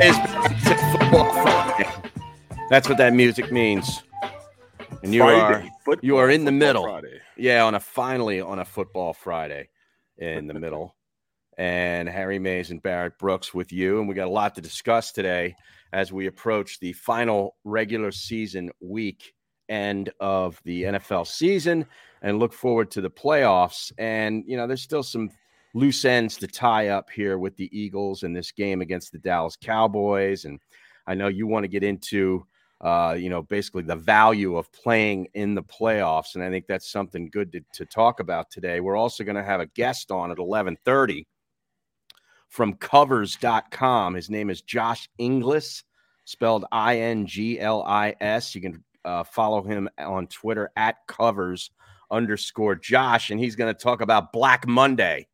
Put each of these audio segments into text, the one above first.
Is football Friday. That's what that music means. And you Friday, are you are in the middle. Friday. Yeah, on a finally on a football Friday in the middle. And Harry Mayes and Barrett Brooks with you. And we got a lot to discuss today as we approach the final regular season week end of the NFL season and look forward to the playoffs. And, you know, there's still some loose ends to tie up here with the Eagles in this game against the Dallas Cowboys. And I know you want to get into, uh, you know, basically the value of playing in the playoffs, and I think that's something good to, to talk about today. We're also going to have a guest on at 11:30 from Covers.com. His name is Josh Inglis, spelled I-N-G-L-I-S. You can uh, follow him on Twitter at Covers underscore Josh, and he's going to talk about Black Monday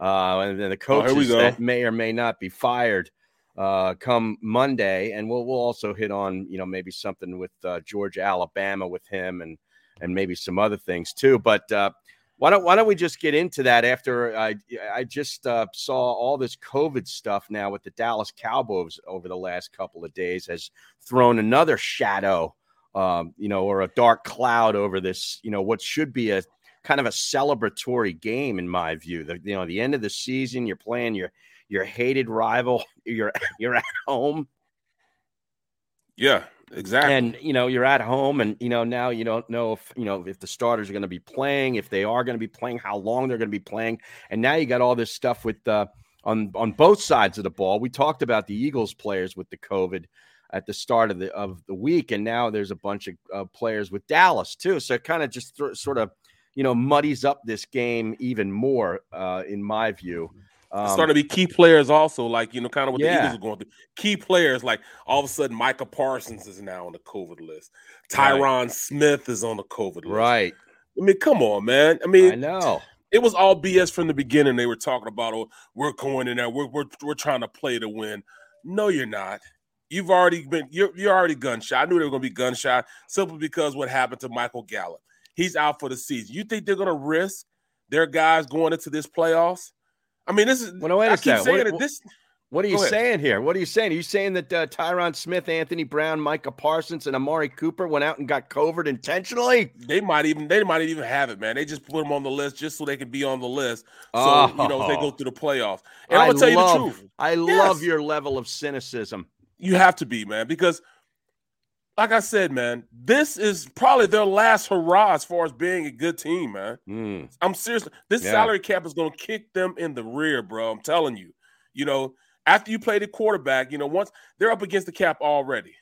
uh, and then the Oh, coaches go. that may or may not be fired uh, come Monday, and we'll we'll also hit on you know maybe something with uh, Georgia, Alabama with him, and and maybe some other things too. But uh, why don't why don't we just get into that after I I just uh, saw all this COVID stuff now with the Dallas Cowboys over the last couple of days has thrown another shadow. Um, you know, or a dark cloud over this, you know, what should be a kind of a celebratory game in my view. The you know the end of the season, you're playing your your hated rival. You're you're at home, Yeah, exactly. and you know you're at home, and you know now you don't know if you know if the starters are going to be playing, if they are going to be playing, how long they're going to be playing, and now you got all this stuff with uh, on on both sides of the ball. We talked about the Eagles players with the COVID at the start of the of the week, and now there's a bunch of uh, players with Dallas too. So it kind of just th- sort of you know muddies up this game even more, uh, in my view. Um, starting to be key players also, like you know, kind of what Yeah. the Eagles are going through. Key players, like all of a sudden, Micah Parsons is now on the COVID list. Right. Smith is on the COVID list. right. I mean, come on, man. I mean, I know. it was all BS from the beginning. They were talking about, oh, we're going in there, we're we're, we're trying to play to win. No, you're not. You've already been you're you're already gunshot. I knew they were going to be gunshot simply because what happened to Michael Gallup. He's out for the season. You think they're going to risk their guys going into this playoffs? I mean, this is. Well, wait I keep second. saying What- it. This What are you saying here? What are you saying? Are you saying that uh, Tyron Smith, Anthony Brown, Micah Parsons, and Amari Cooper went out and got COVID intentionally? they might even they might even have it, man. They just put them on the list just so they can be on the list. So you know, if they go Oh. through the playoffs. And I I'm gonna tell you the truth. I Yes. love your level of cynicism. You have to be, man, because like I said, man, this is probably their last hurrah as far as being a good team, man. Mm, I'm serious. This Yeah. salary cap is going to kick them in the rear, bro. I'm telling you. You know, after you play the quarterback, you know, once they're up against the cap already.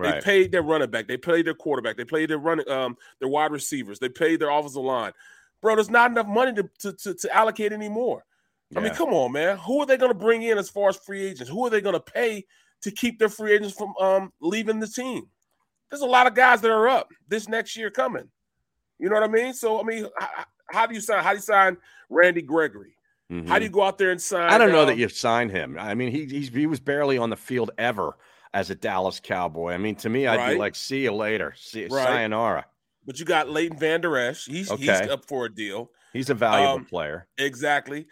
They paid their running back. They paid their quarterback. They paid their running um their wide receivers. They paid their offensive line. Bro, there's not enough money to to, to, to allocate anymore. I mean, come on, man. Who are they going to bring in as far as free agents? Who are they going to pay to keep their free agents from um leaving the team? There's a lot of guys that are up this next year coming. You know what I mean? So I mean, how, how do you sign? How do you sign Randy Gregory? Mm-hmm. How do you go out there and sign? I don't know um, that you sign him. I mean, he he's, he was barely on the field ever as a Dallas Cowboy. I mean, to me, I'd right. be like, see you later, see right. sayonara. But you got Leighton Vander Esch. He's okay. he's up for a deal. He's a valuable um, player. Exactly.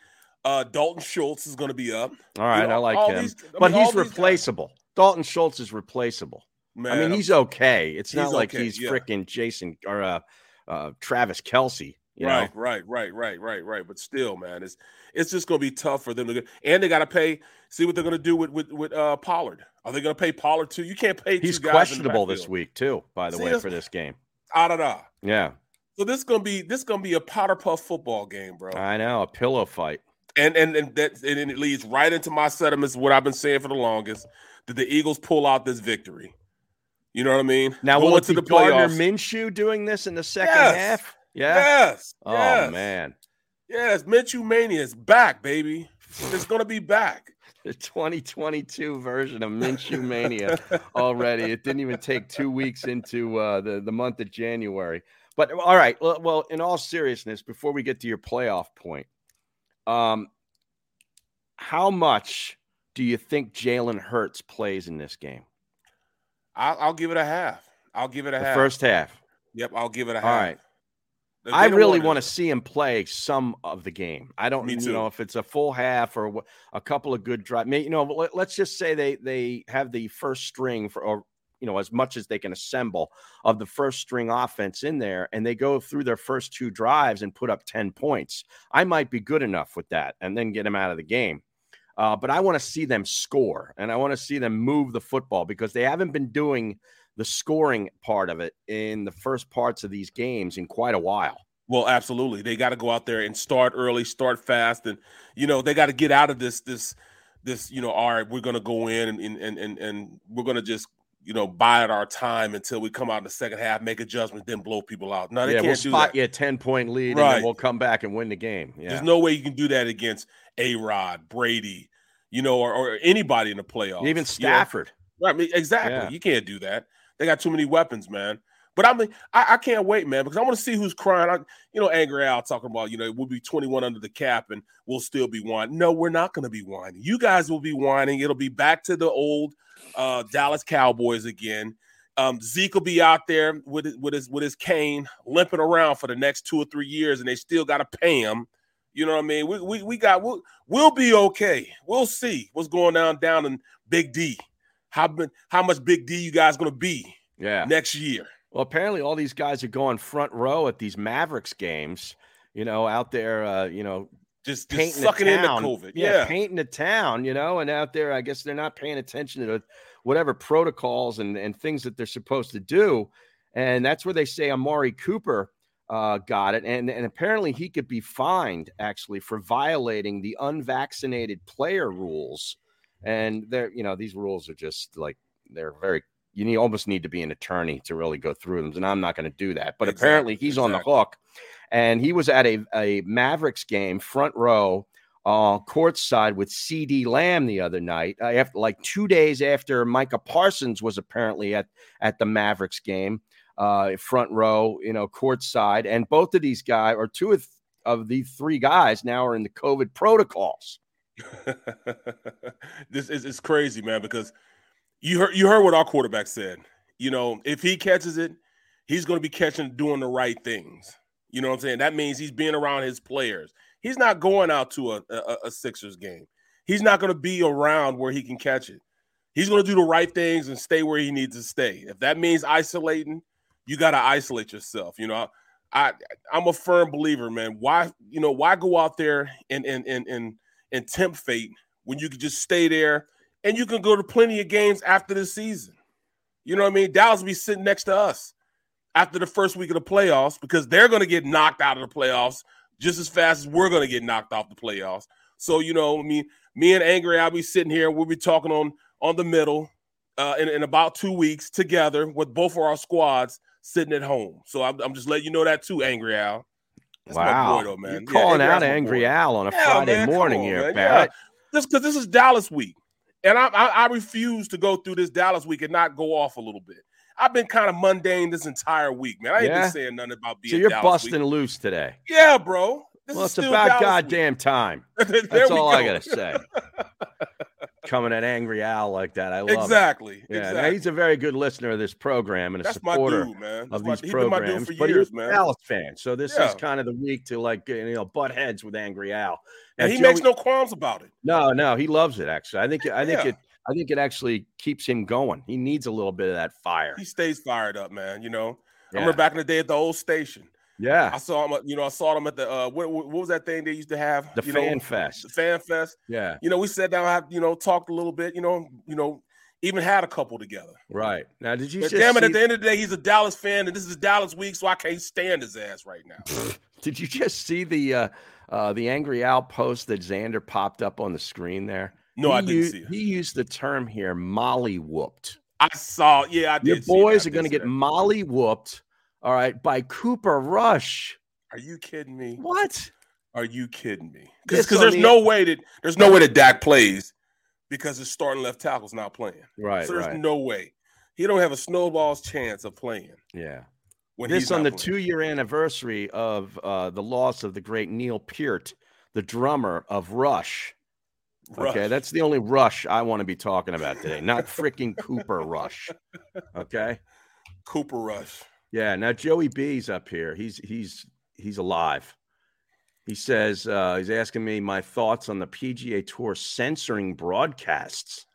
Uh, Dalton Schultz is going to be up. All right, you know, I like him, these, I but mean, he's replaceable. Dalton Schultz is replaceable. Man, I mean, he's okay. It's not like okay, he's yeah. freaking Jason or uh, uh, Travis Kelce. right, know? right, right, right, right, right. But still, man, it's it's just going to be tough for them to. Get, and they got to pay. See what they're going to do with with with uh, Pollard. Are they going to pay Pollard too? You can't pay. He's questionable this week too. By the see, way, for this game. Ah da da. Yeah. So this is gonna be this gonna be a powder puff football game, bro. I know a pillow fight. And and and that and it leads right into my sentiments. What I've been saying for the longest that the Eagles pull out this victory. You know what I mean? Now, will it be the Gardner Minshew doing this in the second yes. half? Yeah. Yes. Oh yes. man. Yes, Minshew Mania is back, baby. It's gonna be back. the 2022 version of Minshew Mania already. It didn't even take two weeks into uh, the the month of January. But all right, well, in all seriousness, before we get to your playoff point, um, how much do you think Jalen Hurts plays in this game? I'll, I'll, give it a half. I'll give it a the half. First half. Yep, I'll give it a half. All right. I really want to see him play some of the game. I don't you know if it's a full half or a couple of good drives. You know, let, us just say they they have the first string for or you know as much as they can assemble of the first string offense in there and they go through their first two drives and put up 10 points. I might be good enough with that and then get him out of the game. Uh, but I want to see them score and I want to see them move the football because they haven't been doing the scoring part of it in the first parts of these games in quite a while. Well, absolutely. They got to go out there and start early, start fast, and you know they got to get out of this this this you know all right we're going to go in and and and and we're going to just you know bide our time until we come out in the second half, make adjustments, then blow people out. No, they yeah, can't we'll do spot that. you a ten point lead, right. and we'll come back and win the game. Yeah. There's no way you can do that against A Rod, Brady, you know, or, or anybody in the playoffs. Even Stafford. You know? Right, exactly. Yeah. You can't do that. They got too many weapons, man. But I mean, I, I can't wait, man, because I want to see who's crying. I, you know, Angry Al talking about, you know, we'll be 21 under the cap and we'll still be whining. No, we're not going to be whining. You guys will be whining. It'll be back to the old uh, Dallas Cowboys again. Um, Zeke will be out there with with his with his cane, limping around for the next two or three years, and they still got to pay him. You know what I mean? We we, we got we'll, we'll be okay. We'll see what's going down down in Big D. How how much Big D you guys going to be? Yeah, next year. Well, apparently all these guys are going front row at these Mavericks games. You know, out there, uh, you know, just, just painting sucking the town. into COVID. Yeah, yeah, painting the town. You know, and out there, I guess they're not paying attention to whatever protocols and and things that they're supposed to do. And that's where they say Amari Cooper uh, got it, and and apparently he could be fined actually for violating the unvaccinated player rules. And they're you know these rules are just like they're very you need, almost need to be an attorney to really go through them. And I'm not going to do that. But exactly, apparently he's exactly. on the hook. And he was at a, a Mavericks game, front row, uh, courtside with CeeDee Lamb the other night. Uh, after like two days after Micah Parsons was apparently at at the Mavericks game, uh, front row, you know, courtside, and both of these guys, or two of, of the three guys, now are in the COVID protocols. this is it's crazy, man, because you heard you heard what our quarterback said. You know, if he catches it, he's going to be catching doing the right things. You know what I'm saying? That means he's being around his players. He's not going out to a, a, a Sixers game. He's not going to be around where he can catch it. He's going to do the right things and stay where he needs to stay. If that means isolating, you got to isolate yourself. You know, I I'm a firm believer, man. Why you know why go out there and and and and, and tempt fate when you could just stay there and you can go to plenty of games after the season. You know what I mean? Dallas will be sitting next to us after the first week of the playoffs because they're going to get knocked out of the playoffs just as fast as we're going to get knocked off the playoffs. So you know, I mean, me and Angry, I'll be sitting here. We'll be talking on on the middle uh, in, in about two weeks together with both of our squads sitting at home. So I'm, I'm just letting you know that too, Angry Al. That's wow, boy, though, man. You're calling out Angry Al on a Friday man, morning on, here, man. Yeah. Just because this is Dallas week. And I, I, I refuse to go through this Dallas week and not go off a little bit. I've been kind of mundane this entire week, man. I ain't yeah. been saying nothing about being. So you're Dallas busting week. loose today. Yeah, bro. This well, it's about Dallas goddamn week. time. That's all go. I gotta say. Coming at Angry Al like that, I love exactly. It. Yeah, exactly. he's a very good listener of this program and a That's supporter dude, man. of my, these programs. but years, he's a Dallas fan, so this yeah. is kind of the week to like you know butt heads with Angry Al. And he Joey, makes no qualms about it. No, no, he loves it. Actually, I think I think yeah. it I think it actually keeps him going. He needs a little bit of that fire. He stays fired up, man. You know, yeah. I remember back in the day at the old station. Yeah, I saw him. You know, I saw him at the uh, what, what was that thing they used to have? The you fan know, fest. The fan fest. Yeah. You know, we sat down, you know, talked a little bit. You know, you know, even had a couple together. Right now, did you? But damn it! See... At the end of the day, he's a Dallas fan, and this is Dallas week, so I can't stand his ass right now. did you just see the uh, uh, the angry Al post that Xander popped up on the screen there? No, he I didn't used, see it. He used the term here, molly whooped. I saw. Yeah, I did. Your boys are going to get molly whooped. All right, by Cooper Rush. Are you kidding me? What? Are you kidding me? Because there's the, no way that there's no way that Dak plays because his starting left tackle's not playing. Right. So there's right. no way he don't have a snowball's chance of playing. Yeah. When this on the playing. two-year anniversary of uh, the loss of the great Neil Peart, the drummer of Rush. Rush. Okay, that's the only Rush I want to be talking about today, not freaking Cooper Rush. Okay, Cooper Rush. Yeah. Now Joey B's up here. He's he's he's alive. He says uh, he's asking me my thoughts on the PGA Tour censoring broadcasts.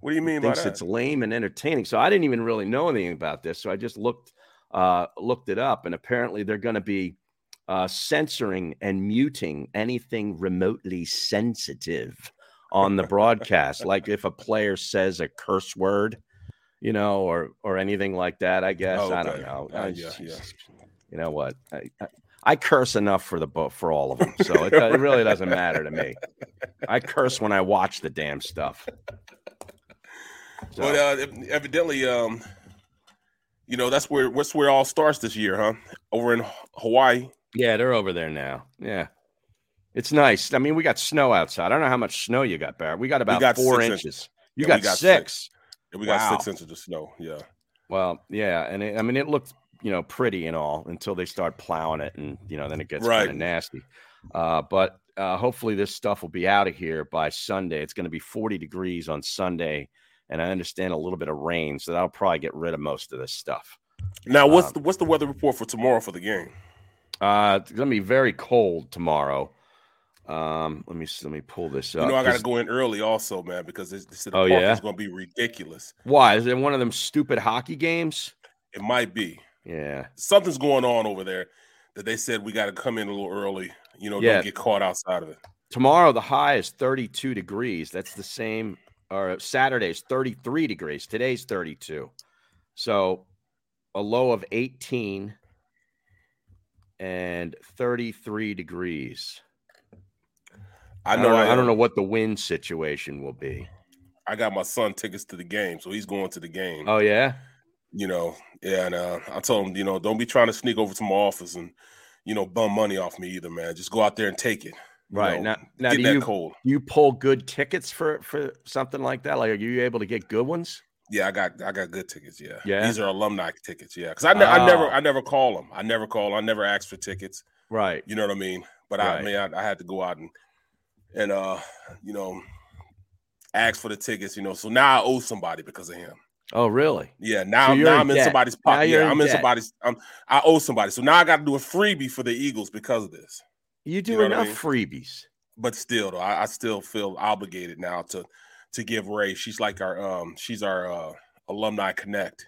What do you mean he thinks it's lame and entertaining. So I didn't even really know anything about this. So I just looked uh, looked it up, and apparently they're going to be uh, censoring and muting anything remotely sensitive on the broadcast. like if a player says a curse word, you know, or or anything like that. I guess oh, okay. I don't know. Uh, yeah, yeah. You know what? I, I, I curse enough for the boat for all of them, so it, it, really doesn't matter to me. I curse when I watch the damn stuff. So. But uh, evidently, um, you know that's where what's where all starts this year, huh? Over in Hawaii. Yeah, they're over there now. Yeah, it's nice. I mean, we got snow outside. I don't know how much snow you got, Barrett. We got about we got four inches. inches. You yeah, got, got, six. six. Yeah, we got six inches of snow. Yeah. Well, yeah, and it, I mean, it looked you know pretty and all until they start plowing it, and you know then it gets right. kind of nasty. Uh, but uh, hopefully this stuff will be out of here by Sunday. It's going to be 40 degrees on Sunday, and I understand a little bit of rain, so that'll probably get rid of most of this stuff. Now, what's um, the, what's the weather report for tomorrow for the game? Uh, it's going to be very cold tomorrow. Um, let me let me pull this up. You know, I got to go in early also, man, because this, this oh, yeah? is going to be ridiculous. Why is it one of them stupid hockey games? It might be. Yeah, something's going on over there that they said we got to come in a little early. You know, yeah. don't get caught outside of it. Tomorrow the high is 32 degrees. That's the same. Or Saturday's 33 degrees. Today's 32. So a low of 18 and 33 degrees. I know. I don't, I, I don't know what the wind situation will be. I got my son tickets to the game, so he's going to the game. Oh yeah. You know, yeah, and uh, I told him, you know, don't be trying to sneak over to my office and, you know, bum money off me either, man. Just go out there and take it. Right know, now, now do you cold. you pull good tickets for for something like that? Like, are you able to get good ones? Yeah, I got I got good tickets. Yeah, yeah. These are alumni tickets. Yeah, because I, ne- oh. I never I never call them. I never call. I never ask for tickets. Right. You know what I mean? But right. I, I mean, I, I had to go out and and uh, you know, ask for the tickets. You know, so now I owe somebody because of him. Oh, really? Yeah. Now, so now I'm in somebody's pocket. Yeah, I'm in somebody's. Um, I owe somebody. So now I got to do a freebie for the Eagles because of this. You do you know enough I mean? freebies, but still, though, I, I, still feel obligated now to to give Ray. She's like our um, she's our uh, alumni connect.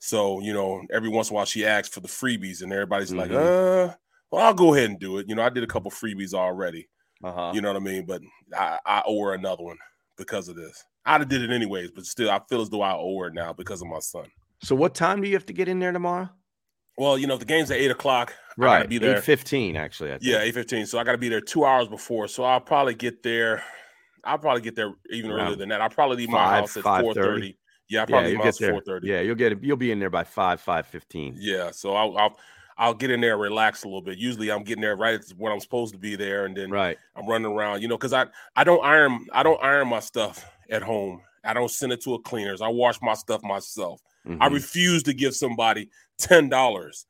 So you know, every once in a while she asks for the freebies, and everybody's mm-hmm. like, uh, well, I'll go ahead and do it. You know, I did a couple freebies already. Uh-huh. You know what I mean? But I, I owe her another one because of this. I'd have did it anyways, but still, I feel as though I owe her now because of my son. So, what time do you have to get in there tomorrow? Well, you know, the game's at eight o'clock. Right, be there. Eight fifteen, actually. Yeah, eight fifteen. So I got to be there two hours before. So I'll probably get there. I'll probably get there even Around earlier than that. I'll probably leave my five, house at four thirty. Yeah, I probably yeah, leave my house four thirty. Yeah, you'll get it. You'll be in there by five five fifteen. Yeah, so I'll, I'll I'll get in there and relax a little bit. Usually I'm getting there right when I'm supposed to be there, and then right. I'm running around, you know, because I I don't iron I don't iron my stuff at home. I don't send it to a cleaners. I wash my stuff myself. Mm-hmm. I refuse to give somebody ten dollars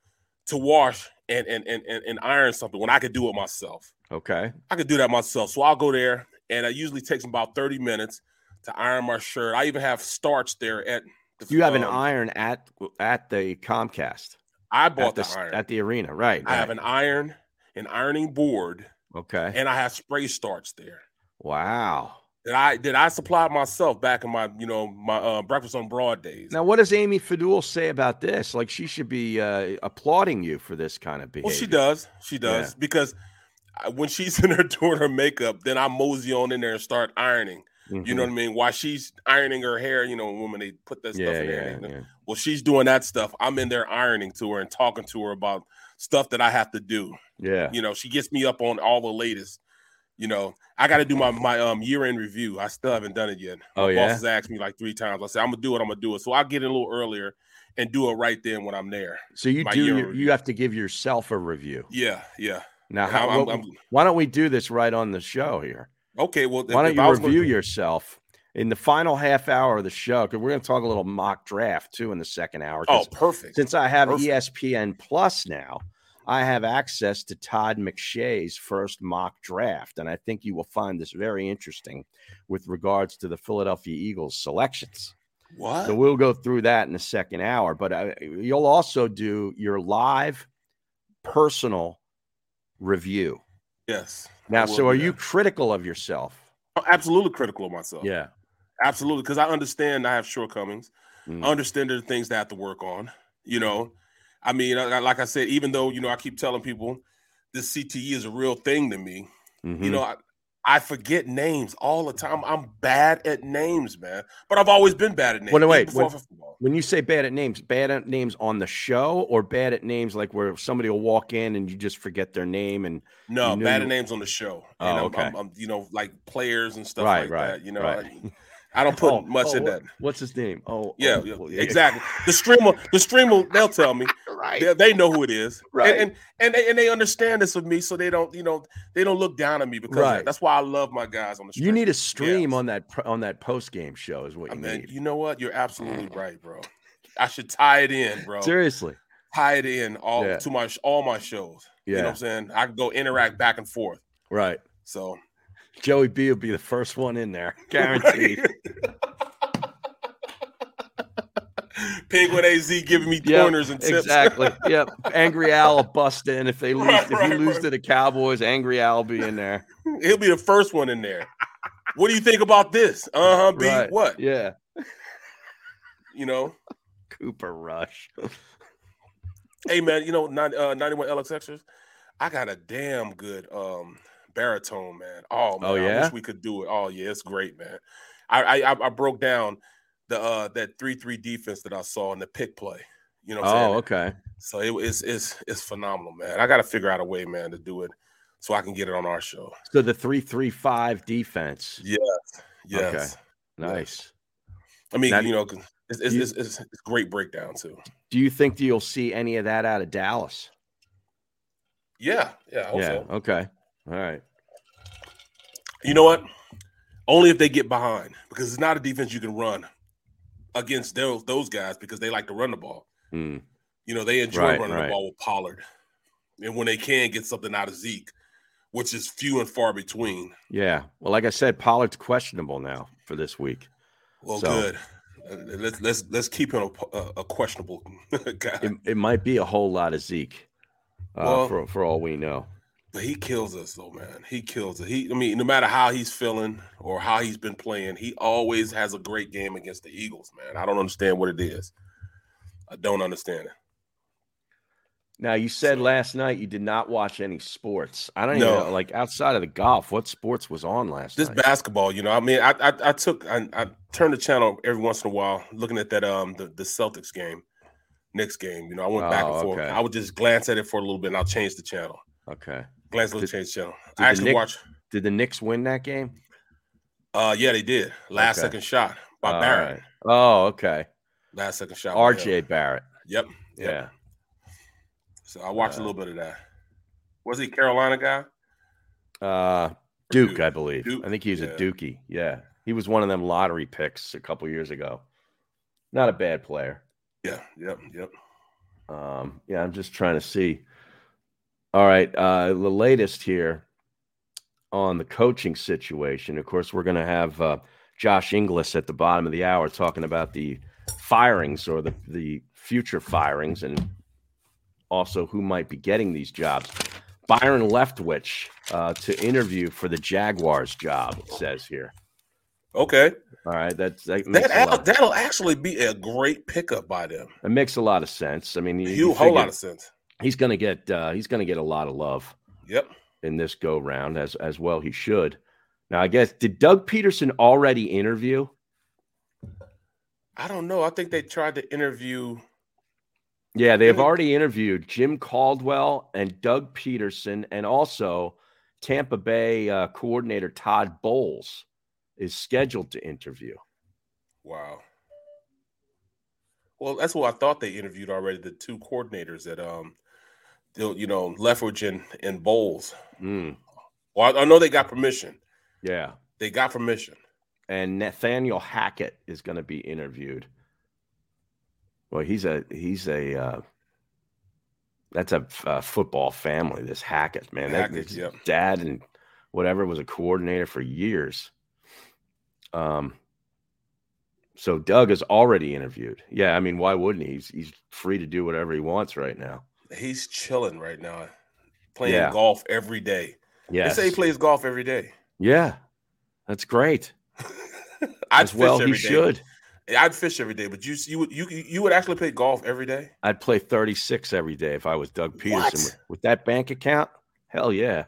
to wash and and and and, and iron something when I could do it myself. Okay. I could do that myself. So I'll go there, and it usually takes about thirty minutes to iron my shirt. I even have starch there at. The, You have an um, iron at at the Comcast I at bought the, the, iron. at the arena, right? I have an iron, an ironing board, Okay. and I have spray starch there. Wow. That I did I supply myself back in my you know my uh, breakfast on broad days. Now, what does Amy Fadool say about this? Like, she should be uh, applauding you for this kind of behavior. Well, she does. She does because when she's in there doing her makeup, then I mosey on in there and start ironing. You Mm-hmm. know what I mean? While she's ironing her hair, you know, when they put that stuff Yeah, in there. yeah. Well, she's doing that stuff. I'm in there ironing to her and talking to her about stuff that I have to do. Yeah. You know, she gets me up on all the latest. You know, I got to do my my um year end review. I still haven't done it yet. My Oh, boss yeah? has asked me like three times. I said I'm gonna do it. I'm gonna do it. So I get in a little earlier and do it right then when I'm there. So you do. you have to give yourself a review. Yeah, yeah. Now, how, I'm- I'm- why don't we do this right on the show here? Okay, well, Why don't you review yourself in the final half hour of the show? Because we're going to talk a little mock draft too in the second hour. Oh, perfect. since I have Perfect. ESPN Plus now, I have access to Todd McShay's first mock draft, and I think you will find this very interesting with regards to the Philadelphia Eagles selections. What? So we'll go through that in the second hour, but uh, you'll also do your live personal review. yes. Now, so are you critical of yourself? I'm absolutely critical of myself? Yeah. absolutely. Because I understand I have shortcomings. Mm. I understand there are things that I have to work on. You know, I mean, like I said, even though you know, I keep telling people this CTE is a real thing to me. Mhm. You know, I, I forget names all the time. I'm bad at names, man. But I've always been bad at names. Wait, wait, football. when you say bad at names, bad at names on the show or bad at names like where somebody will walk in and you just forget their name and No, You bad you- at names on the show. Oh, And I'm, okay. I'm, I'm, you know, like players and stuff Right, like right, that. You know, right. I, I don't put Oh, oh much oh, in that. What's his name? Oh, oh Yeah, oh, yeah, exactly. The streamer, the streamer, they'll tell me. Right. They, they know who it is, Right. And and and they, and they understand this with me, so they don't, you know, they don't look down on me because. Right. that's why I love my guys on the. Stream. You need a stream. Yes. on that on that post game show is what I you mean, need. you know what? You're absolutely right, bro. I should tie it in, bro. Seriously. Tie it in all Yeah. to my all my shows. Yeah. You know what I'm saying? I can go interact back and forth. Right. So Joey B will be the first one in there, guaranteed. Penguin AZ giving me Yep, pointers and tips. Exactly. yep. Angry Al will bust in if they lose. Right, if you right, lose right. to the Cowboys, Angry Al will be in there. He'll be the first one in there. What do you think about this? Uh huh. B. What? Yeah. You know. Cooper Rush. Hey man, you know 90, uh, 91 LX extras. I got a damn good um baritone, man. Oh man, Oh, I wish we could do it. Oh yeah, it's great, man. I I, I- broke down the uh that three three defense that I saw in the pick play. You know what I'm Oh, saying? okay. So it was it's it's phenomenal, man. I got to figure out a way, man, to do it so I can get it on our show. So the three three five defense. Yes, yes. Nice. I mean, Now- you know, it's it's, You- it's it's it's great breakdown too. Do you think you'll see any of that out of Dallas? Yeah, yeah. Yeah. so. Okay. All right. You know what? Only if they get behind, because it's not a defense you can run against those those guys because they like to run the ball. Hmm. You know, they enjoy Right, running right. the ball with Pollard, and when they can get something out of Zeke, which is few and far between. Yeah. Well, like I said, Pollard's questionable now for this week. Well, So- good. Uh, Let's let's let's keep him a, a, a questionable guy, It, it might be a whole lot of Zeke, uh, Well- for for all we know. He kills us though, man. He kills it. He, I mean, no matter how he's feeling or how he's been playing, he always has a great game against the Eagles, man. I don't understand what it is. I don't understand it. Now you said last night you did not watch any sports. I don't No. even know, like outside of the golf. What sports was on last This night? basketball, you know, I mean, I I, I took I, I turned the channel every once in a while, looking at that um the, the Celtics game, Knicks game. You know, I went back Oh, and forth. okay. I would just glance at it for a little bit, and I'll change the channel. okay. Look, Did- the channel. I actually Knick- watched. Did the Knicks win that game? Uh, yeah, they did. Last Okay. second shot by All Barrett. right. Oh, okay. Last second shot. R.J. Barrett. Yep. Yeah. So I watched Uh, a little bit of that. Was he Carolina guy? Uh, Duke, Duke. I believe. Duke, I think he was a yeah. Dookie. Yeah, he was one of them lottery picks a couple years ago. Not a bad player. Yeah. Yep. Yep. Um, yeah, I'm just trying to see. All right. Uh, the latest here on the coaching situation. Of course, we're going to have uh, Josh Inglis at the bottom of the hour talking about the firings or the, the future firings and also who might be getting these jobs. Byron Leftwich uh, to interview for the Jaguars job, it says here. Okay. All right. That's, that that that'll actually be a great pickup by them. It makes a lot of sense. I mean, you, a whole lot of sense. He's going to get uh, he's going to get a lot of love. Yep. In this go round, as as well he should. Now, I guess did Doug Pederson already interview? I don't know. I think they tried to interview. Yeah, they have already interviewed Jim Caldwell and Doug Pederson, and also Tampa Bay uh, coordinator Todd Bowles is scheduled to interview. Wow. Well, that's what I thought they interviewed already. The two coordinators that, um, you know, Leftwich and, and Bowles. Mm. Well, I, I know they got permission. Yeah, they got permission. And Nathaniel Hackett is going to be interviewed. Well, he's a he's a uh, that's a uh, football family. This Hackett man, Hackett, that, yep. dad and whatever was a coordinator for years. Um, so Doug is already interviewed. Yeah, I mean, why wouldn't he? He's, he's free to do whatever he wants right now. He's chilling right now, playing yeah. golf every day. Yeah, they say he plays golf every day. Yeah, that's great. I'd As well, he day. should. I'd fish every day, but you you would you you would actually play golf every day. I'd play thirty six every day if I was Doug Pederson with, with, that bank account. Hell yeah.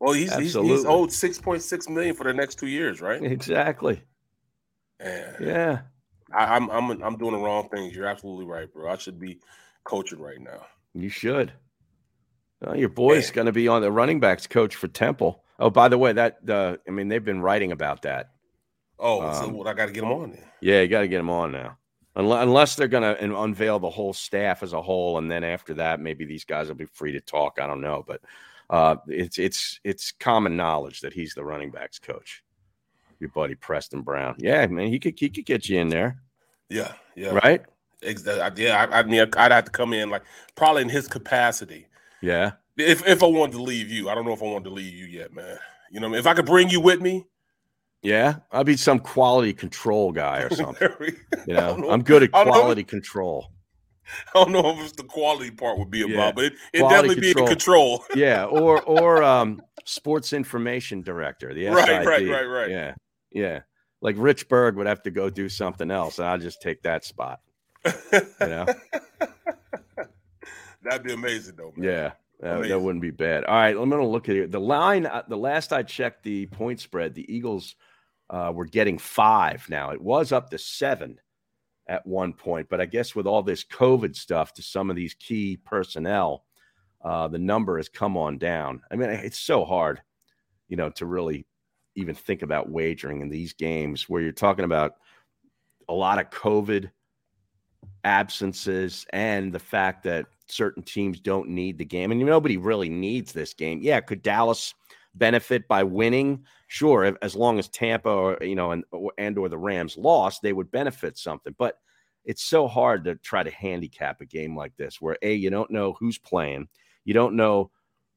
Well, he's he's, he's, owed six point six million for the next two years, right? Exactly. Yeah, I, I'm, I'm I'm doing the wrong things. You're absolutely right, bro. I should be coaching right now. You should. Well, your boy's going to be on the running backs coach for Temple. Oh, by the way, that uh, I mean they've been writing about that. Oh, um, so what, I got to get them on then. Yeah, you got to get them on now. Unless, unless they're going to unveil the whole staff as a whole, and then after that, maybe these guys will be free to talk. I don't know, but uh, it's it's it's common knowledge that he's the running backs coach your buddy Preston Brown. Yeah, man, he could he could get you in there. Yeah, yeah, right. Yeah, I, I mean, I'd have to come in like probably in his capacity. Yeah. If if I wanted to leave you, I don't know if I wanted to leave you yet, man. You know, if I could bring you with me. Yeah, I'd be some quality control guy or something. you know, know, I'm good at quality control. I don't know if the quality part would be about, yeah. but it, it definitely control. be the control. yeah, or or um sports information director, the right, SID. right, right, right. Yeah. Yeah. Like Rich Berg would have to go do something else, and I'll just take that spot. You know? That'd be amazing, though. Man. Yeah. That, that, wouldn't be bad. All right, I'm going to look at it. The line, uh, the last I checked the point spread, the Eagles uh, were getting five now. It was up to seven at one point, but I guess with all this COVID stuff to some of these key personnel, uh, the number has come on down. I mean, it's so hard, you know, to really even think about wagering in these games where you're talking about a lot of COVID absences and the fact that certain teams don't need the game. And nobody really needs this game. Yeah, could Dallas benefit by winning? Sure, as long as Tampa or you know and and or the Rams lost, they would benefit something. But it's so hard to try to handicap a game like this where a you don't know who's playing, you don't know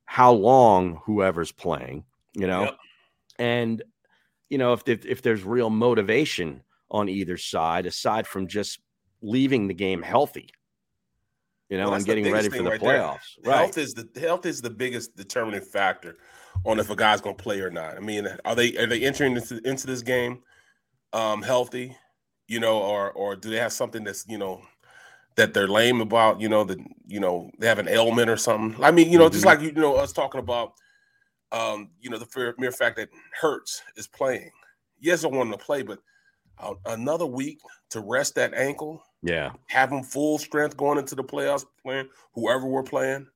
how long whoever's playing, you know. Yep and you know if if, if there's real motivation on either side aside from just leaving the game healthy you know well, and getting ready for the right playoffs there. right health is the health is the biggest determining factor on if a guy's going to play or not i mean are they are they entering into, into this game um healthy you know or or do they have something that's you know that they're lame about you know that you know they have an ailment or something i mean you know mm-hmm. just like you know us talking about um, you know, the mere fact that Hurts is playing. Yes, I want him to play, but another week to rest that ankle. Yeah. Have him full strength going into the playoffs, playing whoever we're playing.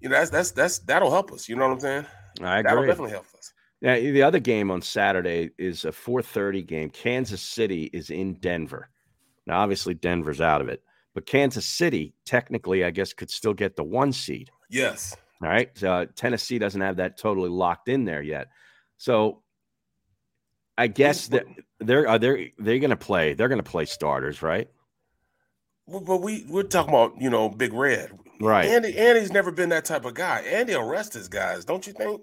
You know, that's that's that's that'll help us. You know what I'm saying? I agree. That'll definitely help us. Yeah, the other game on Saturday is a 4:30 game. Kansas City is in Denver. Now, obviously, Denver's out of it, but Kansas City technically, I guess, could still get the one seed. Yes. All right. So uh, Tennessee doesn't have that totally locked in there yet. So I guess that they're are they they're going to play. They're to play starters, right? Well, but we we're talking about you know Big Red. Right. Andy Andy's never been that type of guy. Andy arrests his guys, don't you think?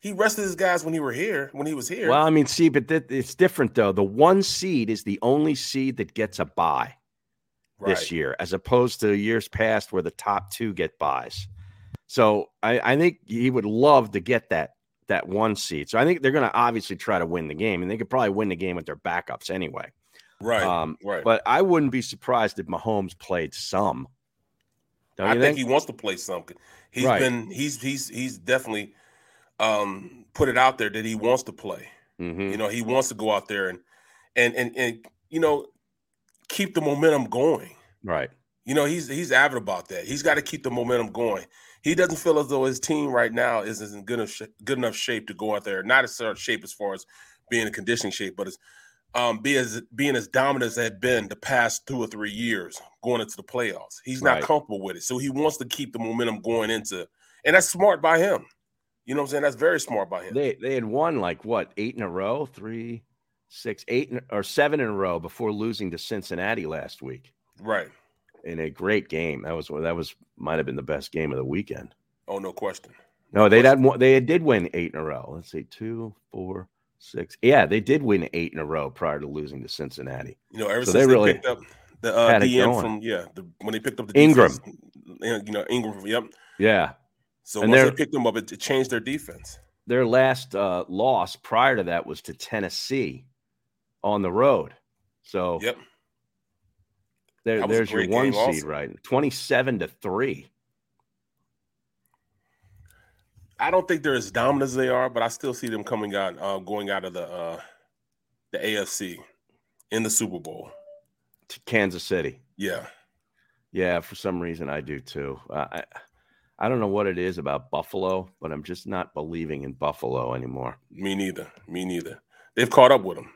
He rested his guys when he were here, when he was here. Well, I mean, see, but th- it's different though. The one seed is the only seed that gets a bye right. this year, as opposed to years past where the top two get buys. So I, I think he would love to get that that one seed. So I think they're going to obviously try to win the game, and they could probably win the game with their backups anyway. Right. Um, right. But I wouldn't be surprised if Mahomes played some. Don't I think think? he wants to play something. He's Right. been he's he's he's definitely um put it out there that he wants to play. Mhm. You know, he wants to go out there and and and and you know keep the momentum going. Right. You know, he's he's avid about that. He's got to keep the momentum going. He doesn't feel as though his team right now is in good enough, good enough shape to go out there. Not as certain shape as far as being in conditioning shape, but as um, be as being as dominant as they had been the past two or three years going into the playoffs. He's not Right. comfortable with it, so he wants to keep the momentum going into, and that's smart by him. You know what I'm saying? That's very smart by him. They they had won like what eight in a row, three, six, eight, or seven in a row before losing to Cincinnati last week right. In a great game. That was that was might have been the best game of the weekend. Oh, no question. No, they had they did win eight in a row. Let's see, two, four, six. Yeah, they did win eight in a row prior to losing to Cincinnati. You know, ever So since they really picked up the uh, DM from yeah, the, when they picked up the Ingram. defense, you know Ingram. Yep. Yeah, So And once they picked him up, it, it changed their defense. their last uh, loss prior to that was to Tennessee on the road. So Yep. There, That was a there's your one seed, also. right? Twenty-seven to three. I don't think they're as dominant as they are, but I still see them coming out, uh, going out of the uh, the AFC in the Super Bowl. to Kansas City. Yeah, Yeah, for some reason I do too. Uh, I I don't know what it is about Buffalo, but I'm just not believing in Buffalo anymore. me neither. Me neither. They've caught up with them.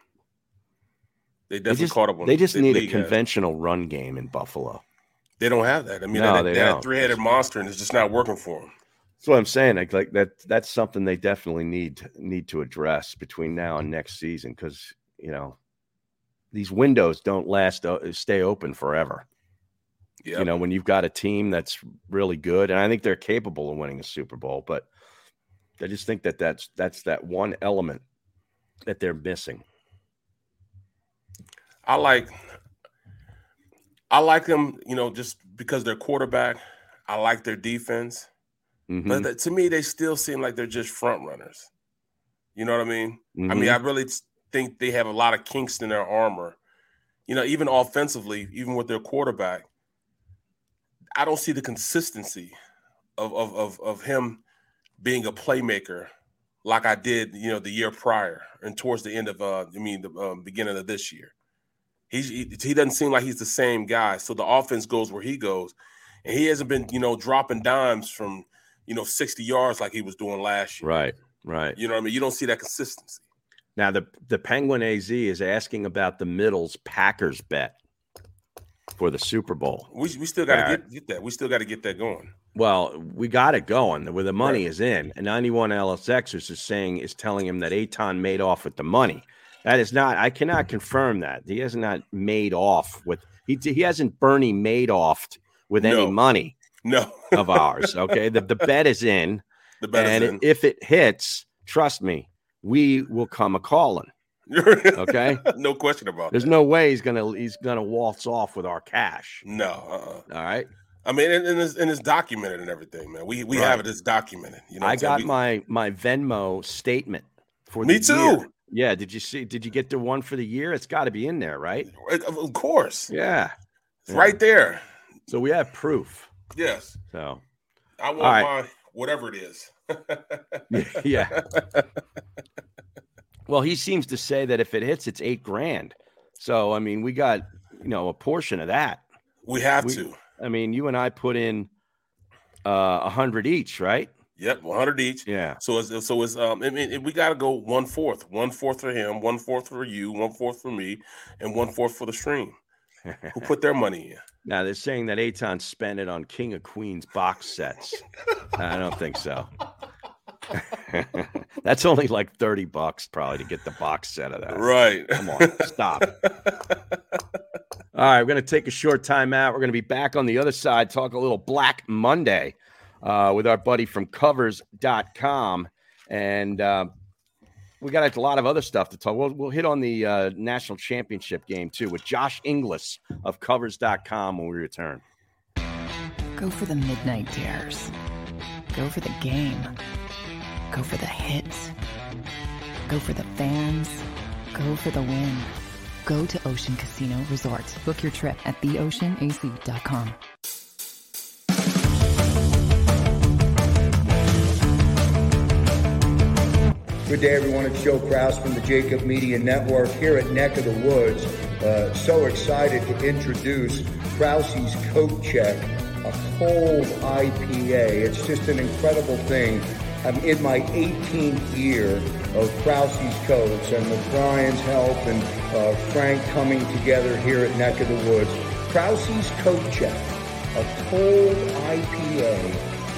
They They just, caught up with they just The need a league has. conventional run game in Buffalo. They don't have that. I mean, No, that, they that don't. three-headed monster, and it's just not working for them. That's what I'm saying. Like, like that that's something they definitely need need to address between now and next season because you know these windows don't last uh, stay open forever. Yeah, You know, when you've got a team that's really good, and I think they're capable of winning a Super Bowl, but I just think that that's that's that one element that they're missing. I like I like them, you know, just because they're quarterback. I like their defense. Mhm, But that- to me, they still seem like they're just front runners. You know what I mean? I mhm. mean, I really think they have a lot of kinks in their armor. You know, even offensively, even with their quarterback, I don't see the consistency of of of, of him being a playmaker like I did, you know, the year prior and towards the end of uh, I mean, the um, beginning of this year. He's, he he doesn't seem like he's the same guy. So the offense goes where he goes, and he hasn't been, you know, dropping dimes from, you know, sixty yards like he was doing last year. right, right. You know what I mean? You don't see that consistency. Now the the Penguin AZ is asking about the Middles Packers bet for the Super Bowl. We, we still got to get, get that. We still got to get that going. Well, we got it going where the money Right. is in. And 91 LSXers is saying is telling him that Aton made off with the money. That is not. I cannot confirm that he has not made off with. He he hasn't Bernie made off with any No. money No, of ours. Okay, the the bet is in, the better and than if it hits, trust me, we will come a calling. Okay? no question about it. There's that. no way he's gonna he's gonna waltz off with our cash. no. Uh-uh. All right. I mean, and, and, it's, and it's documented and everything, man. We we Right. have it. It's documented. You know, I got We- my my Venmo statement for Me the too. year. Yeah, did you see? Did you get the one for the year? It's got to be in there, right? Of course, Yeah. it's right there. So we have proof. Yes, So I want right. my whatever it is. yeah. Well, he seems to say that if it hits, it's eight grand. So I mean, we got you know a portion of that. we have We- to. I mean, you and I put in uh, a hundred each, right? Yep, 100 each. Yeah. So it's so it's um I mean we got to go one fourth, one fourth for him, one fourth for you, one fourth for me, and one fourth for the stream. Who put their money in? Now they're saying that Aton spent it on King of Queens box sets. I don't think so. That's only like 30 bucks probably to get the box set of that. Right. Come on, stop. All All right, we're going to take a short time out. We're going to be back on the other side, talk a little Black Monday uh, with our buddy from covers.com. And uh, we got a lot of other stuff to talk. We'll, we'll hit on the uh, national championship game too with Josh Inglis of covers.com when we return. Go for the midnight dares. Go for the game. Go for the hits. Go for the fans. Go for the win. Go to Ocean Casino Resort. Book your trip at theoceanac.com. Good day, everyone. It's Joe Kraus from the JAKIB Media Network here at Neck of the Woods. Uh, so excited to introduce Krause's Coat Check, a cold IPA. It's just an incredible thing. I'm in my 18th year of Krause's Coats, and with Brian's help and uh, Frank coming together here at Neck of the Woods, Krause's Coat Check, a cold IPA,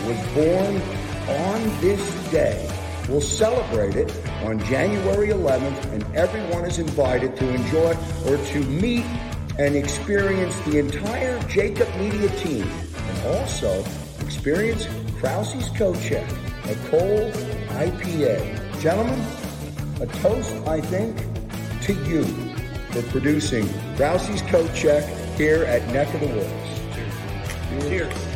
was born on this day. We'll celebrate it on January 11th, and everyone is invited to enjoy or to meet and experience the entire JAKIB Media team, and also experience Krause's Coat Check, a cold IPA. Gentlemen, a toast, I think, to you for producing Krause's Coat Check here at Neck of the Woods. Cheers.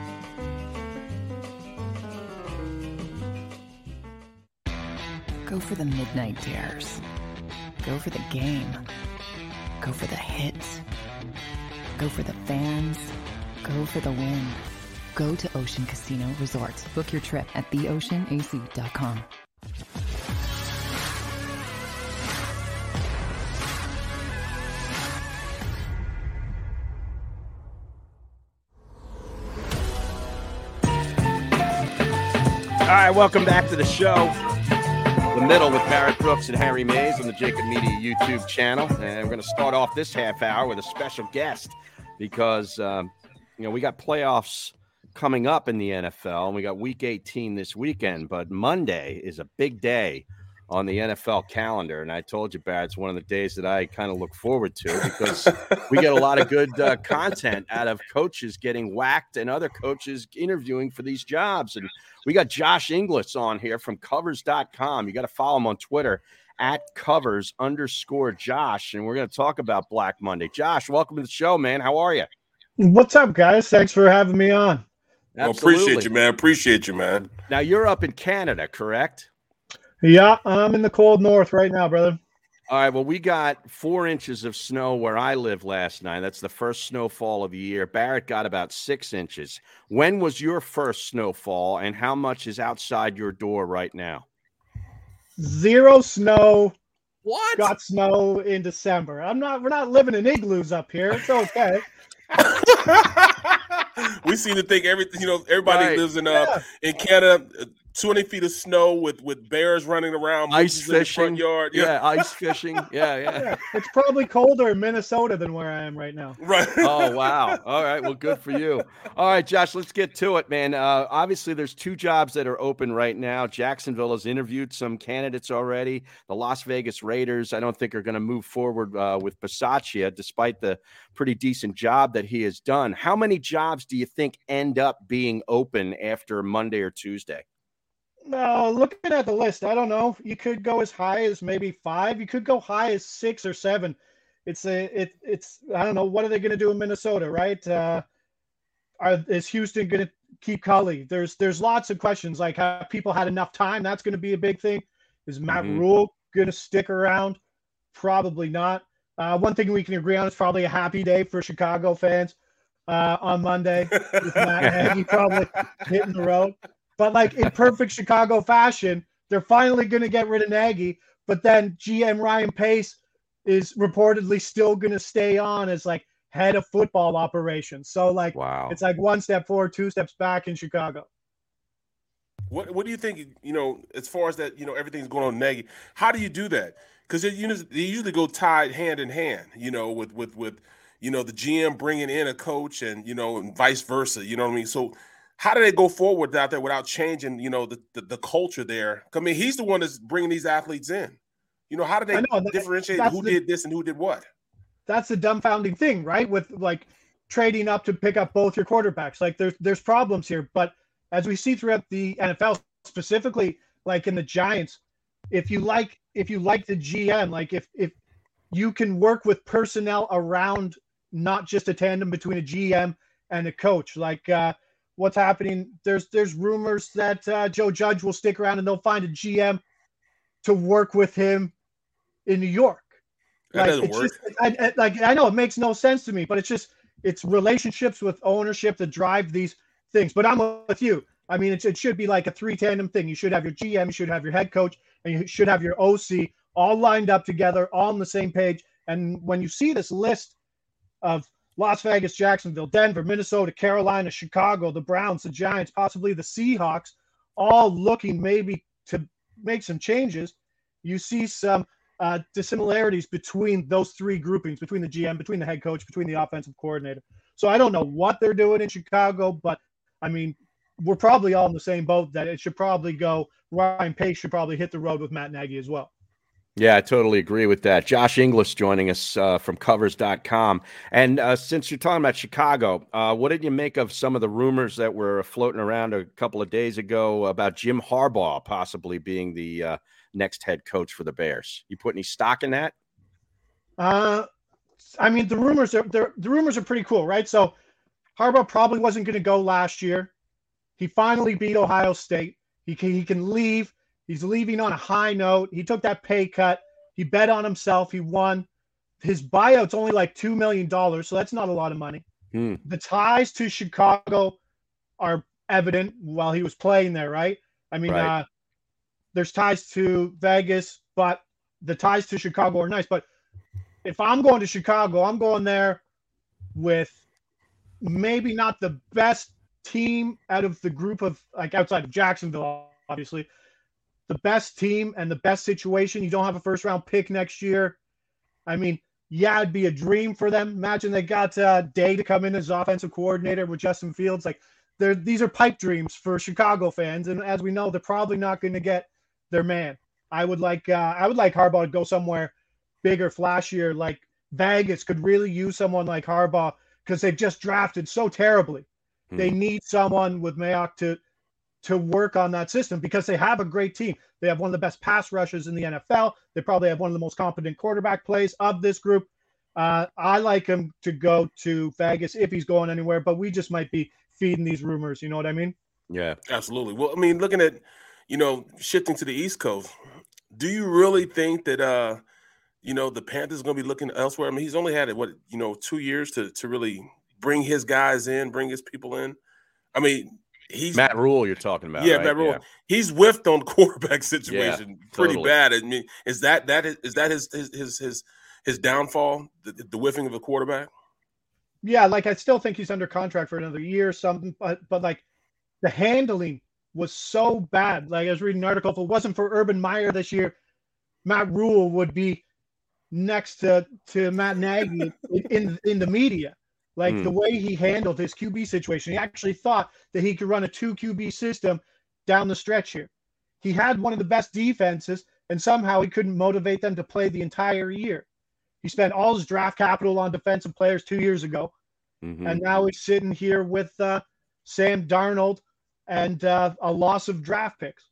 For the midnight dares. Go for the game. Go for the hits. Go for the fans. Go for the win. Go to Ocean Casino Resort. Book your trip at theoceanac.com. All right, welcome back to the show. The middle with Barrett Brooks and Harry Mayes on the JAKIB Media YouTube channel. And we're going to start off this half hour with a special guest because, um, you know, we got playoffs coming up in the NFL and we got week 18 this weekend. But Monday is a big day on the NFL calendar. And I told you, Barrett, it's one of the days that I kind of look forward to because we get a lot of good uh, content out of coaches getting whacked and other coaches interviewing for these jobs. And we got Josh Inglis on here from covers.com. You got to follow him on Twitter at covers underscore Josh. And we're going to talk about Black Monday. Josh, welcome to the show, man. How are you? What's up, guys? Thanks for having me on. Well, appreciate you, man. Appreciate you, man. Now you're up in Canada, correct? Yeah, I'm in the cold north right now, brother. All right. Well, we got four inches of snow where I live last night. That's the first snowfall of the year. Barrett got about six inches. When was your first snowfall, and how much is outside your door right now? Zero snow. What? Got snow in December. I'm not. We're not living in igloos up here. It's okay. we seem to think everything. You know, everybody Right. lives in uh Yeah. in Canada. Uh, 20 feet of snow with with bears running around, ice mooses in the fishing. front yard. Yeah, ice fishing. Yeah, yeah. Yeah, it's probably colder in Minnesota than where I am right now. right. Oh wow! All right, well, good for you. All right, Josh, let's get to it, man. Uh, obviously, there's two jobs that are open right now. Jacksonville has interviewed some candidates already. The Las Vegas Raiders, I don't think, are going to move forward uh, with Bisaccia, despite the pretty decent job that he has done. How many jobs do you think end up being open after Monday or Tuesday? No, looking at the list, I don't know. You could go as high as maybe five. You could go high as six or seven. It's a it it's I don't know what are they going to do in Minnesota, right? Uh, are is Houston going to keep Culley? There's there's lots of questions like have people had enough time? That's going to be a big thing. Is Matt Mhm. Rhule going to stick around? Probably not. Uh, one thing we can agree on is probably a happy day for Chicago fans uh, on Monday with Matt Nagy probably hitting the road. But like in perfect Chicago fashion, they're finally going to get rid of Nagy. But then GM Ryan Pace is reportedly still going to stay on as like head of football operations. So like Wow. it's like one step forward, two steps back in Chicago. What What do you think? You know, as far as that, you know, everything's going on Nagy. How do you do that? Because you know, they usually go tied hand in hand. You know, with with with you know the GM bringing in a coach, and you know, and vice versa. You know what I mean? So, how do they go forward out there without changing? You know, the the, the culture there. I mean, he's the one that's bringing these athletes in. You know, how do they know, that- differentiate who the- did this and who did what? that's the dumbfounding thing, right? With like trading up to pick up both your quarterbacks. Like there's there's problems here, but as we see throughout the NFL, specifically like in the Giants, if you like if you like the GM, like if if you can work with personnel around not just a tandem between a GM and a coach, like uh, what's happening. There's there's rumors that uh, Joe Judge will stick around and they'll find a GM to work with him in New York. That doesn't work. Just, I, I- like I know it makes no sense to me, but it's just it's relationships with ownership that drive these things. But I'm with you. I mean, it's, it should be like a three tandem thing. You should have your GM, you should have your head coach, and you should have your OC all lined up together, all on the same page. And when you see this list of Las Vegas, Jacksonville, Denver, Minnesota, Carolina, Chicago, the Browns, the Giants, possibly the Seahawks, all looking maybe to make some changes, you see some uh, dissimilarities between those three groupings, between the GM, between the head coach, between the offensive coordinator. So I don't know what they're doing in Chicago, but I mean, we're probably all in the same boat that it should probably go. Ryan Pace should probably hit the road with Matt Nagy as well. Yeah, I totally agree with that. Josh Inglis joining us uh, from covers.com. And uh, since you're talking about Chicago, uh, what did you make of some of the rumors that were floating around a couple of days ago about Jim Harbaugh possibly being the uh, next head coach for the Bears? You put any stock in that? Uh, I mean, the rumors are the rumors are pretty cool, right? So Harbaugh probably wasn't going to go last year. He finally beat Ohio State. He can, he can leave. He's leaving on a high note. He took that pay cut. He bet on himself. He won. His buyout's only like two million dollars, so that's not a lot of money. Hmm. The ties to Chicago are evident while he was playing there, right? I mean, Right. uh, there's ties to Vegas, but the ties to Chicago are nice. But if I'm going to Chicago, I'm going there with maybe not the best team out of the group of like outside of Jacksonville, obviously. The best team and the best situation. You don't have a first round pick next year. I mean, yeah, it'd be a dream for them. Imagine they got uh, Day to come in as offensive coordinator with Justin Fields. Like, they're these are pipe dreams for Chicago fans, and as we know, they're probably not going to get their man. I would like uh, I would like Harbaugh to go somewhere bigger, flashier. Like Vegas could really use someone like Harbaugh because they've just drafted so terribly. Hmm. They need someone with Mayock to to work on that system because they have a great team. They have one of the best pass rushes in the NFL. They probably have one of the most competent quarterback plays of this group. Uh, I like him to go to Vegas if he's going anywhere, but we just might be feeding these rumors. You know what I mean? Yeah. Absolutely. Well, I mean, looking at, you know, shifting to the East Coast, do you really think that uh, you know, the Panthers are going to be looking elsewhere? I mean, he's only had what, you know, 2 years to to really bring his guys in, bring his people in. I mean, he's Matt Rhule, you're talking about. yeah, right? Matt Rhule. He's whiffed on the quarterback situation pretty totally. bad. I mean, is that that is, is that his his his his, his downfall, the, the whiffing of a quarterback? Yeah, like I still think he's under contract for another year or something, but but like the handling was so bad. Like I was reading an article, if it wasn't for Urban Meyer this year, Matt Rhule would be next to, to Matt Nagy in in the media. Like Hmm. the way he handled his QB situation, he actually thought that he could run a two QB system down the stretch here. He had one of the best defenses, and somehow he couldn't motivate them to play the entire year. He spent all his draft capital on defensive players two years ago, Mhm. and now he's sitting here with uh, Sam Darnold and uh, a loss of draft picks.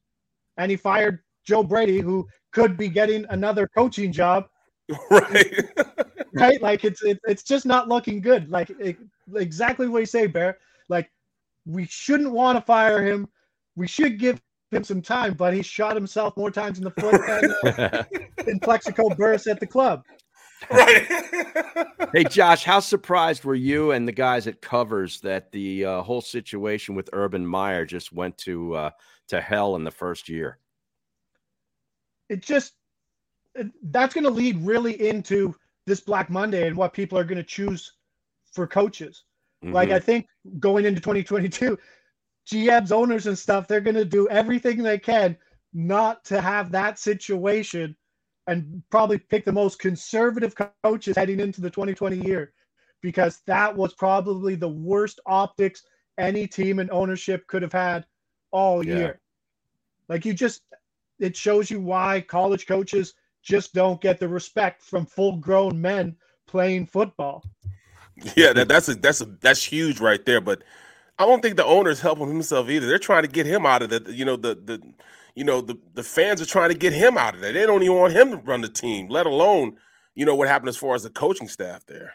And he fired Joe Brady, who could be getting another coaching job. right. right? Like it's it, it's just not looking good. Like it, exactly what you say, Bear. Like we shouldn't want to fire him. We should give him some time, but he shot himself more times in the foot than, than Plaxico Burress at the club. right. hey, Josh, how surprised were you and the guys at Covers that the uh, whole situation with Urban Meyer just went to uh, to hell in the first year? It just it- that's going to lead really into this Black Monday and what people are going to choose for coaches. Like Mhm. I think going into 2022, GMs, owners, and stuff, they're going to do everything they can not to have that situation, and probably pick the most conservative coaches heading into the 2020 year, because that was probably the worst optics any team and ownership could have had all Yeah. year. Like you just, it shows you why college coaches just don't get the respect from full-grown men playing football. Yeah, that, that's a that's a that's huge right there. But I don't think the owner's helping himself either. They're trying to get him out of the you know the the you know the the fans are trying to get him out of there. They don't even want him to run the team, let alone you know what happened as far as the coaching staff there.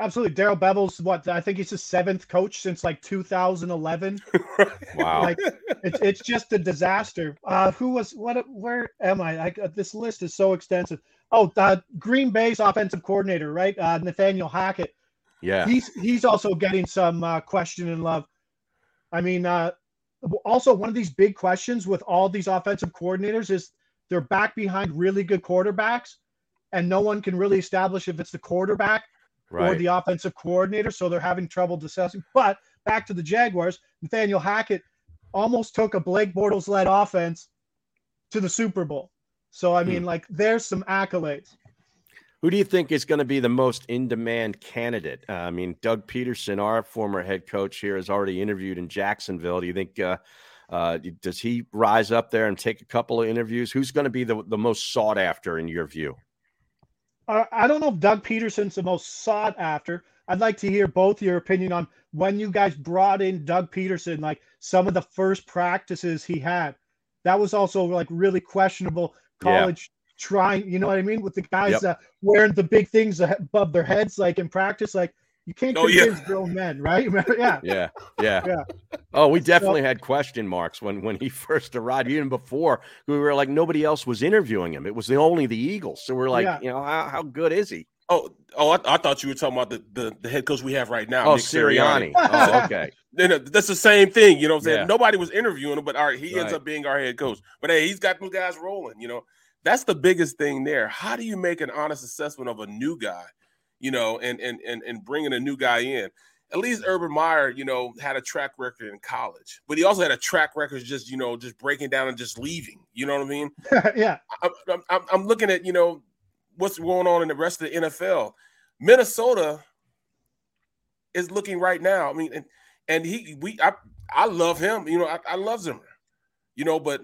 Absolutely. Darrell Bevell's what I think he's his seventh coach since like 2011. Wow. Like it's it's just a disaster. Uh, who was what? Where am I? I uh, this list is so extensive. Oh, uh, Green Bay's offensive coordinator, right? Uh, Nathaniel Hackett. yeah. He's he's also getting some uh, question and love. I mean, uh, also one of these big questions with all these offensive coordinators is they're back behind really good quarterbacks, and no one can really establish if it's the quarterback or the offensive coordinator, so they're having trouble discussing. But back to the Jaguars, Nathaniel Hackett almost took a Blake Bortles led offense to the Super Bowl. So I Hmm. mean, like, there's some accolades. Who do you think is going to be the most in demand candidate? Uh, I mean, Doug Pederson, our former head coach here, has already interviewed in Jacksonville. Do you think uh, uh, does he rise up there and take a couple of interviews? Who's going to be the, the most sought after in your view? Uh, I don't know if Doug Pederson's the most sought after. I'd like to hear both your opinion on when you guys brought in Doug Pederson, like some of the first practices he had. That was also like really questionable Yeah. college trying, you know what I mean? With the guys Yep. uh, wearing the big things above their heads, like in practice, like you can't Oh, yeah. convince grown men, right? yeah. Yeah, yeah, Yeah. Oh, we definitely had question marks when when he first arrived. Even before we were like nobody else was interviewing him. It was the only the Eagles. So we're like, Yeah. you know, how, how good is he? Oh, oh, I, I thought you were talking about the, the, the head coach we have right now. Oh, Nick Sirianni. oh, okay. Then that's the same thing, you know what I'm saying? Yeah. Nobody was interviewing him, but all right, he ends up being our head coach. But hey, he's got those guys rolling, you know. That's the biggest thing there. How do you make an honest assessment of a new guy, you know, and and and, and bringing a new guy in? At least Urban Meyer, you know, had a track record in college, but he also had a track record just, you know, just breaking down and just leaving. You know what I mean? yeah. I'm, I'm- I'm, looking at you know what's going on in the rest of the NFL. Minnesota is looking right now. I mean, and and he we I I love him. You know, I, I love Zimmer. You know, but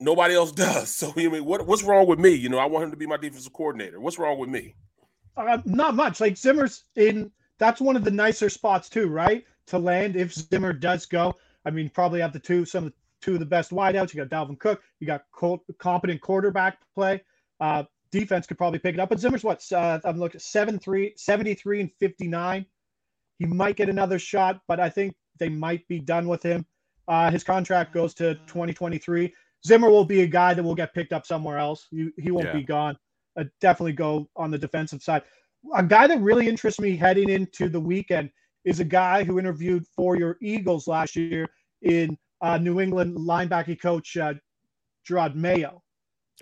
nobody else does. So I mean, what what's wrong with me? You know, I want him to be my defensive coordinator. What's wrong with me? Uh, not much. Like Zimmer's in. That's one of the nicer spots too, right? To land if Zimmer does go. I mean, probably have the two some of the two of the best wideouts. You got Dalvin Cook. You got co- competent quarterback play. Uh, defense could probably pick it up. But Zimmer's what? Uh, I'm looking 7-3, 73 and 59. He might get another shot, but I think they might be done with him. Uh, his contract goes to 2023. Zimmer will be a guy that will get picked up somewhere else. He, he won't Yeah. be gone. Uh, definitely go on the defensive side. A guy that really interests me heading into the weekend is a guy who interviewed for your Eagles last year in uh, New England linebacker coach uh, Jerod Mayo.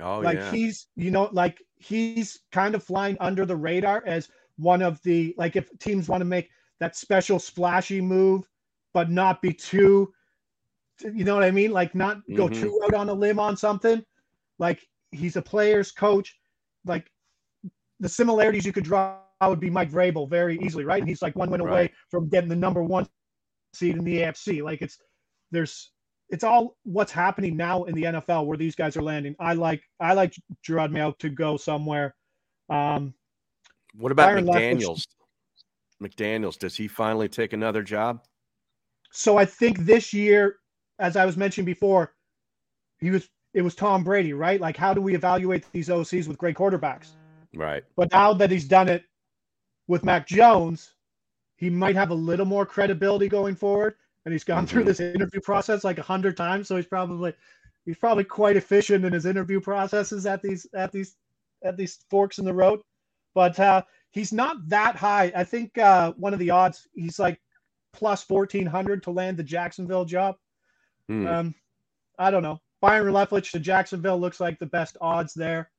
Oh like yeah. he's, you know, like he's kind of flying under the radar as one of the like if teams want to make that special splashy move, but not be too you know what I mean? Like not go Mhm. too out on a limb on something. Like he's a player's coach. Like the similarities you could draw would be Mike Vrabel very easily, right? And he's like one win away from getting the number one seed in the AFC. Like it's there's it's all what's happening now in the NFL where these guys are landing. I like I like Jerod Mayo to go somewhere. Um, What about Byron Leftwich- McDaniels? McDaniels, does he finally take another job? So I think this year, as I was mentioning before, he was it was Tom Brady, right? Like how do we evaluate these OCs with great quarterbacks? Right. But now that he's done it with Mac Jones, he might have a little more credibility going forward. And he's gone through Mhm. this interview process like a hundred times, so he's probably he's probably quite efficient in his interview processes at these at these at these forks in the road. But uh, he's not that high. I think uh, one of the odds he's like plus fourteen hundred to land the Jacksonville job. Hmm. Um, I don't know. Byron Leftwich to Jacksonville looks like the best odds there.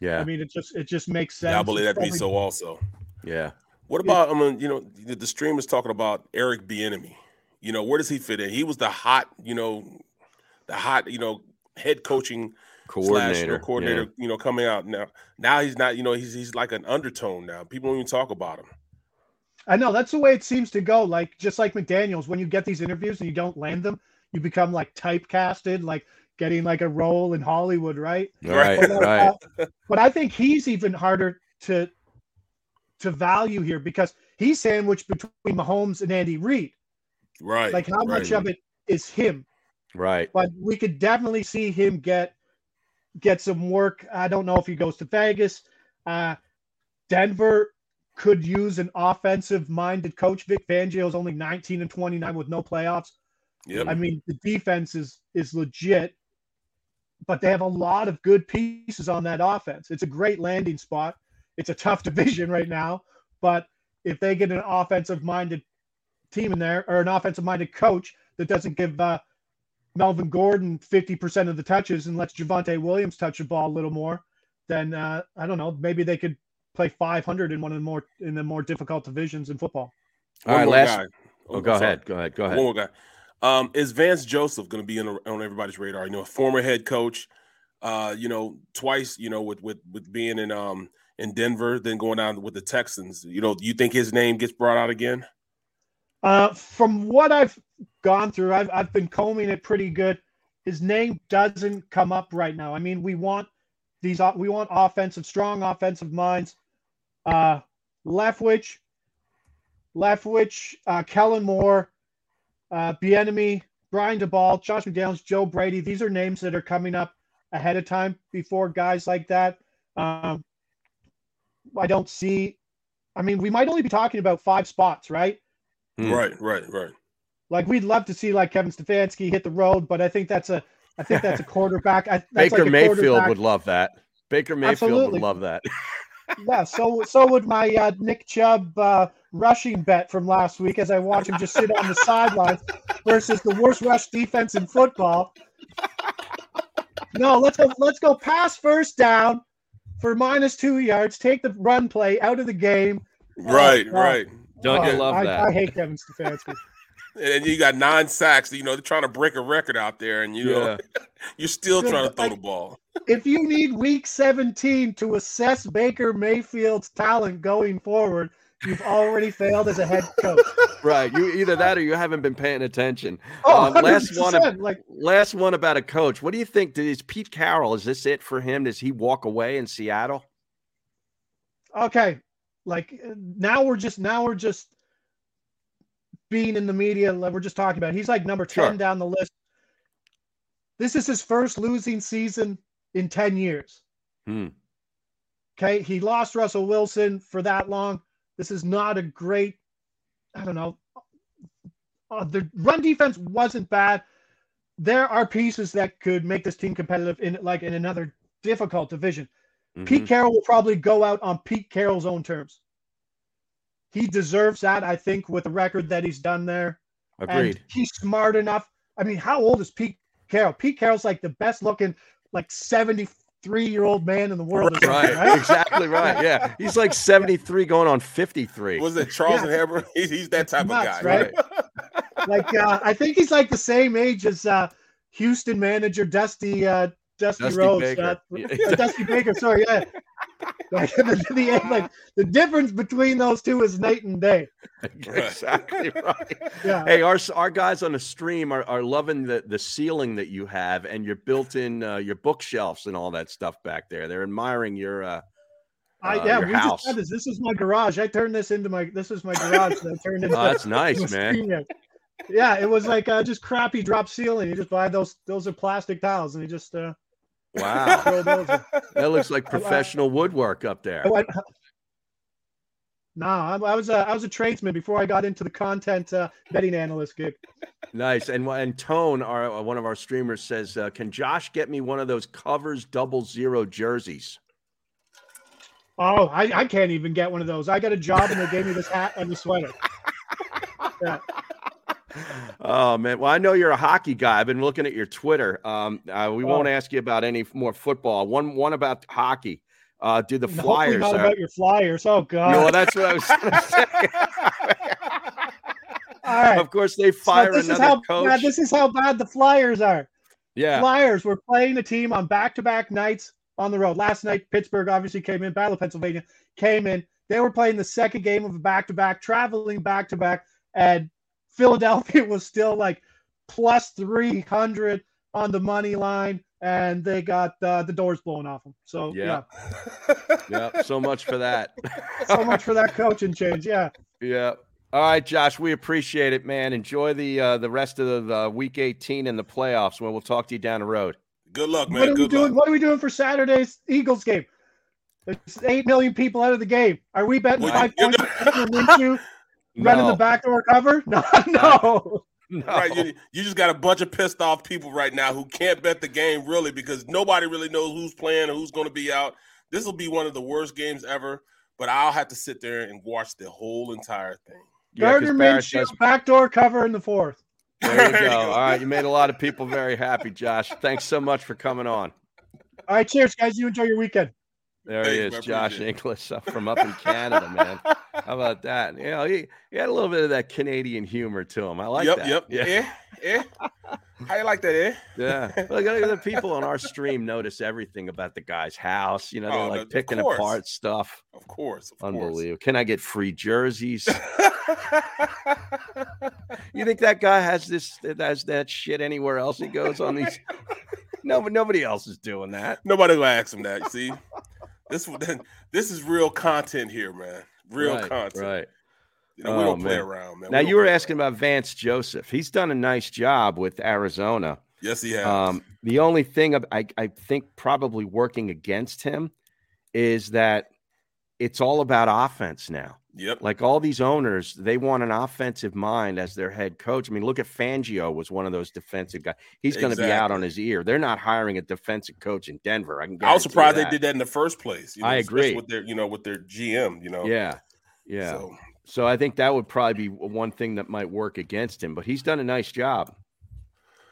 yeah. I mean, it just it just makes sense. Yeah, I believe that to be so also. yeah. What about I mean, you know, the, the stream is talking about Eric Bieniemy. You know, where does he fit in? He was the hot, you know, the hot, you know, head coaching slash you know, Coordinator. coordinator, yeah. you know, coming out now. Now he's not, you know, he's he's like an undertone now. People don't even talk about him. I know that's the way it seems to go. Like just like McDaniel's, when you get these interviews and you don't land them, you become like typecasted, like getting like a role in Hollywood, right? Right. But, uh, Right. But I think he's even harder to to value here because he's sandwiched between Mahomes and Andy Reid. Right. Like how much of it is him? Right. But we could definitely see him get get some work. I don't know if he goes to Vegas. Uh, Denver could use an offensive minded coach. Vic Fangio is only 19 and 29 with no playoffs. Yep. I mean, the defense is is legit, but they have a lot of good pieces on that offense. It's a great landing spot. It's a tough division right now, but if they get an offensive minded team in there or an offensive minded coach that doesn't give uh, Melvin Gordon 50% of the touches and lets Javonte Williams touch the ball a little more, then uh, I don't know, maybe they could play 500 in one of the more in the more difficult divisions in football. All One right. more Last. guy. Oh, go sorry. ahead. Go ahead. Go ahead. One more guy. Um, is Vance Joseph going to be in, on everybody's radar? You know, a former head coach. Uh, you know, twice. You know, with with with being in um in Denver, then going down with the Texans. You know, do you think his name gets brought out again? Uh, from what I've gone through, I've I've been combing it pretty good. His name doesn't come up right now. I mean, we want these we want offensive, strong offensive minds. Uh, Leftwich, Leftwich, uh, Kellen Moore, uh, Bieniemy, Brian Daboll, Josh McDaniels, Joe Brady. These are names that are coming up ahead of time before guys like that. Um, I don't see. I mean, we might only be talking about five spots, right? Hmm. Right, right, right. Like we'd love to see like Kevin Stefanski hit the road, but I think that's a I think that's a quarterback. I, that's Baker like a Mayfield quarterback- would love that. Baker Mayfield Absolutely. would love that. Yeah, so so would my uh, Nick Chubb uh, rushing bet from last week as I watch him just sit on the sidelines versus the worst rush defense in football. No, let's go. Let's go pass first down for minus two yards. Take the run play out of the game. Right, Oh, right. Don't you Oh, love I, that? I hate Kevin Stefanski. And you got nine sacks. You know, they're trying to break a record out there, and you know, you're still trying to throw the ball. If you need week 17 to assess Baker Mayfield's talent going forward, you've already failed as a head coach. right. You either that or you haven't been paying attention. Oh, Um, last one. 100%, like Last one about a coach. What do you think? Is Pete Carroll? Is this it for him? Does he walk away in Seattle? okay, like now we're just now we're just being in the media. We're just talking about. it. He's like number 10 Sure. down the list. This is his first losing season in 10 years. Hmm. Okay, he lost Russell Wilson for that long. This is not a great, I don't know. Uh, the run defense wasn't bad. There are pieces that could make this team competitive in like in another difficult division. Pete Mhm. Carroll will probably go out on Pete Carroll's own terms. He deserves that, I think, with the record that he's done there. Agreed. And he's smart enough. I mean, how old is Pete Carroll? Pete Carroll's like the best looking, like 73 year old man in the world. or Right. right? exactly right. Yeah. He's like 73 going on 53. Was it Charles Yeah. and He's, he's that type Nuts, of guy, right? like uh, I think he's like the same age as uh, Houston manager Dusty uh, Dusty, Dusty Rhodes. Baker. Uh, yeah, Dusty Baker. Sorry, yeah. Like the, the, like the difference between those two is night and day. exactly right. Yeah. Hey, our our guys on the stream are, are loving the the ceiling that you have and your built-in uh, your bookshelves and all that stuff back there. They're admiring your uh, I, uh, yeah, your we house. just had this. This is my garage. I turned this into my. This is my garage. that I turned into. Oh, that's nice, into man. studio. Yeah, it was like uh, just crappy drop ceiling. You just buy those. Those are plastic tiles, and you just. Uh, Wow, throw those in. that looks like professional woodwork up there. I No, I, I was a I was a tradesman before I got into the content uh, betting analyst gig. Nice. And and Tone, our uh, one of our streamers says, uh, "Can Josh get me one of those covers double zero jerseys?" Oh, I, I can't even get one of those. I got a job and they gave me this hat and the sweater. Yeah. Oh man, well I know you're a hockey guy. I've been looking at your Twitter. Um, uh, we won't Oh. ask you about any more football. One one about hockey. Uh, do the Flyers? not uh, about your flyers. Oh God. no, that's what I was going to say. All right. of course, they So fire is another how coach. this is how bad the Flyers are. yeah, Flyers were playing the team on back-to-back nights on the road. Last night, Pittsburgh obviously came in. Battle of Pennsylvania came in. They were playing the second game of a back-to-back, traveling back-to-back, and Philadelphia was still like plus three hundred on the money line, and they got uh, the doors blown off them. So Yeah. yeah, yeah. So much for that. so much for that coaching change. Yeah. Yeah. All right, Josh, we appreciate it, man. Enjoy the uh, the rest of the, the week 18 and the playoffs. When we'll talk to you down the road. Good luck, man. What man. are we doing? luck. What are we doing for Saturday's Eagles game? It's eight million people out of the game. Are we betting Well, five points for Minshew running No. the backdoor cover? No, no. No. Right, you, you just got a bunch of pissed off people right now who can't bet the game really because nobody really knows who's playing or who's going to be out. This will be one of the worst games ever, but I'll have to sit there and watch the whole entire thing. Yeah, 'cause Gardner Barrett Minshew does- backdoor cover in the fourth. There you There go. you go. All right, you made a lot of people very happy, Josh. Thanks so much for coming on. All right, cheers, guys. You enjoy your weekend. There he is. Josh Inglis from up in Canada, man. How about that? You know, he, he had a little bit of that Canadian humor to him. I like that. yep, that. yep. Yeah. Eh, eh. How you like that, eh? Yeah. Look at the people on our stream notice everything about the guy's house. You know, they're Oh, like of picking apart stuff. Of course. Of Unbelievable. Can I get free jerseys? you think that guy has this has that shit anywhere else he goes on these? No, but nobody else is doing that. Nobody will ask him that. See, this this is real content here, man. Real right, content. Right. You know, we Oh, don't play around, man. Now We you were asking about Vance Joseph. He's done a nice job with Arizona. Yes, he has. Um, the only thing I, I think probably working against him is that it's all about offense now. Yep. Like all these owners, they want an offensive mind as their head coach. I mean, look at Fangio was one of those defensive guys. He's going to be out on his ear. They're not hiring a defensive coach in Denver. I can. I was surprised they did that in the first place. You know, I agree. with their, you know, with their GM. You know. Yeah, yeah. So, So I think that would probably be one thing that might work against him. But he's done a nice job.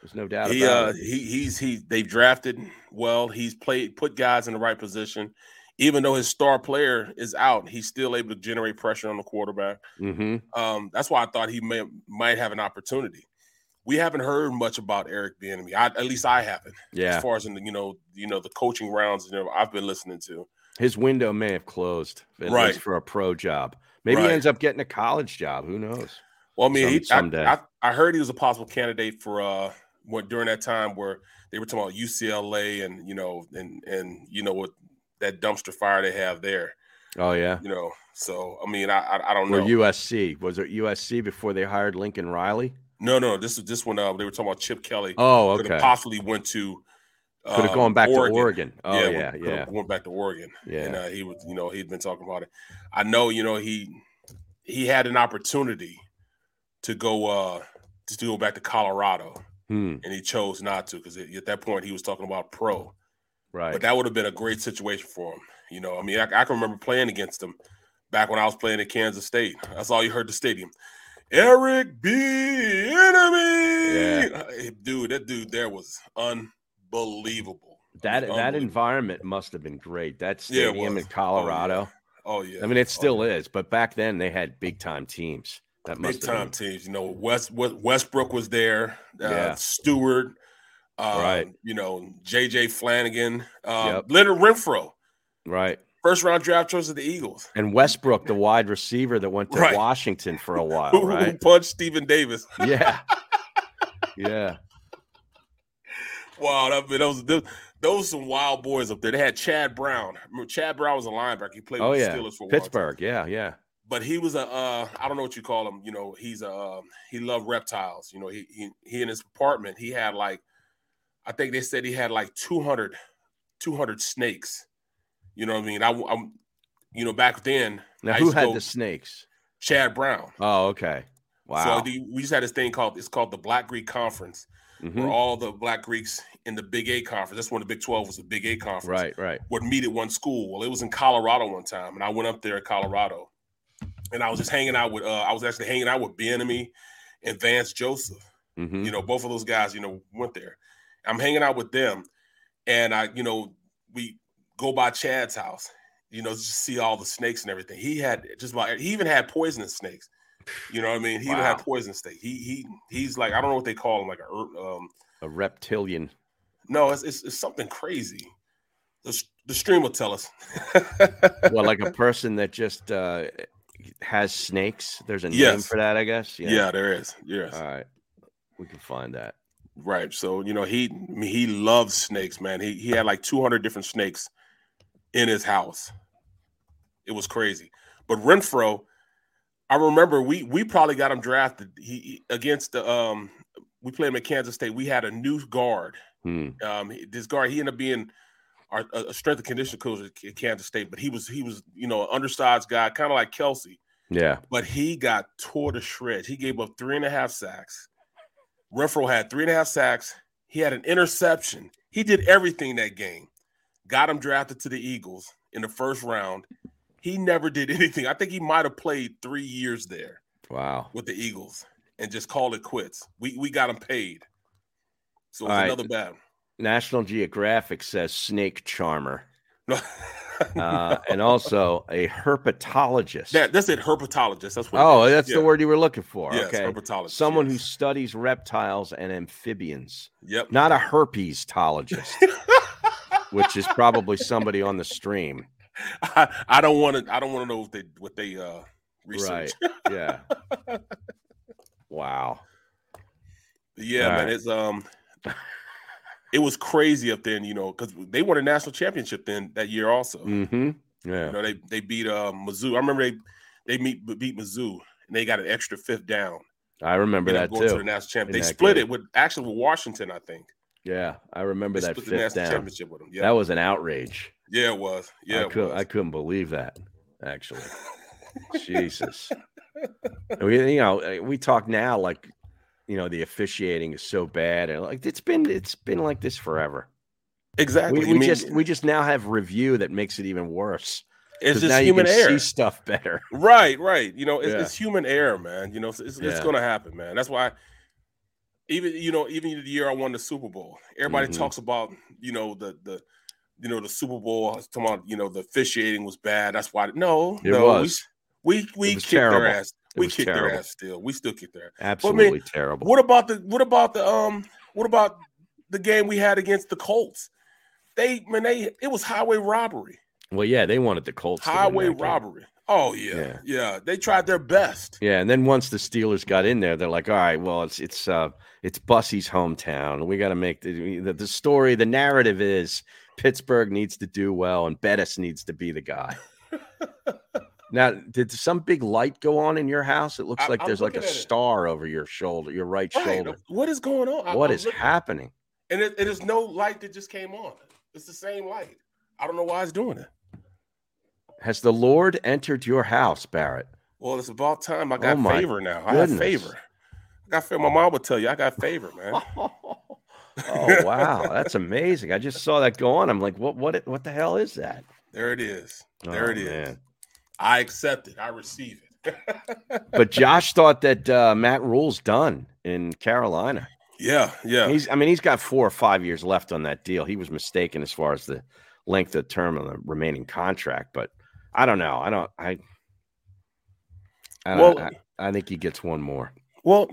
There's no doubt he about uh it. he he's he they've drafted well. He's played put guys in the right position. Even though his star player is out, he's still able to generate pressure on the quarterback. hmm Um, that's why I thought he may might have an opportunity. We haven't heard much about Eric Bieniemy. I, at least I haven't. Yeah, As far as in the, you know, you know the coaching rounds, you know, I've been listening to. his window may have closed Right. for a pro job. Maybe he ends up getting a college job. Who knows? Well, I mean, Some- he, someday. I, I, I heard he was a possible candidate for uh what during that time where they were talking about UCLA and you know and and you know what that dumpster fire they have there. Oh yeah. You know, so I mean, I I, I don't know. Or. USC was it USC before they hired Lincoln Riley? no, no, this is this one. Uh, they were talking about Chip Kelly. Oh, Could okay. have possibly went to. Could have gone back to Oregon. Oh yeah, yeah, went, yeah. Went back to Oregon. Yeah. and uh, he was, you know, he'd been talking about it. I know, you know, he he had an opportunity to go uh to go back to Colorado, Hmm, and he chose not to because at that point he was talking about pro. Right. But that would have been a great situation for him. You know, I mean, I, I can remember playing against him back when I was playing at Kansas State. That's all you heard the stadium. Eric B. Enemy. Dude, that dude there was unbelievable. that that Unbelievable. environment must have been great. That stadium was. in Oh, yeah. Colorado. Oh yeah. I mean, it Oh, still yeah. is, but back then they had big time teams. That big time been- teams. You know, West, West Westbrook was there. Uh, Yeah. Stewart. Um, Right. You know, JJ Flanagan. Um, Yep. Leonard Renfro. right. First round draft choice of the Eagles. And Westbrook, the wide receiver that went to Right. Washington for a while, Who, who right? punched Stephen Davis? yeah. Yeah. Wow, that, was those those were some wild boys up there. They had Chad Brown. Remember, Chad Brown was a linebacker. He played Oh with yeah. the Steelers for a while, too. Pittsburgh. Yeah, yeah. but he was a uh, I don't know what you call him. You know, he's a um, he loved reptiles. You know, he he he in his apartment he had like I think they said he had like 200, 200 snakes. You know what I mean? I, am you know back then. Now who had the snakes? Chad Brown. Oh, okay. Wow. So the, we just had this thing called it's called the Black Greek Conference, Mhm. where all the Black Greeks in the Big Eight conference. That's when the Big Twelve was the Big Eight conference. Right, right. would meet at one school. Well, it was in Colorado one time, and I went up there in Colorado, and I was just hanging out with. Uh, I was actually hanging out with Bieniemy and Vance Joseph. Mhm. You know, both of those guys. You know, went there. I'm hanging out with them, and I, you know, we go by Chad's house. You know, just see all the snakes and everything. He had just about. He even had poisonous snakes. You know what I mean? He even had Wow. poisonous snakes. He he he's like I don't know what they call him, like a er- um. A reptilian. No, it's it's, it's something crazy. The, the stream will tell us. well, like a person that just uh, has snakes. There's a name Yes. for that, I guess. Yeah, there is. Yes. All right. We can find that. Right. So, you know, he he loves snakes, man. He he had like 200 different snakes in his house. It was crazy. But Renfro, I remember we we probably got him drafted. He against the um we played him at Kansas State. We had a new guard. Hmm. Um this guard he ended up being our a a strength and conditioning coach at Kansas State, but he was he was, you know, an undersized guy, kind of like Kelce. Yeah. but he got tore to shreds. He gave up three and a half sacks. Renfro had three and a half sacks. He had an interception. He did everything that game. Got him drafted to the Eagles in the first round. He never did anything. I think he might have played three years there Wow. with the Eagles and just called it quits. We we got him paid. So it's right. another bad. National Geographic says snake charmer. Uh, and also a herpetologist. that, that's it, herpetologist. That's what. oh, that's the word you were looking for. Yes, okay. herpetologist, Someone who studies reptiles and amphibians. Yep. Not a herpesologist, which is probably somebody on the stream. I, I don't want to. I don't want to know what they what they uh research. Right. Yeah. wow. Yeah, All man. right. It's um, it was crazy up then, you know, because they won a national championship then that year also. Mm-hmm. Yeah. You know, they they beat um Mizzou. I remember they they meet beat Mizzou and they got an extra fifth down. I remember that going too. to the national champ. They split game. it with actually with Washington, I think. Yeah, I remember They that split the national down. championship with them. Yeah, That was an outrage. yeah, it was. Yeah, I, could, was. I couldn't believe that. Actually, Jesus. We, you know, uh, we talk now like, you know, the officiating is so bad, and like it's been it's been like this forever. exactly. We, I mean, just we just now have review that makes it even worse. it's just human error. see stuff better. Right, right. You know, it's, Yeah. it's human error, man. You know, it's, it's, it's going to happen, man. That's why, even you know, even the year I won the Super Bowl, everybody Mhm. talks about you know the the you know the Super Bowl. Talking about you know the officiating was bad. That's why. No, It no, was. we we we was kicked their ass. It We kicked terrible. their ass. Still, we still kick their ass. Absolutely terrible. What about the what about the um what about the game we had against the Colts? They man, they it was highway robbery. Well, yeah, they wanted the Colts. Highway game. robbery. Oh yeah, Yeah. yeah, They tried their best. Yeah, and then once the Steelers got in there, they're like, "All right, well, it's it's uh it's Bussy's hometown. We got to make the, the the story. The narrative is Pittsburgh needs to do well, and Bettis needs to be the guy." now, did some big light go on in your house? It looks I- like I'm there's like a at it. star over your shoulder, your right, Right. shoulder. What is going on? I- What I'm is looking- happening? And it, it is no light that just came on. It's the same light. I don't know why it's doing it. Has the Lord entered your house, Barrett? Well, it's about time I oh got Oh, favor now. I have favor. I got favor. My mom would tell you I got favor, man. Oh wow, that's amazing! I just saw that go on. I'm like, what what what the hell is that? There it is. Oh, there Oh, it is. man. I accept it. I receive it. But Josh thought that uh, Matt Rhule's done in Carolina. yeah, yeah. He's, I mean, he's got four or five years left on that deal. He was mistaken as far as the length of term of the remaining contract, but I don't know. I don't. I. I don't, well, I think he gets one more. Well,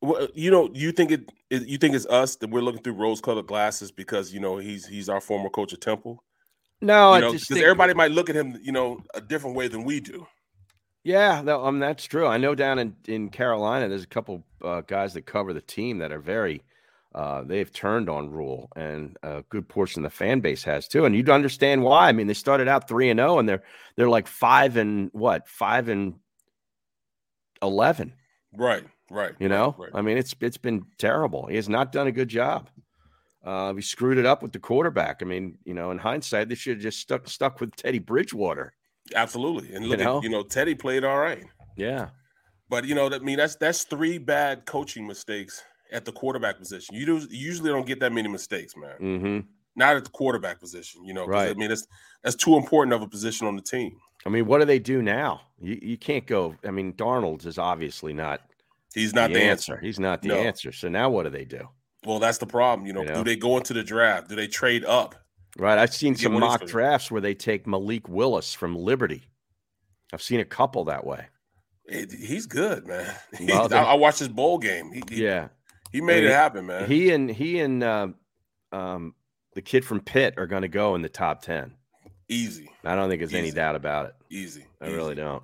well, you know, you think it, it you think it's us that we're looking through rose-colored glasses because you know he's he's our former coach at Temple. No, you I know, just because everybody might look at him, you know, a different way than we do. Yeah, no, um, that's true. I know down in, in Carolina, there's a couple uh, guys that cover the team that are very, uh, they've turned on Rhule, and a good portion of the fan base has too. And you'd understand why. I mean, they started out three and zero, and they're they're like five and what, five and eleven. Right, right. You know, right. I mean, it's it's been terrible. He has not done a good job. Uh, he screwed it up with the quarterback. I mean, you know, in hindsight, they should have just stuck stuck with Teddy Bridgewater. Absolutely. And You look know? at you know, Teddy played all right. Yeah. But you know, that I mean that's that's three bad coaching mistakes at the quarterback position. You, do, you usually don't get that many mistakes, man. Mm-hmm. Not at the quarterback position, you know. 'cause, I mean, that's that's too important of a position on the team. I mean, what do they do now? You you can't go. I mean, Darnold is obviously not. He's not the answer. He's not the No. answer. So now what do they do? Well, that's the problem. You know, You know? do they go into the draft? Do they trade up? Right. I've seen some one of these mock drafts where they take Malik Willis from Liberty. I've seen a couple that way. It- he's good, man. Well, I, they- I watched his bowl game. He, he, Yeah. he made I it happen, man. He and he and uh, um, the kid from Pitt are going to go in the top ten. Easy, I don't think there's any doubt about it. easy. I really don't.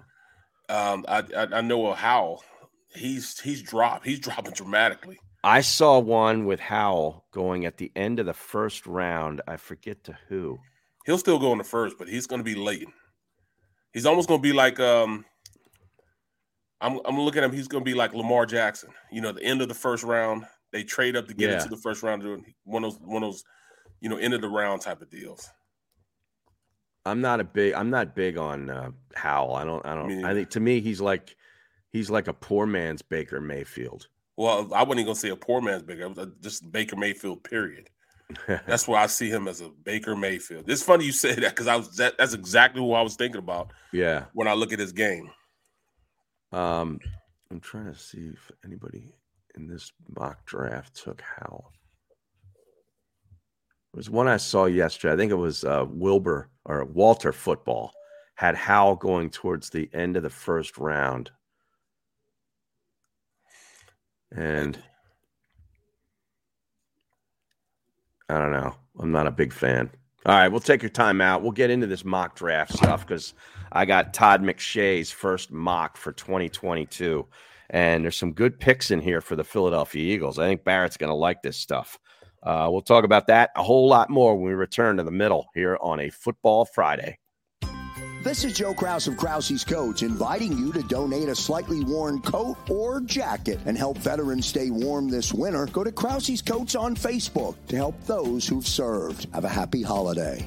Um, I, I I know how he's he's dropped. He's dropping dramatically. I saw one with Howell going at the end of the first round. I forget to who. He'll still go in the first, but he's going to be late. He's almost going to be like um. I'm I'm looking at him. He's going to be like Lamar Jackson. You know, the end of the first round, they trade up to get Yeah. into the first round. Doing one of those one of those, you know, end of the round type of deals. I'm not a big. I'm not big on uh, Howell. I don't. I don't. I neither. think to me he's like he's like a poor man's Baker Mayfield. Well, I wasn't even gonna say a poor man's Baker. It was just Baker Mayfield. Period. That's where I see him as a Baker Mayfield. It's funny you say that because I was that, that's exactly who I was thinking about yeah. when I look at his game. Um, I'm trying to see if anybody in this mock draft took Howell. There was one I saw yesterday. I think it was uh, Wilbur or Walter Football had Howell going towards the end of the first round. And I don't know. I'm not a big fan. All right, we'll take your time out. We'll get into this mock draft stuff because I got Todd McShay's first mock for 2022. And there's some good picks in here for the Philadelphia Eagles. I think Barrett's going to like this stuff. Uh, we'll talk about that a whole lot more when we return to the middle here on a Football Friday. This is Joe Kraus of Krause's Coats inviting you to donate a slightly worn coat or jacket and help veterans stay warm this winter. Go to Krause's Coats on Facebook to help those who've served. Have a happy holiday.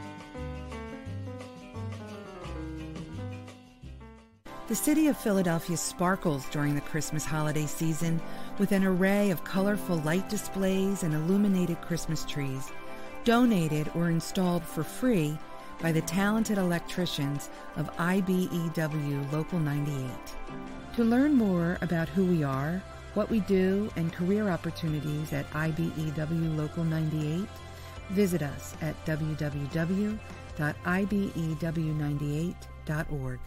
The city of Philadelphia sparkles during the Christmas holiday season with an array of colorful light displays and illuminated Christmas trees, donated or installed for free by the talented electricians of IBEW Local 98. To learn more about who we are, what we do, and career opportunities at IBEW Local 98, visit us at www.ibew98.org.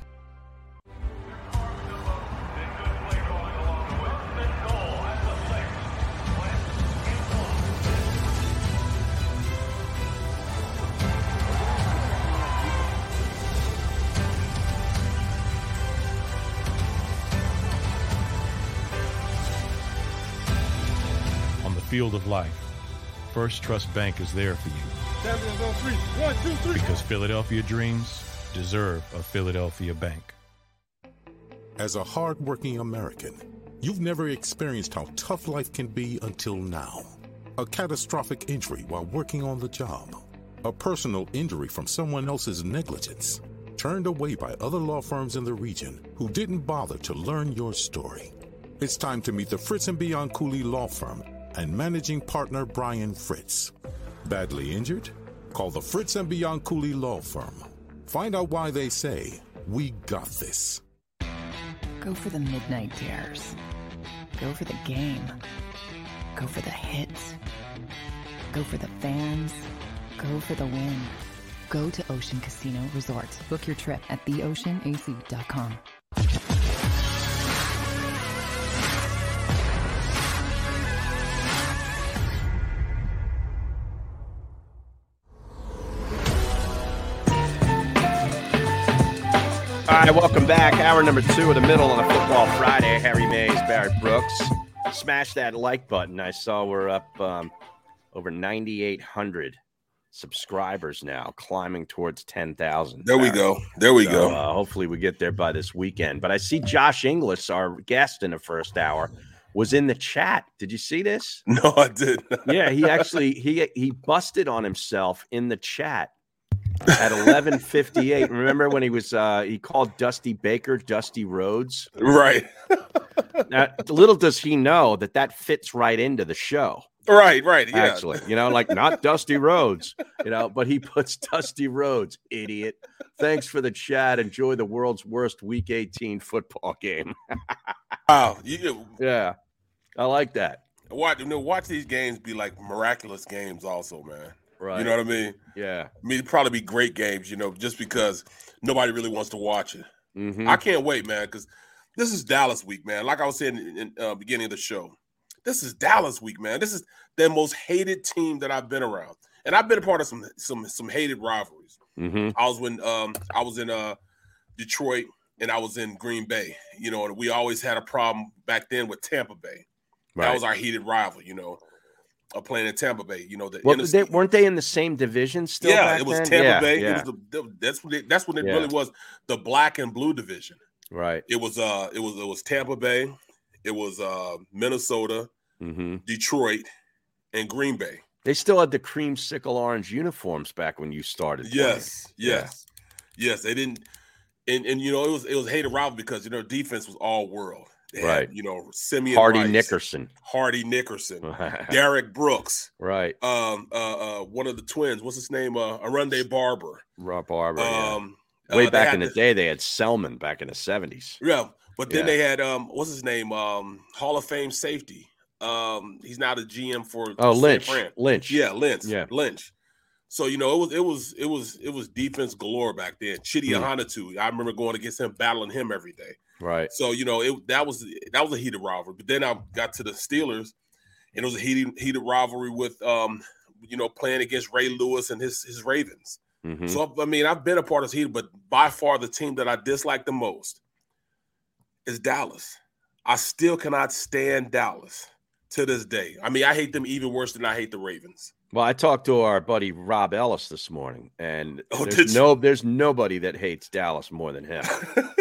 field of life, First Trust Bank is there for you Champions on three. One, two, three. because Philadelphia dreams deserve a Philadelphia bank. As a hardworking American, you've never experienced how tough life can be until now. A catastrophic injury while working on the job. A personal injury from someone else's negligence. Turned away by other law firms in the region who didn't bother to learn your story. It's time to meet the Fritz and Bianculli Law Firm and managing partner Brian Fritz. Badly injured? Call the Fritz and Bianculli Law Firm. Find out why they say, We got this. Go for the midnight dares. Go for the game. Go for the hits. Go for the fans. Go for the win. Go to Ocean Casino Resort. Book your trip at theoceanac.com. All right, welcome back. Hour number two of the middle on a football Friday. Harry Mayes, Barrett Brooks. Smash that like button. I saw we're up um, over 9,800 subscribers now, climbing towards 10,000. There we go. There we So, go. Uh, hopefully, we get there by this weekend. But I see Josh Inglis, our guest in the first hour, was in the chat. Did you see this? No, I did. yeah, he actually he he busted on himself in the chat at 11:58. Remember when he was uh he called Dusty Baker Dusty Rhodes? Right. Now, little does he know that that fits right into the show. Right, right. Yeah. Actually, you know, like not Dusty Rhodes, you know, but he puts Dusty Rhodes, idiot. Thanks for the chat. Enjoy the world's worst week 18 football game. Wow. You, yeah. I like that. watch, you know, watch these games be like miraculous games, also, man. Right. You know what I mean? Yeah. I mean, it'd probably be great games, you know, just because nobody really wants to watch it. Mhm. I can't wait, man, because this is Dallas week, man. Like I was saying in the uh, beginning of the show, this is Dallas week, man. This is the most hated team that I've been around, and I've been a part of some some some hated rivalries. Mhm. I was when um I was in uh Detroit and I was in Green Bay, you know, and we always had a problem back then with Tampa Bay. That was our heated rival, you know, of playing in Tampa Bay. You know, the Well, they, weren't they in the same division still? yeah, back it was then? Tampa Yeah, Bay. Yeah. It was the, that's what it, that's what it Yeah. really was. The black and blue division. right. It was uh it was it was Tampa Bay, it was uh Minnesota, hmm Detroit, and Green Bay. They still had the creamsicle orange uniforms back when you started. playing. Yes, yes, yes. They didn't, and and you know it was it was hated rival because you know defense was all world. Had, Right. you know Simeon Hardy Rice, Nickerson. Hardy Nickerson, Derrick Brooks, Right. um, uh, uh, one of the twins. What's his name? Uh, Ronde Barber. Rob Barber. yeah. Um, Way uh, back in the day, they had Selmon back in the 70s. Yeah, but then Yeah. they had um, what's his name? Um, Hall of Fame safety. Um, he's now a GM for Oh, Lynch. Lynch. Yeah, Lynch. Yeah. Lynch. So you know it was it was it was it was defense galore back then. Chidi Hmm. Ahanotu. I remember going against him, battling him every day. Right. So you know it that was that was a heated rivalry. But then I got to the Steelers, and it was a heated heated rivalry with um you know playing against Ray Lewis and his his Ravens. Mhm. So I mean I've been a part of this heated, but by far the team that I dislike the most is Dallas. I still cannot stand Dallas to this day. I mean I hate them even worse than I hate the Ravens. Well, I talked to our buddy Rob Ellis this morning, and Oh, there's did you? no there's nobody that hates Dallas more than him.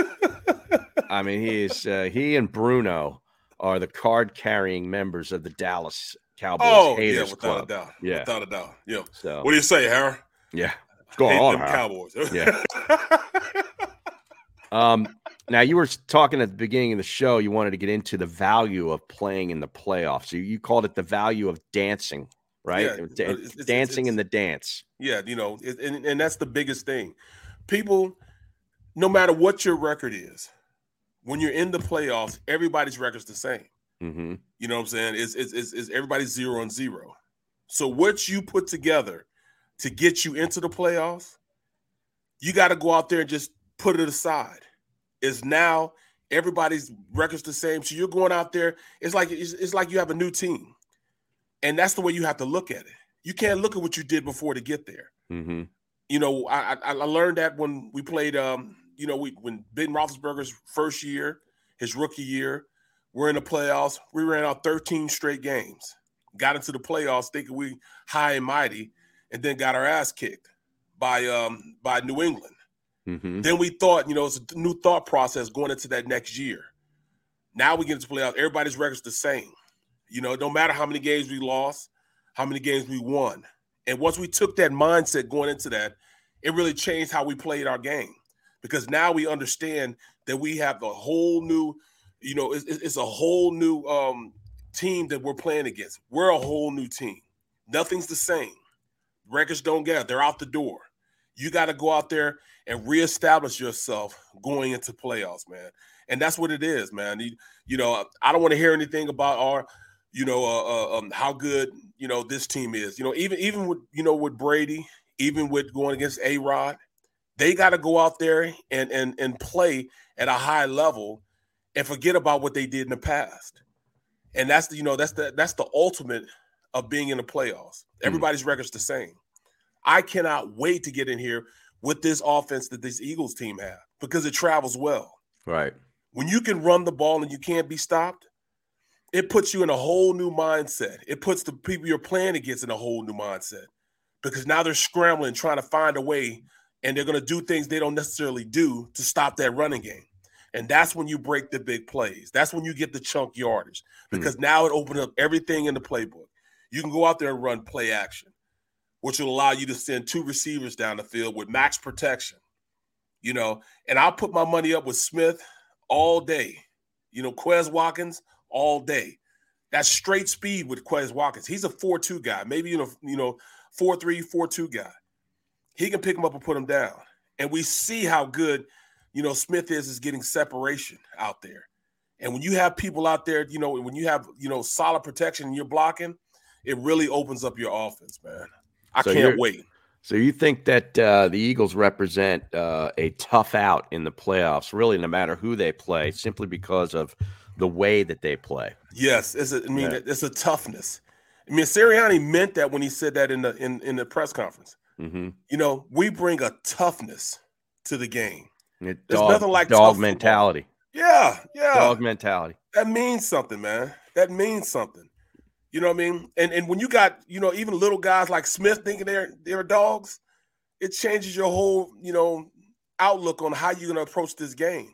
I mean, he is uh, he and Bruno are the card carrying members of the Dallas Cowboys Oh, yeah, haters without club. a doubt. Yeah, Without a doubt. Yeah. So- what do you say, Harry? yeah. Go Hate on, Cowboys. Yeah. Um, now you were talking at the beginning of the show. You wanted to get into the value of playing in the playoffs. You, you called it the value of dancing, right? Yeah, Da- it's- it's- dancing it's- in the dance. Yeah, you know, it, and, and that's the biggest thing. People, no matter what your record is, when you're in the playoffs, everybody's record's the same. Mm-hmm. You know what I'm saying? It's, it's, it's, it's everybody's zero and zero. So what you put together to get you into the playoffs, you got to go out there and just put it aside. Is now everybody's records the same. So you're going out there. It's like it's, it's like you have a new team, and that's the way you have to look at it. You can't look at what you did before to get there Mm-hmm. you know, I, I I learned that when we played, um, you know, we when Ben Roethlisberger's first year, his rookie year, we're in the playoffs. We ran out 13 straight games, got into the playoffs thinking we high and mighty, and then got our ass kicked by um by New England. Mm-hmm. Then we thought, you know, it's a new thought process going into that next year. Now we get into playoffs. Everybody's record's the same. You know, no matter how many games we lost, how many games we won. And once we took that mindset going into that, it really changed how we played our game because now we understand that we have a whole new, you know, it's, it's a whole new um, team that we're playing against. We're a whole new team. Nothing's the same. Records don't get they're out the door. You got to go out there and reestablish yourself going into playoffs, man. And that's what it is, man. You, you know, I don't want to hear anything about our, you know, uh, uh, um, how good you know this team is. You know, even even with you know with Brady, even with going against A Rod, they got to go out there and and and play at a high level and forget about what they did in the past. And that's the you know that's the that's the ultimate of being in the playoffs. Hmm. Everybody's record's the same. I cannot wait to get in here with this offense that this Eagles team have because it travels well. Right. When you can run the ball and you can't be stopped, it puts you in a whole new mindset. It puts the people you're playing against in a whole new mindset because now they're scrambling, trying to find a way, and they're going to do things they don't necessarily do to stop that running game. And that's when you break the big plays. That's when you get the chunk yardage hmm. because now it opens up everything in the playbook. You can go out there and run play action, which will allow you to send two receivers down the field with max protection. You know, and I'll put my money up with Smith all day. You know, Quez Watkins all day. That's straight speed with Quez Watkins. He's a 4-2 guy, maybe you know, you know, 4-3, 4-2 guy. He can pick him up and put him down. And we see how good, you know, Smith is is getting separation out there. And when you have people out there, you know, when you have, you know, solid protection and you're blocking, it really opens up your offense, man. I So can't wait. So you think that uh, the Eagles represent uh, a tough out in the playoffs, really, no matter who they play, simply because of the way that they play. Yes, it's a, I mean, Yeah. it's a toughness. I mean, Sirianni meant that when he said that in the in, in the press conference. Mm-hmm. You know, we bring a toughness to the game. It, There's dog, nothing like dog football. mentality. Yeah, yeah. Dog mentality. That means something, man. That means something. You know what I mean? And and when you got, you know, even little guys like Smith thinking they're they're dogs, it changes your whole, you know, outlook on how you're gonna approach this game.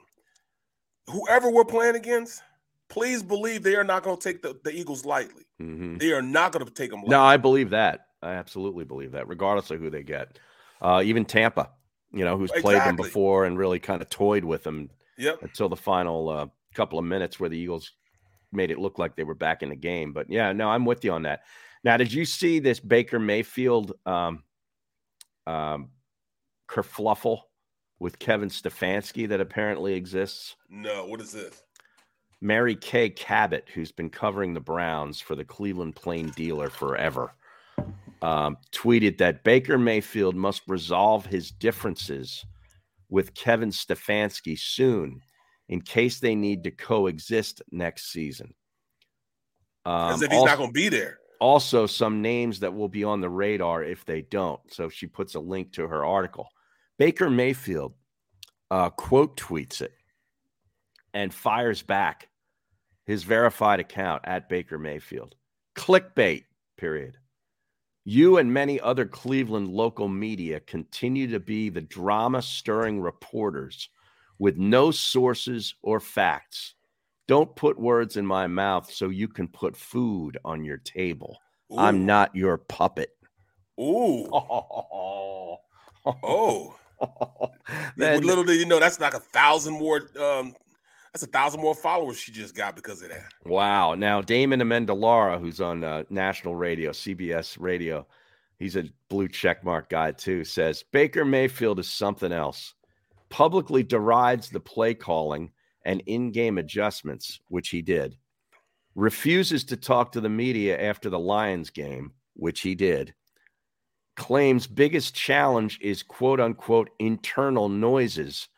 Whoever we're playing against, please believe they are not gonna take the, the Eagles lightly. hmm They are not gonna take them lightly. No, I believe that. I absolutely believe that, regardless of who they get. Uh, even Tampa, you know, who's played them before and really kind of toyed with them Yep. until the final uh, couple of minutes where the Eagles made it look like they were back in the game. But yeah, no, I'm with you on that. Now, did you see this Baker Mayfield um, um, kerfluffle with Kevin Stefanski that apparently exists? No, what is this? Mary Kay Cabot, who's been covering the Browns for the Cleveland Plain Dealer forever, um, tweeted that Baker Mayfield must resolve his differences with Kevin Stefanski soon in case they need to coexist next season. Um, As if he's also, not gonna be there. also, some names that will be on the radar if they don't. So she puts a link to her article. Baker Mayfield uh, quote tweets it and fires back his verified account at Baker Mayfield. Clickbait, period. You and many other Cleveland local media continue to be the drama stirring reporters with no sources or facts. Don't put words in my mouth so you can put food on your table. I'm not your puppet. Ooh. Oh. Oh. Then- little do you know, that's like a thousand more. Um, that's a thousand more followers she just got because of that. Wow. Now, Damon Amendolara, who's on uh, national radio, CBS radio, he's a blue checkmark guy too, says Baker Mayfield is something else. Publicly derides the play calling and in game adjustments, which he did. Refuses to talk to the media after the Lions game, which he did. Claims biggest challenge is quote unquote internal noises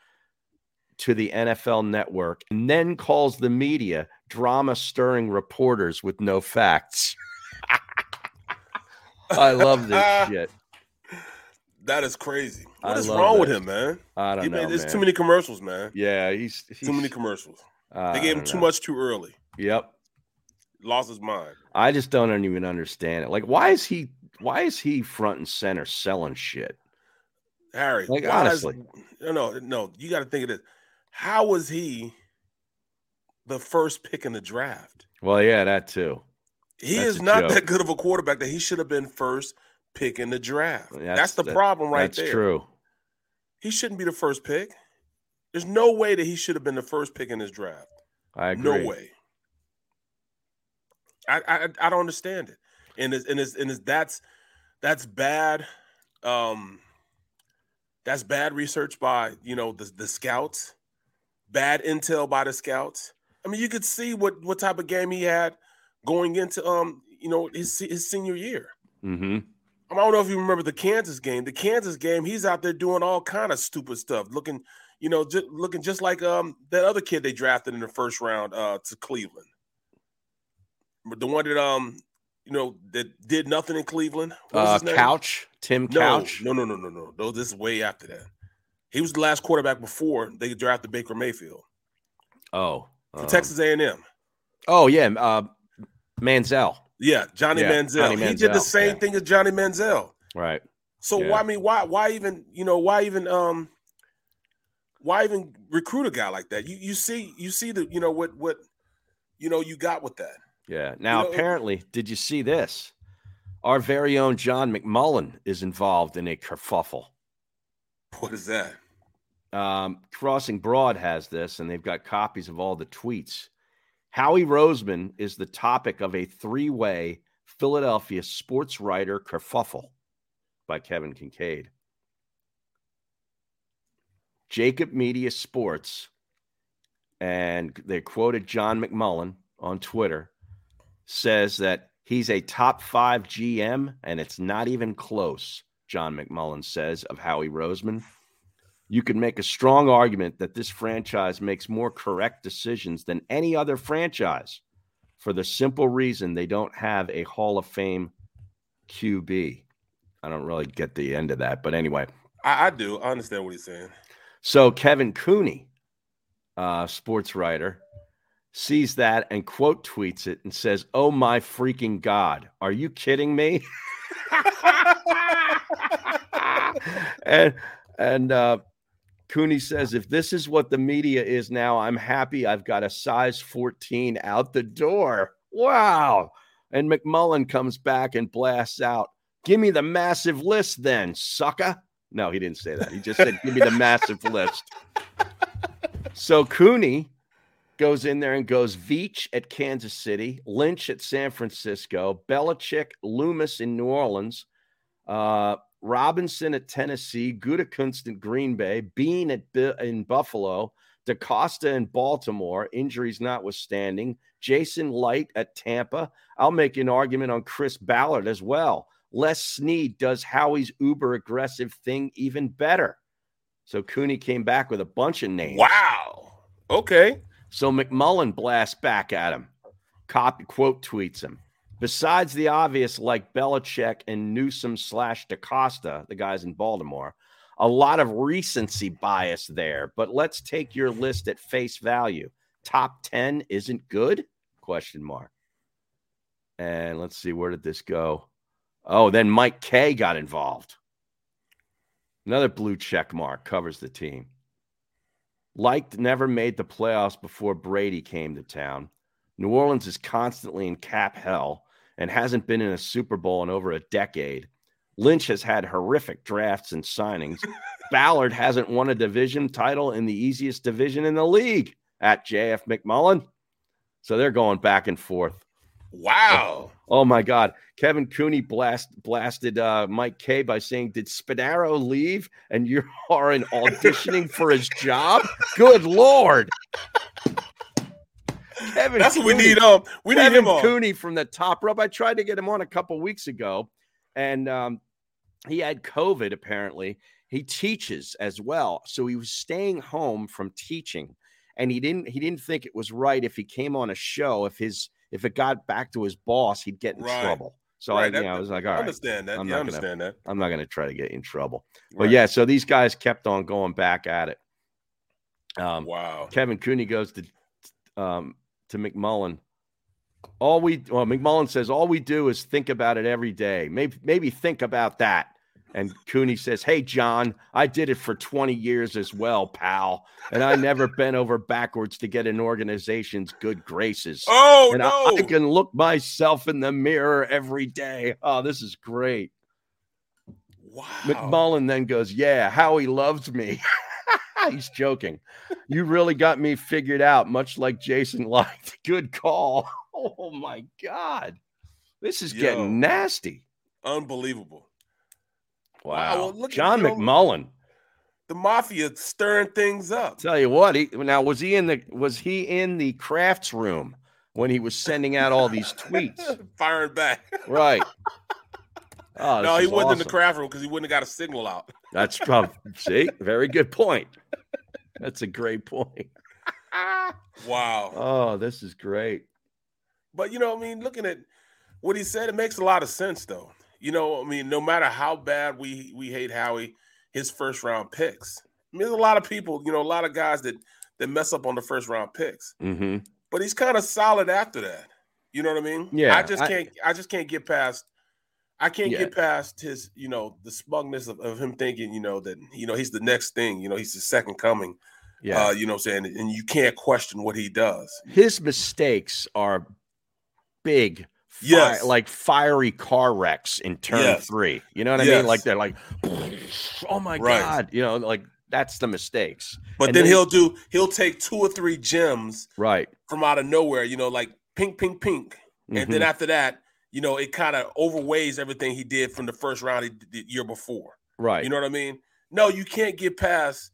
to the NFL network and then calls the media drama stirring reporters with no facts. I love this shit. That is crazy. What I is wrong with him, man? I don't He know. There's too many commercials, man. Yeah, he's, he's Too many commercials. I they gave him don't too know. much too early. Yep. Lost his mind. I just don't even understand it. Like, why is he why is he front and center selling shit? Harry, Like, is- honestly. no, no. You got to think of this. How was he the first pick in the draft? Well, yeah, that too. He That's is not joke. that good of a quarterback that he should have been first pick in the draft. That's, That's- the that- problem right that's there. true. He shouldn't be the first pick. There's no way that he should have been the first pick in his draft. I agree. No way. I, I I don't understand it, and it's and it's and it's that's that's bad. Um, that's bad research by you know the the scouts, bad intel by the scouts. I mean, you could see what what type of game he had going into um you know his his senior year. Mm-hmm. I don't know if you remember the Kansas game. The Kansas game, he's out there doing all kind of stupid stuff, looking, you know, just looking just like um that other kid they drafted in the first round uh to Cleveland. But the one that um you know that did nothing in Cleveland. What was Uh? Couch, Tim Couch. No, no, no, no, no. No, this is way after that. He was the last quarterback before they drafted Baker Mayfield Oh, um, Texas A&M. Oh yeah, uh, Manziel. Yeah, Johnny Yeah, Manziel. Johnny he did the same yeah. thing as Johnny Manziel. Right. So Yeah. why I mean why why even you know why even um why even recruit a guy like that? You you see you see the you know what what you know you got with that. Yeah. Now, know, it- apparently, did you see this? Our very own John McMullen is involved in a kerfuffle. What is that? Um, Crossing Broad has this, and they've got copies of all the tweets. Howie Roseman is the topic of a three way Philadelphia sports writer kerfuffle by Kevin Kinkead. JAKIB Media Sports, and they quoted John McMullen on Twitter, says that he's a top five GM, and it's not even close, John McMullen says of Howie Roseman. You can make a strong argument that this franchise makes more correct decisions than any other franchise for the simple reason they don't have a Hall of Fame QB. I don't really get the end of that, but anyway. I, I do. I understand what he's saying. So Kevin Cooney, uh, sports writer, sees that and quote tweets it and says, "Oh my freaking god, are you kidding me?" and and uh, Cooney says, "If this is what the media is now, I'm happy. I've got a size 14 out the door. Wow!" And McMullen comes back and blasts out, "Give me the massive list, then, sucker." No, he didn't say that. He just said, "Give me the massive list." So Cooney goes in there and goes Veach at Kansas City, Lynch at San Francisco, Belichick, Loomis in New Orleans, uh, Robinson at Tennessee, Gutekunst at Green Bay, Beane at in Buffalo, DeCosta in Baltimore, injuries notwithstanding, Jason Licht at Tampa. I'll make an argument on Chris Ballard as well. Les Snead does Howie's uber aggressive thing even better. So Cooney came back with a bunch of names. Wow. Okay. So McMullen blasts back at him. Copy quote tweets him. Besides the obvious, like Belichick and Newsome slash DeCosta, the guys in Baltimore, a lot of recency bias there. But let's take your list at face value. Top 10 isn't good? Question mark. And let's see, where did this go? Oh, then Mike Kaye got involved. Another blue check mark covers the team. Licht never made the playoffs before Brady came to town. New Orleans is constantly in cap hell and hasn't been in a Super Bowl in over a decade. Lynch has had horrific drafts and signings. Ballard hasn't won a division title in the easiest division in the league at JF McMullen. So they're going back and forth. Wow. Oh, oh my God. Kevin Cooney blast, blasted uh, Mike Kaye by saying, Did Spadaro leave and you are in auditioning for his job? Good Lord. Kevin That's what we need. Um, we need Kevin him on. Cooney from the top rope. I tried to get him on a couple weeks ago, and um, he had COVID. Apparently, he teaches as well, so he was staying home from teaching, and he didn't. He didn't think it was right if he came on a show. If his if it got back to his boss, he'd get in Right. trouble. So Right, I, you that- know, I was like, I all right, understand that. I'm Yeah, I not gonna- that. I'm not going to try to get in trouble. But yeah, so these guys kept on going back at it. Um, wow. Kevin Cooney goes to um, to McMullen. All we well, McMullen says all we do is think about it every day. Maybe maybe think about that. And Cooney says, "Hey John, I did it for 20 years as well, pal, and I never bent over backwards to get an organization's good graces. Oh, and I- no. I, can look myself in the mirror every day. Oh, this is great." Wow. McMullen then goes, Yeah, Howie loves me. He's joking. You really got me figured out, much like Jason Licht. Good call. Oh my God. This is Yo. getting nasty. Unbelievable. Wow. at- John know- McMullen. The mafia stirring things up. Tell you what, he now was he in the was he in the crafts room when he was sending out all these tweets? Firing back. Right. Oh, no, he wasn't in the craft room because he wouldn't have got a signal out. That's probably see, very good point. That's a great point. Wow. Oh, this is great. But you know, I mean, looking at what he said, it makes a lot of sense, though. You know, I mean, no matter how bad we we hate Howie, his first round picks. I mean, there's a lot of people, you know, a lot of guys that that mess up on the first round picks. Mm-hmm. But he's kind of solid after that. You know what I mean? Yeah, I just can't. I just can't get past. I can't Yeah. get past his, you know, the smugness of, of him thinking, you know, that you know he's the next thing. You know, he's the second coming. Yeah. Uh, you know what I'm saying? And you can't question what he does. his mistakes are big fi- Yes. like fiery car wrecks in turn Yes. three you know what i Yes. mean like they're like oh my Right. god you know like that's the mistakes But And then, he'll do he'll take two or three gems right from out of nowhere, you know, like pink, pink, pink. And then Mhm. after that, you know, it kind of overweighs everything he did from the first round he the year before. right You know what I mean? No, you can't get past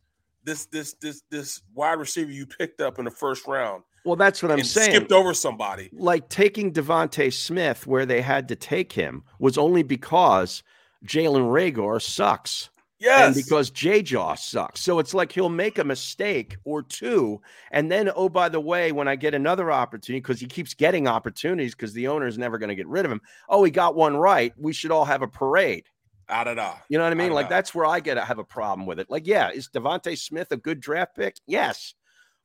this this this this wide receiver you picked up in the first round well that's what i'm saying skipped over somebody. like taking DeVonta Smith where they had to take him was only because Jalen Reagor sucks Yes. And because J Jaw sucks. So it's like he'll make a mistake or two. And then, oh, by the way, when I get another opportunity, because he keeps getting opportunities because the owner is never going to get rid of him. Oh, he got one right. We should all have a parade. Out of that. You know what I mean? I Like know. that's where I get have a problem with it. Like, yeah, is DeVonta Smith a good draft pick? Yes.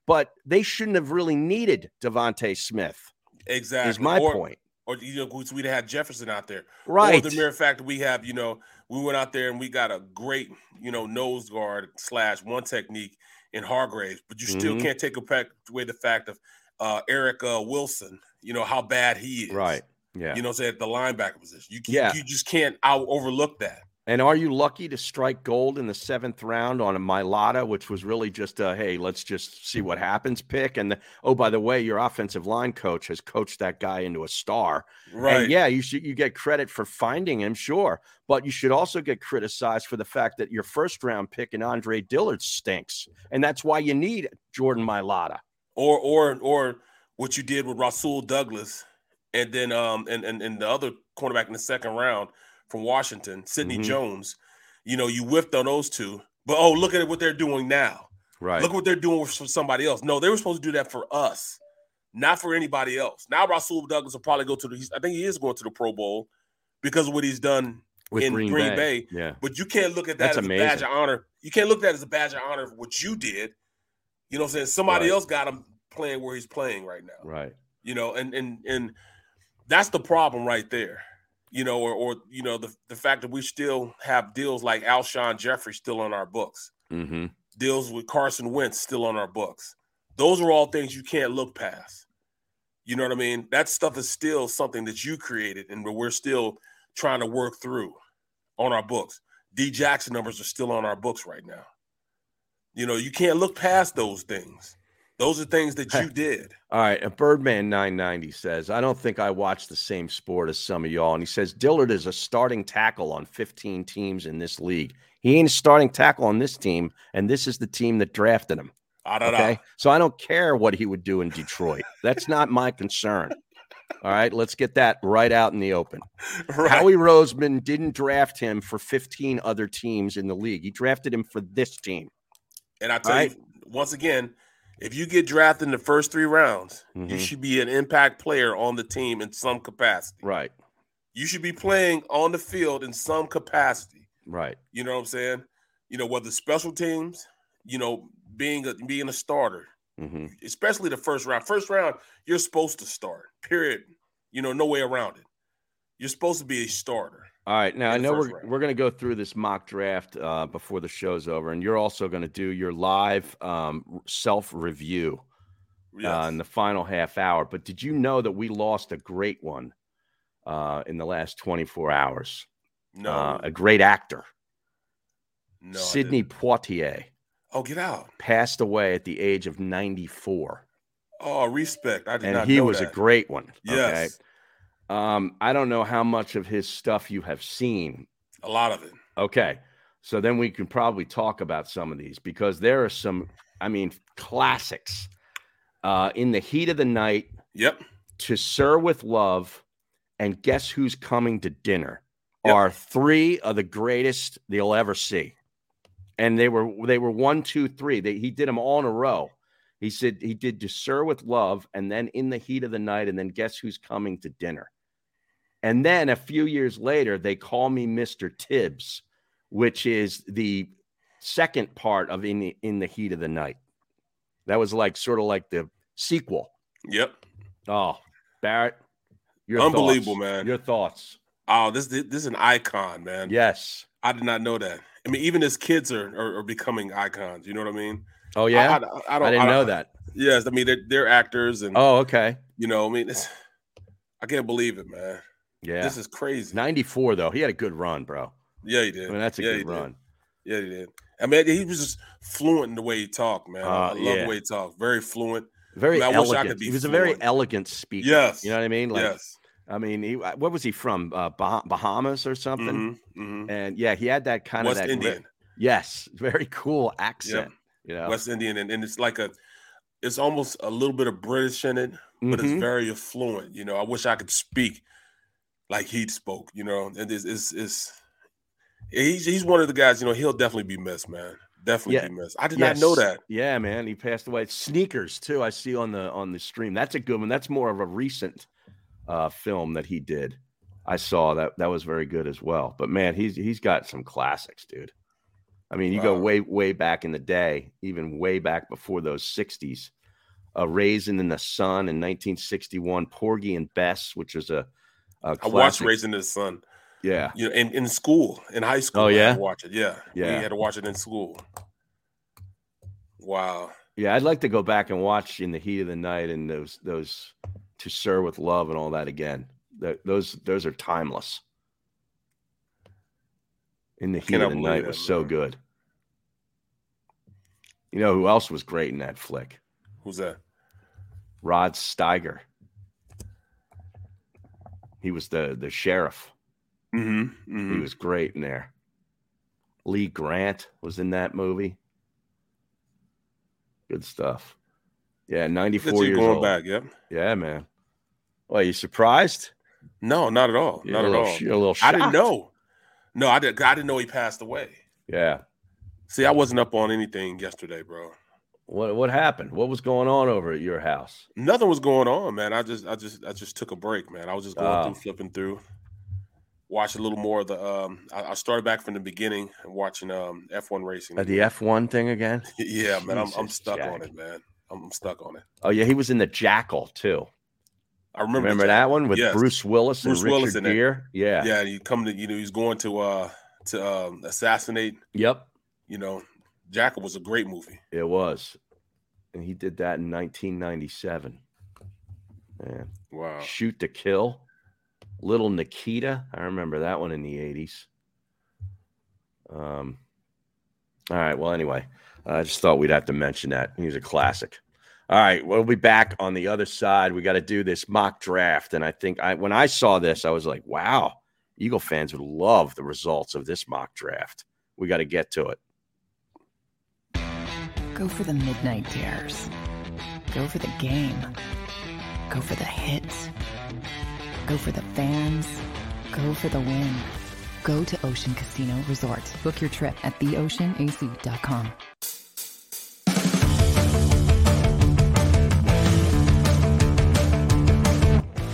But they shouldn't have really needed DeVonta Smith. Exactly. Is my or, point. Or you know, we'd have had Jefferson out there. Or Right. the mere fact that we have, you know, we went out there and we got a great, you know, nose guard slash one technique in Hargraves, but you still Mhm. can't take away the fact of uh Eric uh, Wilson, you know, how bad he is. Right. Yeah. You know, say at the linebacker position. You can't, Yeah. you just can't out overlook that. And are you lucky to strike gold in the seventh round on a Mailata, which was really just a hey, let's just see what happens pick? And the, oh, by the way, your offensive line coach has coached that guy into a star. Right. And yeah, you should you get credit for finding him, sure, but you should also get criticized for the fact that your first round pick in Andre Dillard stinks, and that's why you need Jordan Mailata. Or or or what you did with Rasul Douglas and then um and and, and the other cornerback in the second round from Washington, Sidney Mhm. Jones. You know, you whiffed on those two. But oh, look at what they're doing now. Right. Look what they're doing for somebody else. No, they were supposed to do that for us, not for anybody else. Now Rasul Douglas will probably go to the. he's- I think he is going to the Pro Bowl because of what he's done With in Green Green, Bay. Bay. Yeah. But you can't look at that That's as a badge of honor. You can't look at that as a badge of honor for what you did. You know what I'm saying? Somebody Right. else got him playing where he's playing right now. Right. You know, and and and that's the problem right there. You know, or or you know the the fact that we still have deals like Alshon Jeffery still on our books, Mm-hmm. deals with Carson Wentz still on our books. Those are all things you can't look past. You know what I mean? That stuff is still something that you created and we're still trying to work through on our books. D Jackson numbers are still on our books right now. You know, you can't look past those things. Those are things that you did. All right, a Birdman 990 says, I don't think I watch the same sport as some of y'all. And he says, Dillard is a starting tackle on 15 teams in this league. He ain't a starting tackle on this team, and this is the team that drafted him. Da, da. Okay. So I don't care what he would do in Detroit. That's not my concern. All right, let's get that right out in the open. Howie Roseman didn't draft him for 15 other teams in the league. He drafted him for this team. And I tell Right. you, once again, if you get drafted in the first three rounds, you Mhm. should be an impact player on the team in some capacity. Right. You should be playing on the field in some capacity. Right. You know what I'm saying? You know, whether special teams, you know, being a being a starter, hmm especially the first round. First round, you're supposed to start. Period. You know, no way around it. You're supposed to be a starter. All right. Now I know we're round. we're going to go through this mock draft uh, before the show's over, and you're also going to do your live um, self review uh, in the final half hour. But did you know that we lost a great one uh, in the last 24 hours? No. Uh, a great actor, No, Sidney Poitier, Oh, get out. passed away at the age of 94. Oh, respect. I did and not he was that. a great one. Yes. Okay. Um, I don't know how much of his stuff you have seen. A lot of it. Okay. So then we can probably talk about some of these because there are some, I mean, classics. Uh, in the heat of the night. Yep. To Sir with Love and Guess Who's Coming to Dinner Yep. are three of the greatest they'll ever see. And they were they were one, two, three. They, he did them all in a row. He said he did To Sir with Love and then In the Heat of the Night and then Guess Who's Coming to Dinner. And then a few years later, they call me Mr. Tibbs, which is the second part of In the, in the Heat of the Night. That was like sort of like the sequel. Yep. Oh, Barrett, your Unbelievable, thoughts. man. Your thoughts? Oh, this this is an icon, man. Yes. I did not know that. I mean, even his kids are are, are becoming icons. You know what I mean? Oh yeah, I, I, I don't. didn't I know that. Yes, I mean they're, they're actors, and Oh, okay. you know, I mean, it's, I can't believe it, man. Yeah, This is crazy. ninety four though. He had a good run, bro. Yeah, he did. I mean, that's a yeah, good did. run. Yeah, he did. I mean, he was just fluent in the way he talked, man. I Uh, love yeah. the way he talked. Very fluent. Very I, mean, I wish I could be he was a very elegant speaker. Yes. you know what I mean. Like, yes. I mean, he, what was he from? Uh, bah- Bahamas or something? Mhm, mhm. And yeah, he had that kind West of that. Indian. yes, very cool accent. You know, West Indian, and, and it's like a, it's almost a little bit of British in it, but Mhm. it's very affluent. You know, I wish I could speak like he spoke. You know, and it's it's, it's he's he's one of the guys. You know, he'll definitely be missed, man. Definitely Yeah. be missed. I did not know that. Yeah, man, he passed away. Sneakers too. I see on the on the stream. That's a good one. That's more of a recent uh, film that he did. I saw that. That was very good as well. But man, he's he's got some classics, dude. I mean, you go way way back in the day, even way back before those '60s. A Raisin in the Sun in 1961. Porgy and Bess, which is a, a I watched. Raising the Sun. Yeah. You know, in, in school, in high school. Oh, yeah? watch it. Yeah. Yeah. We had to watch it in school. Wow. Yeah, I'd like to go back and watch in the heat of the night and those those to sir with love and all that again. Th- those those are timeless. In the heat of the night that, was so good. You know who else was great in that flick? Who's that? Rod Steiger. He was the the sheriff. Mm-hmm. He was great in there. Lee Grant was in that movie. Good stuff. Yeah, 94 you years going old. back, yep. Yeah, man. Well, you surprised? No, not at all. You're not a at all. you're a little I didn't know. No, I didn't. I didn't know he passed away. Yeah. See, I wasn't up on anything yesterday, bro. What what happened? What was going on over at your house? Nothing was going on, man. I just, I just, I just took a break, man. I was just going Oh. through, flipping through, watch a little more of the. Um, I, I started back from the beginning and watching um F1 racing. Uh, the F1 thing again? yeah, man, I'm, I'm stuck Jack. on it, man. I'm, I'm stuck on it. Oh, yeah, he was in the Jackal too. I remember, Remember that one with Yes. Bruce Willis and Bruce Richard Willis. Gere? Yeah. Yeah, and he come to you know he's going to uh to um, assassinate. Yep. You know, Jackal was a great movie. It was. And he did that in 1997. Man. Wow. Shoot to Kill. Little Nikita. I remember that one in the 80s. Um, all right. Well, anyway, I just thought we'd have to mention that. He was a classic. All right. We'll be back on the other side. We got to do this mock draft. And I think I when I saw this, I was like, wow, Eagle fans would love the results of this mock draft. We got to get to it. Go for the midnight dares. Go for the game. Go for the hits. Go for the fans. Go for the win. Go to Ocean Casino Resort. Book your trip at theoceanac.com.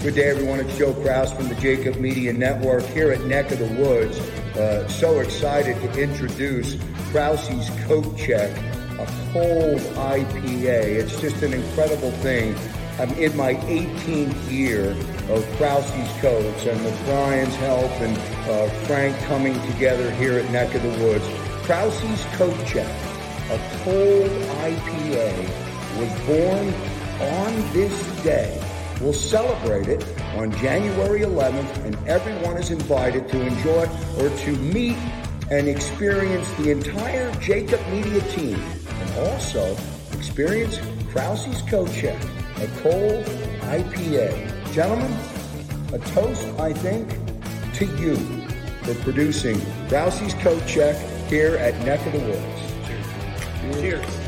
Good day, everyone. It's Joe Kraus from the JAKIB Media Network here at Neck of the Woods. Uh, so excited to introduce Krause's Coat Check, a cold IPA. It's just an incredible thing. I'm in my 18th year of Krause's Coats, and with Brian's help and uh, Frank coming together here at Neck of the Woods, Krause's Coat Check, a cold IPA, was born on this day. We'll celebrate it on January 11th, and everyone is invited to enjoy or to meet and experience the entire JAKIB Media team, also experience Krause's Coat Check, a cold IPA. Gentlemen, a toast, I think, to you for producing Krause's Coat Check here at Neck of the Woods. Cheers.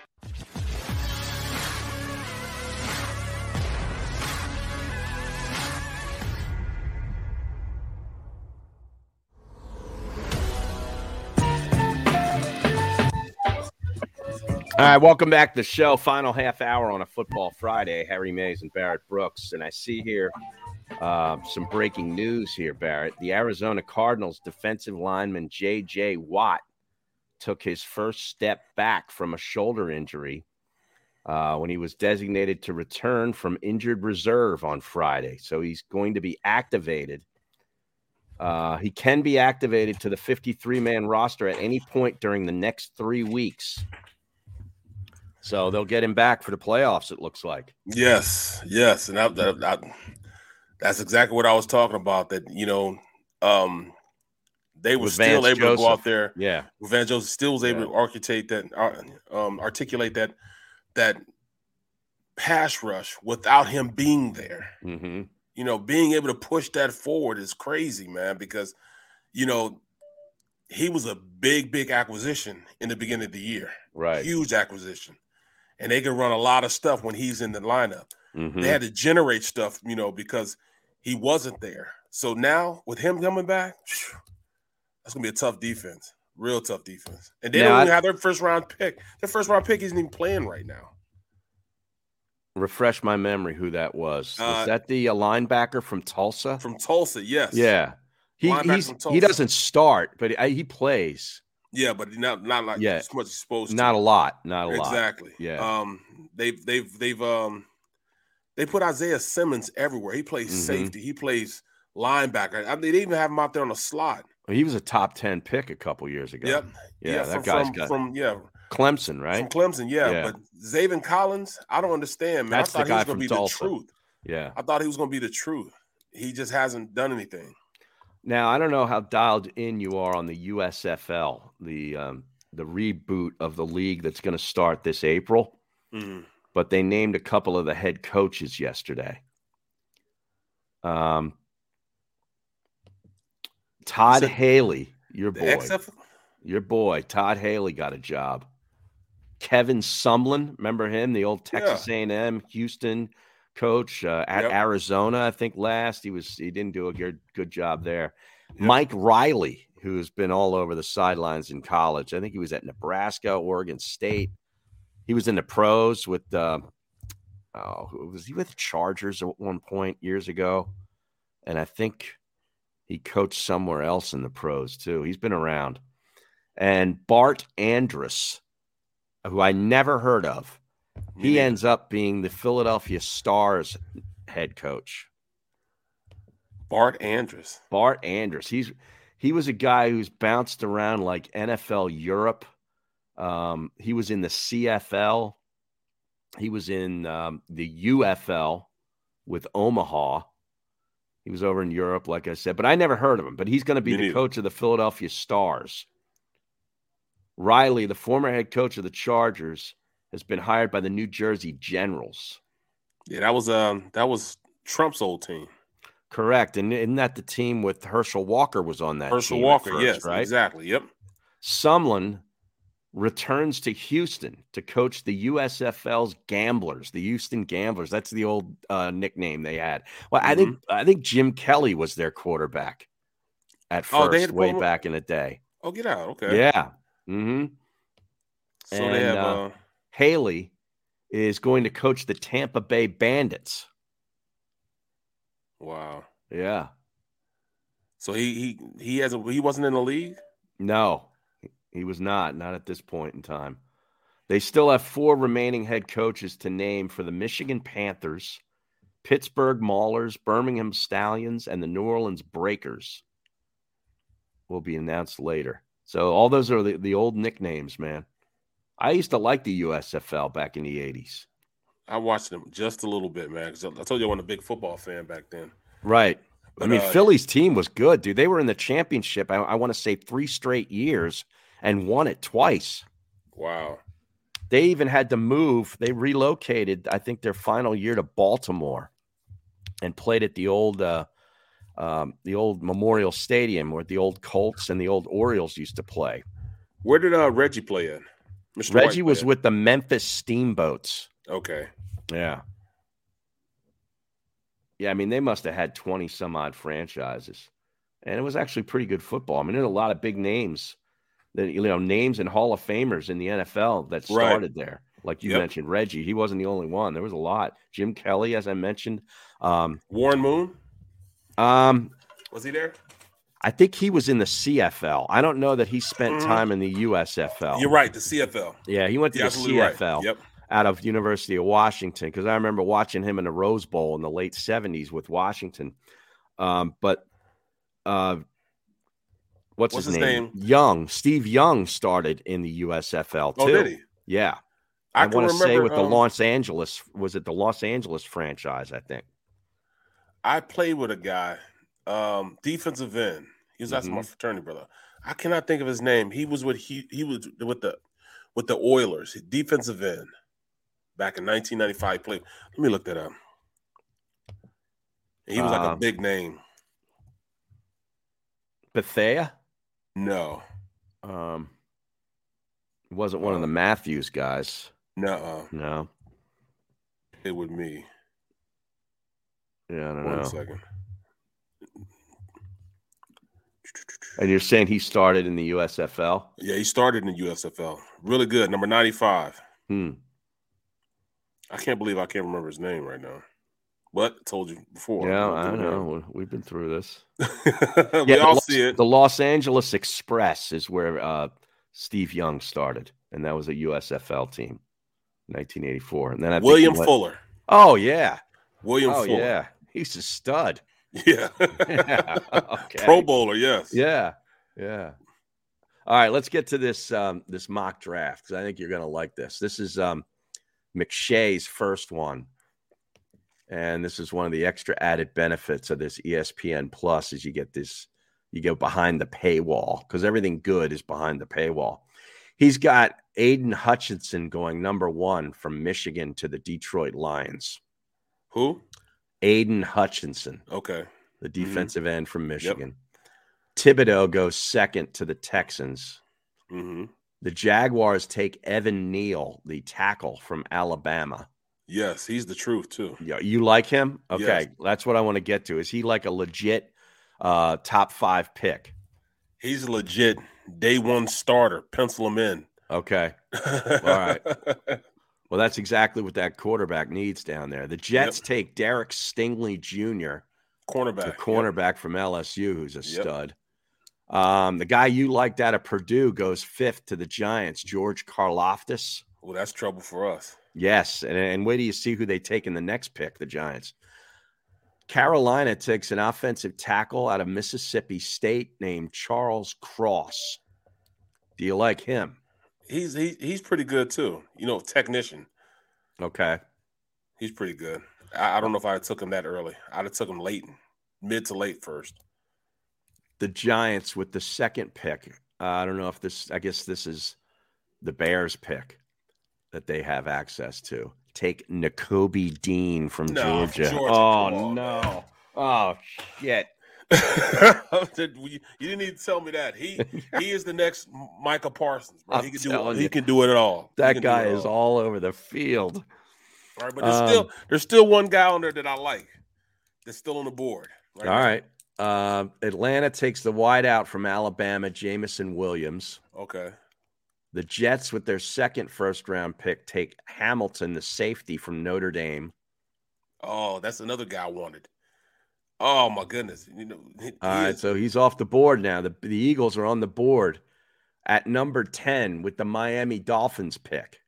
All right, welcome back to the show. Final half hour on a football Friday. Harry Mayes and Barrett Brooks, and I see here uh, some breaking news here, Barrett. The Arizona Cardinals defensive lineman J.J. Watt took his first step back from a shoulder injury uh, when he was designated to return from injured reserve on Friday. So he's going to be activated. Uh, he can be activated to the 53 man roster at any point during the next three weeks. So they'll get him back for the playoffs. It looks like. Yes, yes, and that, that, that- that's exactly what I was talking about. That you know, um, they were still able to go out there. Yeah. Vance Joseph still was able to articulate that, uh, um, articulate that that pass rush without him being there. Mm-hmm. You know, being able to push that forward is crazy, man. Because you know he was a big, big acquisition in the beginning of the year. Right. Huge acquisition. And they can run a lot of stuff when he's in the lineup. Mhm. They had to generate stuff, you know, because he wasn't there. So now with him coming back, phew, that's gonna be a tough defense. Real tough defense. And they Now, don't I- even have their first round pick. Their first round pick isn't even playing right now. Refresh my memory who that was. Uh, was that the uh, linebacker from Tulsa? From Tulsa, yes. yeah. He, Linebacker he's, from he doesn't start, but I, he plays. Yeah, but not not like Yeah. as much as supposed to. Not a lot. Not a lot. Exactly. Yeah. Um, they've they've they've um they put Isaiah Simmons everywhere. He plays Mhm. safety. He plays linebacker. I mean, they even have him out there on the slot. he was a top 10 pick a couple years ago. Yep. Yeah, that from, guy's from, got from yeah Clemson, right? from Clemson. Yeah, Yeah. but Zaven Collins, I don't understand, man. That's the I thought he guy was going to be Tulsa. the truth. Yeah. I thought he was going to be the truth. He just hasn't done anything. Now I don't know how dialed in you are on the USFL, the um, the reboot of the league that's going to start this April. Mhm. But they named a couple of the head coaches yesterday. Um, Todd Haley, your boy, your boy, Todd Haley got a job. Kevin Sumlin, remember him, the old Texas A&M Houston coach uh, at Yep. Arizona, I think last he was he didn't do a good good job there. Mike Riley, who's been all over the sidelines in college, I think he was at Nebraska, Oregon State. He was in the pros with uh, oh, who- was he with Chargers at one point years ago? And I think he coached somewhere else in the pros too. He's been around. And Bart Andrus, who I never heard of, he ends up being the Philadelphia Stars head coach. Bart Andrus. Bart Andrus. He's he was a guy who's bounced around like NFL Europe. Um, he was in the CFL. He was in um, the UFL with Omaha. He was over in Europe, like I said, but I never heard of him. But he's going to be Me the neither. coach of the Philadelphia Stars. Riley, the former head coach of the Chargers, has been hired by the New Jersey Generals. Yeah, that was um that was Trump's old team. Correct. And isn't that the team with Herschel Walker was on that Herschel Walker, first, yes, right? exactly. Yep. Sumlin returns to Houston to coach the USFL's Gamblers, the Houston Gamblers. That's the old uh, nickname they had. Well, I think Mm-hmm. I think Jim Kelly was their quarterback at Oh, they first, had way former- back in the day. Oh, get out. Okay. Yeah. Mm-hmm. So they have uh, Haley is going to coach the Tampa Bay Bandits. wow. Yeah. So he he he hasn't he wasn't in the league. No, he was not, not at this point in time. They still have four remaining head coaches to name for the Michigan Panthers, Pittsburgh Maulers, Birmingham Stallions, and the New Orleans Breakers. Will be announced later. So all those are the, the old nicknames, man. I used to like the USFL back in the 80s. I watched them just a little bit, man. I told you I wasn't a big football fan back then. Right. I mean, uh, Philly's team was good, dude. They were in the championship, I, I want to say three straight years and won it twice. Wow. They even had to move. They relocated, I think, their final year to Baltimore and played at the old uh, um, the old Memorial Stadium where the old Colts and the old Orioles used to play. Where did uh Reggie play at? Mr. Reggie White was with the Memphis Steamboats. Okay. Yeah. Yeah, I mean, they must have had 20 some odd franchises. And it was actually pretty good football. I mean, there's a lot of big names that, you know, names and Hall of Famers in the NFL that Right. started there. Like you Yep. mentioned, Reggie, he wasn't the only one. There was a lot. Jim Kelly, as I mentioned. Um, Warren Moon um, was he there? I think he was in the CFL. I don't know that he spent Mhm. time in the USFL. You're right. The CFL. Yeah, he went to You're the absolutely right. CFL Yep. out of University of Washington because I remember watching him in the Rose Bowl in the late '70s with Washington. Um, but uh, what's, What's his, his name? name? Young. Steve Young started in the USFL too. Oh, did he? Yeah. I I, want to say with the um, Los Angeles was it the Los Angeles franchise? I think. I played with a guy, um, defensive end. He was actually my Mhm. fraternity brother. I cannot think of his name. He was with he he was with the with the Oilers, defensive end, back in 1995. He played. Let me look that up. He was like a big name. Bethea. No, Um, it wasn't one of the Matthews guys. no, No. it would me. Yeah, I don't One know. second. And you're saying he started in the USFL? Yeah, he started in the USFL. Really good. Number 95. Hmm. I can't believe I can't remember his name right now. But told you before. Yeah, I know. We've been through this. we Yeah, all Los- see it. The Los Angeles Express is where uh, Steve Young started, and that was a USFL team, 1984. And then I William went- Fuller. Oh yeah, William oh Fuller. yeah, he's a stud. Yeah. Yeah, okay. Pro Bowler, yes. Yeah, yeah. All right, let's get to this um, this mock draft because I think you're going to like this. This is um, McShay's first one, and this is one of the extra added benefits of this ESPN Plus is you get this you go behind the paywall because everything good is behind the paywall. He's got Aidan Hutchinson going number one from Michigan to the Detroit Lions. Who? Aidan Hutchinson, Okay. the defensive end from Mm-hmm. Yep. Michigan. Thibodeaux goes second to the Texans. hmm The Jaguars take Evan Neal, the tackle from Alabama. Yes, he's the truth too. Yeah, you like him? Okay, Yes. that's what I want to get to. Is he like a legit uh, top five pick? He's a legit day one starter. Pencil him in. Okay, all right. Well, that's exactly what that quarterback needs down there. The Jets take Derek Stingley Jr., Cornerback. the yep. cornerback from LSU, who's a Yep. stud. Um, the guy you liked out of Purdue goes fifth to the Giants, George Karlaftis. Well, that's trouble for us. Yes, and, and wait till you see who they take in the next pick, the Giants. Carolina takes an offensive tackle out of Mississippi State named Charles Cross. Do you like him? He's he, he's pretty good too. You know, technician. Okay. He's pretty good. I, I don't know if I took him that early. I'd have took him late, mid to late first. The Giants with the second pick. Uh, I don't know if this, I guess this is the Bears pick that they have access to. Take Nakobe Dean from No, Georgia. Georgia, Oh, no. Oh, shit. you didn't need to tell me that. He he is the next Micah Parsons, bro. I'm he can do telling he can do it at all. That guy it is all. all over the field. All right, but there's Um, still there's still one guy on there that I like. That's still on the board. All right. Uh, Atlanta takes the wideout from Alabama, Jameson Williams. Okay. The Jets, with their second first round pick, take Hamilton, the safety from Notre Dame. Oh, that's another guy I wanted. Oh my goodness. You know, All right, is- so he's off the board now. The, the Eagles are on the board at number 10 with the Miami Dolphins pick.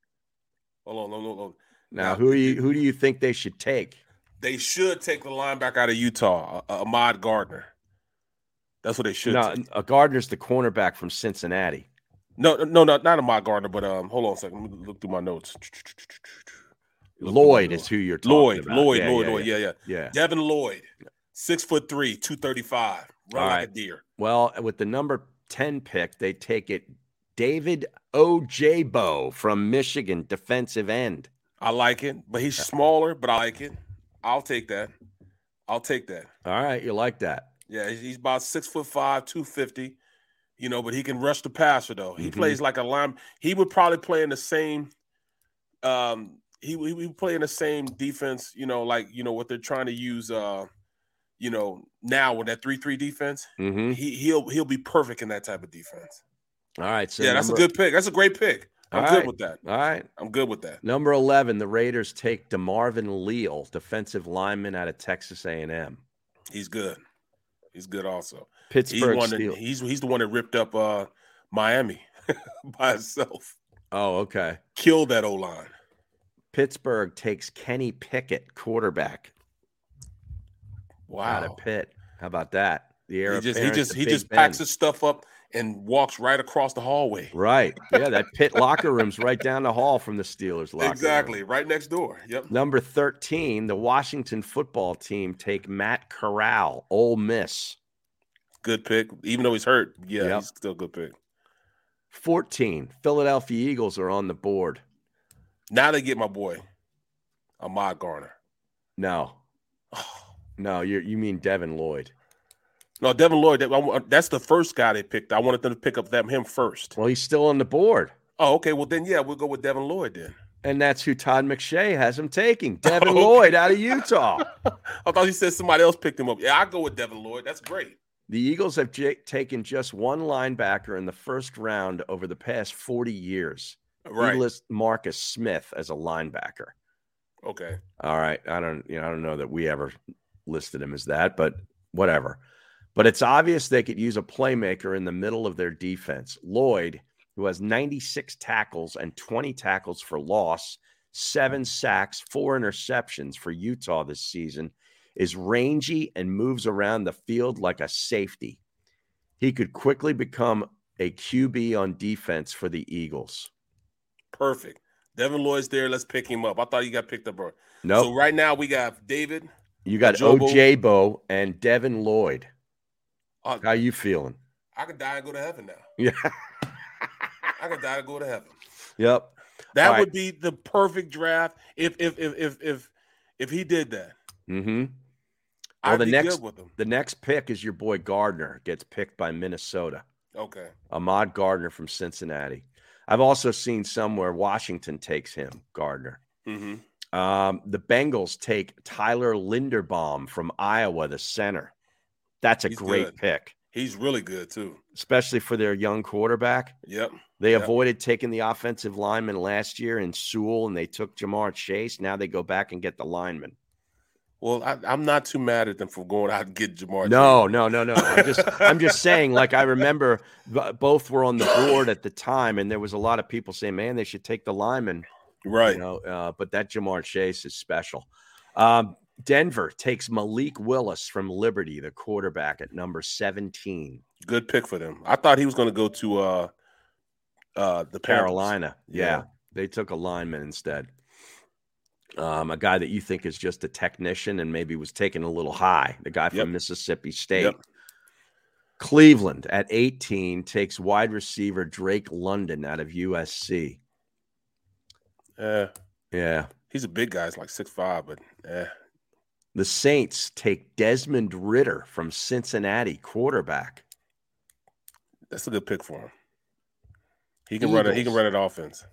hold on, hold on, hold on. Now, who, are you, who do you think they should take? They should take the linebacker out of Utah, uh, Ahmad Gardner. That's what they should. No, take. uh, Gardner's the cornerback from Cincinnati. No, no, no, not Ahmad Gardner, but um, hold on a second. Let me look through my notes. Look through my Lloyd notes. is who you're talking Lloyd, about. Lloyd, Yeah, Lloyd, yeah, Lloyd. Yeah, yeah, yeah. Devin Lloyd, six foot three, two thirty five, run All like right. a deer. Well, with the number 10 pick, they take it David Ojabo from Michigan, defensive end. I like it, but he's smaller, but I like it. I'll take that. I'll take that. All right, you like that. Yeah, he's- about six foot five, two fifty. You know, but he can rush the passer though. He Mhm. plays like a line. He would probably play in the same. Um, he he would play in the same defense. You know, like you know what they're trying to use. Uh, you know now with that three three defense, Mhm. he he'll he'll be perfect in that type of defense. All right, so yeah, that's a good pick. That's a great pick. I'm All good right. with that. All right. I'm good with that. Number 11, the Raiders take DeMarvin Leal, defensive lineman out of Texas A&M. He's good. He's good also. Pittsburgh he's, that, he's he's the one that ripped up uh Miami by himself. Oh, okay. Killed that O line. Pittsburgh takes Kenny Pickett, quarterback. Out Wow. of Pitt. How about that? The heir He just he just he just packs his stuff up and walks right across the hallway. Right. Yeah, that pit locker room's right down the hall from the Steelers locker room. Exactly, right next door. Yep. Number 13, the Washington football team take Matt Corral, Ole Miss. Good pick. Even though he's hurt, yeah, Yep. he's still a good pick. 14, Philadelphia Eagles are on the board. Now they get my boy, Ahmad Garner. No. No, you you mean Devin Lloyd. No, Devin Lloyd. that- That's the first guy they picked. I wanted them to pick up them him first. Well, he's still on the board. Oh, okay. Well, then yeah, we'll go with Devin Lloyd then. And that's who Todd McShay has him taking. Devin Lloyd out of Utah. I thought you said somebody else picked him up. Yeah, I go with Devin Lloyd. That's great. The Eagles have j- taken just one linebacker in the first round over the past 40 years. Right. He lists Marcus Smith as a linebacker. Okay. All right. I don't, you know, I don't know that we ever listed him as that, but whatever. But it's obvious they could use a playmaker in the middle of their defense. Lloyd, who has 96 tackles and 20 tackles for loss, seven sacks, four interceptions for Utah this season, is rangy and moves around the field like a safety. He could quickly become a QB on defense for the Eagles. Perfect. Devin Lloyd's there. Let's pick him up. I thought he got picked up. early. Nope. So right now we got David. You got. Ojabo and Devin Lloyd. Uh, How you feeling? I could die and go to heaven now. Yeah. I could die and go to heaven. Yep. That All right. would be the perfect draft if if if if if if he did that. Mm-hmm. I'd the be next good with him. the next pick is your boy Gardner gets picked by Minnesota. Okay. Ahmad Gardner from Cincinnati. I've also seen somewhere Washington takes him, Gardner. Mm-hmm. Um, the Bengals take Tyler Linderbaum from Iowa, the center. That's a He's great good. pick, He's really good too. especially for their young quarterback. Yep. They Yep. avoided taking the offensive lineman last year in Sewell, and they took Ja'Marr Chase. Now they go back and get the lineman. Well, I, I'm not too mad at them for going out and get Ja'Marr. No, no, no, no. I'm just, I'm just saying. Like I remember, both were on the board at the time, and there was a lot of people saying, "Man, they should take the lineman." Right. You know, uh, but that Ja'Marr Chase is special. Um, Denver takes Malik Willis from Liberty, the quarterback, at number 17. Good pick for them. I thought he was going to go to uh uh the. Carolina. Yeah. Yeah. They took a lineman instead. Um, a guy that you think is just a technician and maybe was taken a little high, the guy from Yep. Mississippi State. Yep. Cleveland at 18 takes wide receiver Drake London out of USC. Yeah. Yeah. He's a big guy. He's like six five, but eh. The Saints take Desmond Ridder from Cincinnati, quarterback. That's a good pick for him. He can run it. He can run an offense.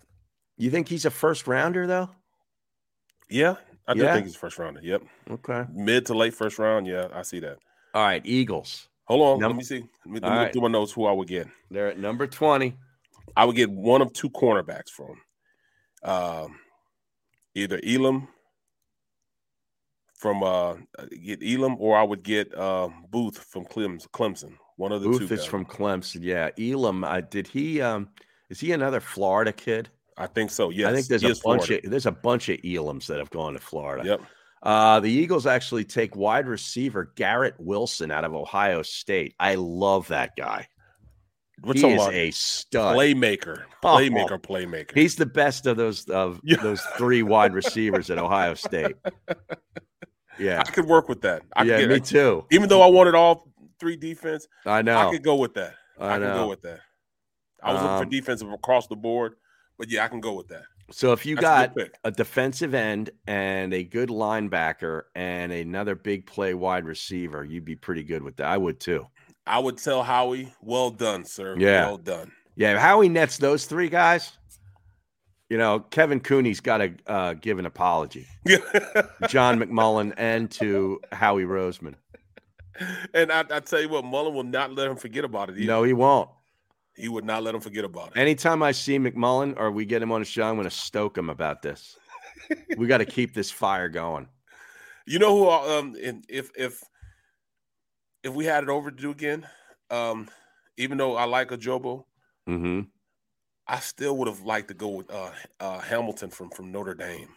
You think he's a first rounder though? Yeah, I do Yeah? think he's first rounder. Yep, Okay. mid to late first round. Yeah, I see that. All right, Eagles. Hold on, let me see. Let me, let me right. through my notes. Who I would get? They're at number 20. I would get one of two cornerbacks from um, either Elam from uh get Elam or I would get uh, Booth from Clems- Clemson. One of the Booth two. is guys. from Clemson. Yeah. Elam, uh, did he um is he another Florida kid? I think so. Yes, I think there's he a bunch Florida. of there's a bunch of Elams that have gone to Florida. Yep. Uh, the Eagles actually take wide receiver Garrett Wilson out of Ohio State. I love that guy. We're he is a stud. playmaker, Oh. playmaker, playmaker. He's the best of those of those three wide receivers at Ohio State. Yeah. I could work with that. I Yeah, could, me too. Even though I wanted all three defense, I know. I could go with that. I I, can go with that. I was looking Um, for defensive across the board, but yeah, I can go with that. So if you That's a got pick. a defensive end and a good linebacker and another big play wide receiver, you'd be pretty good with that. I would too. I would tell Howie, well done, sir. Yeah. Well done. Yeah, how he nets those three guys, you know, Kevin Cooney's got to uh, give an apology. John McMullen and to Howie Roseman. and I, I tell you what, Mullen will not let him forget about it. Either. No, he won't. He would not let him forget about it. Anytime I see McMullen or we get him on a show, I'm going to stoke him about this. we got to keep this fire going. You know who? Um, if if if we had it over to do again, um, even though I like Ojabo, Mm-hmm. I still would have liked to go with uh, uh, Hamilton from from Notre Dame.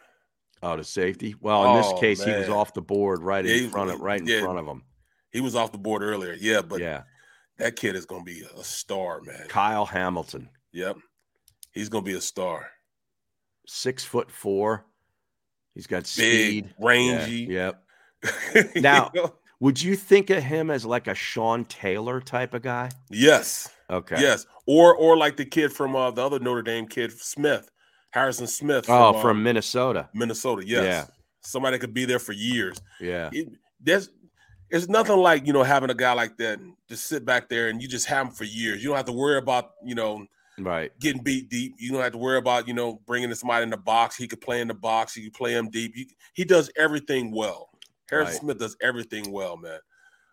Oh, the safety. Well, in this Oh, case, he was off the board right Yeah, in front of right in front of him. He was off the board earlier, yeah, but Yeah, that kid is going to be a star, man. Kyle Hamilton, Yep, he's going to be a star. six foot four. He's got Big, speed, rangy. Yeah, Yep. Now, You know? Would you think of him as like a Sean Taylor type of guy? Yes, Okay. yes, or or like the kid from uh, the other Notre Dame kid, Smith, Harrison Smith. Oh, uh, from Minnesota. Minnesota. Yes, Yeah. somebody that could be there for years. Yeah. It, there's it's nothing like you know having a guy like that just sit back there and you just have him for years. You don't have to worry about you know Right. getting beat deep. You don't have to worry about you know bringing somebody in the box. He could play in the box. He could play him deep. He, he does everything well. Harrison Right. Smith does everything well, man.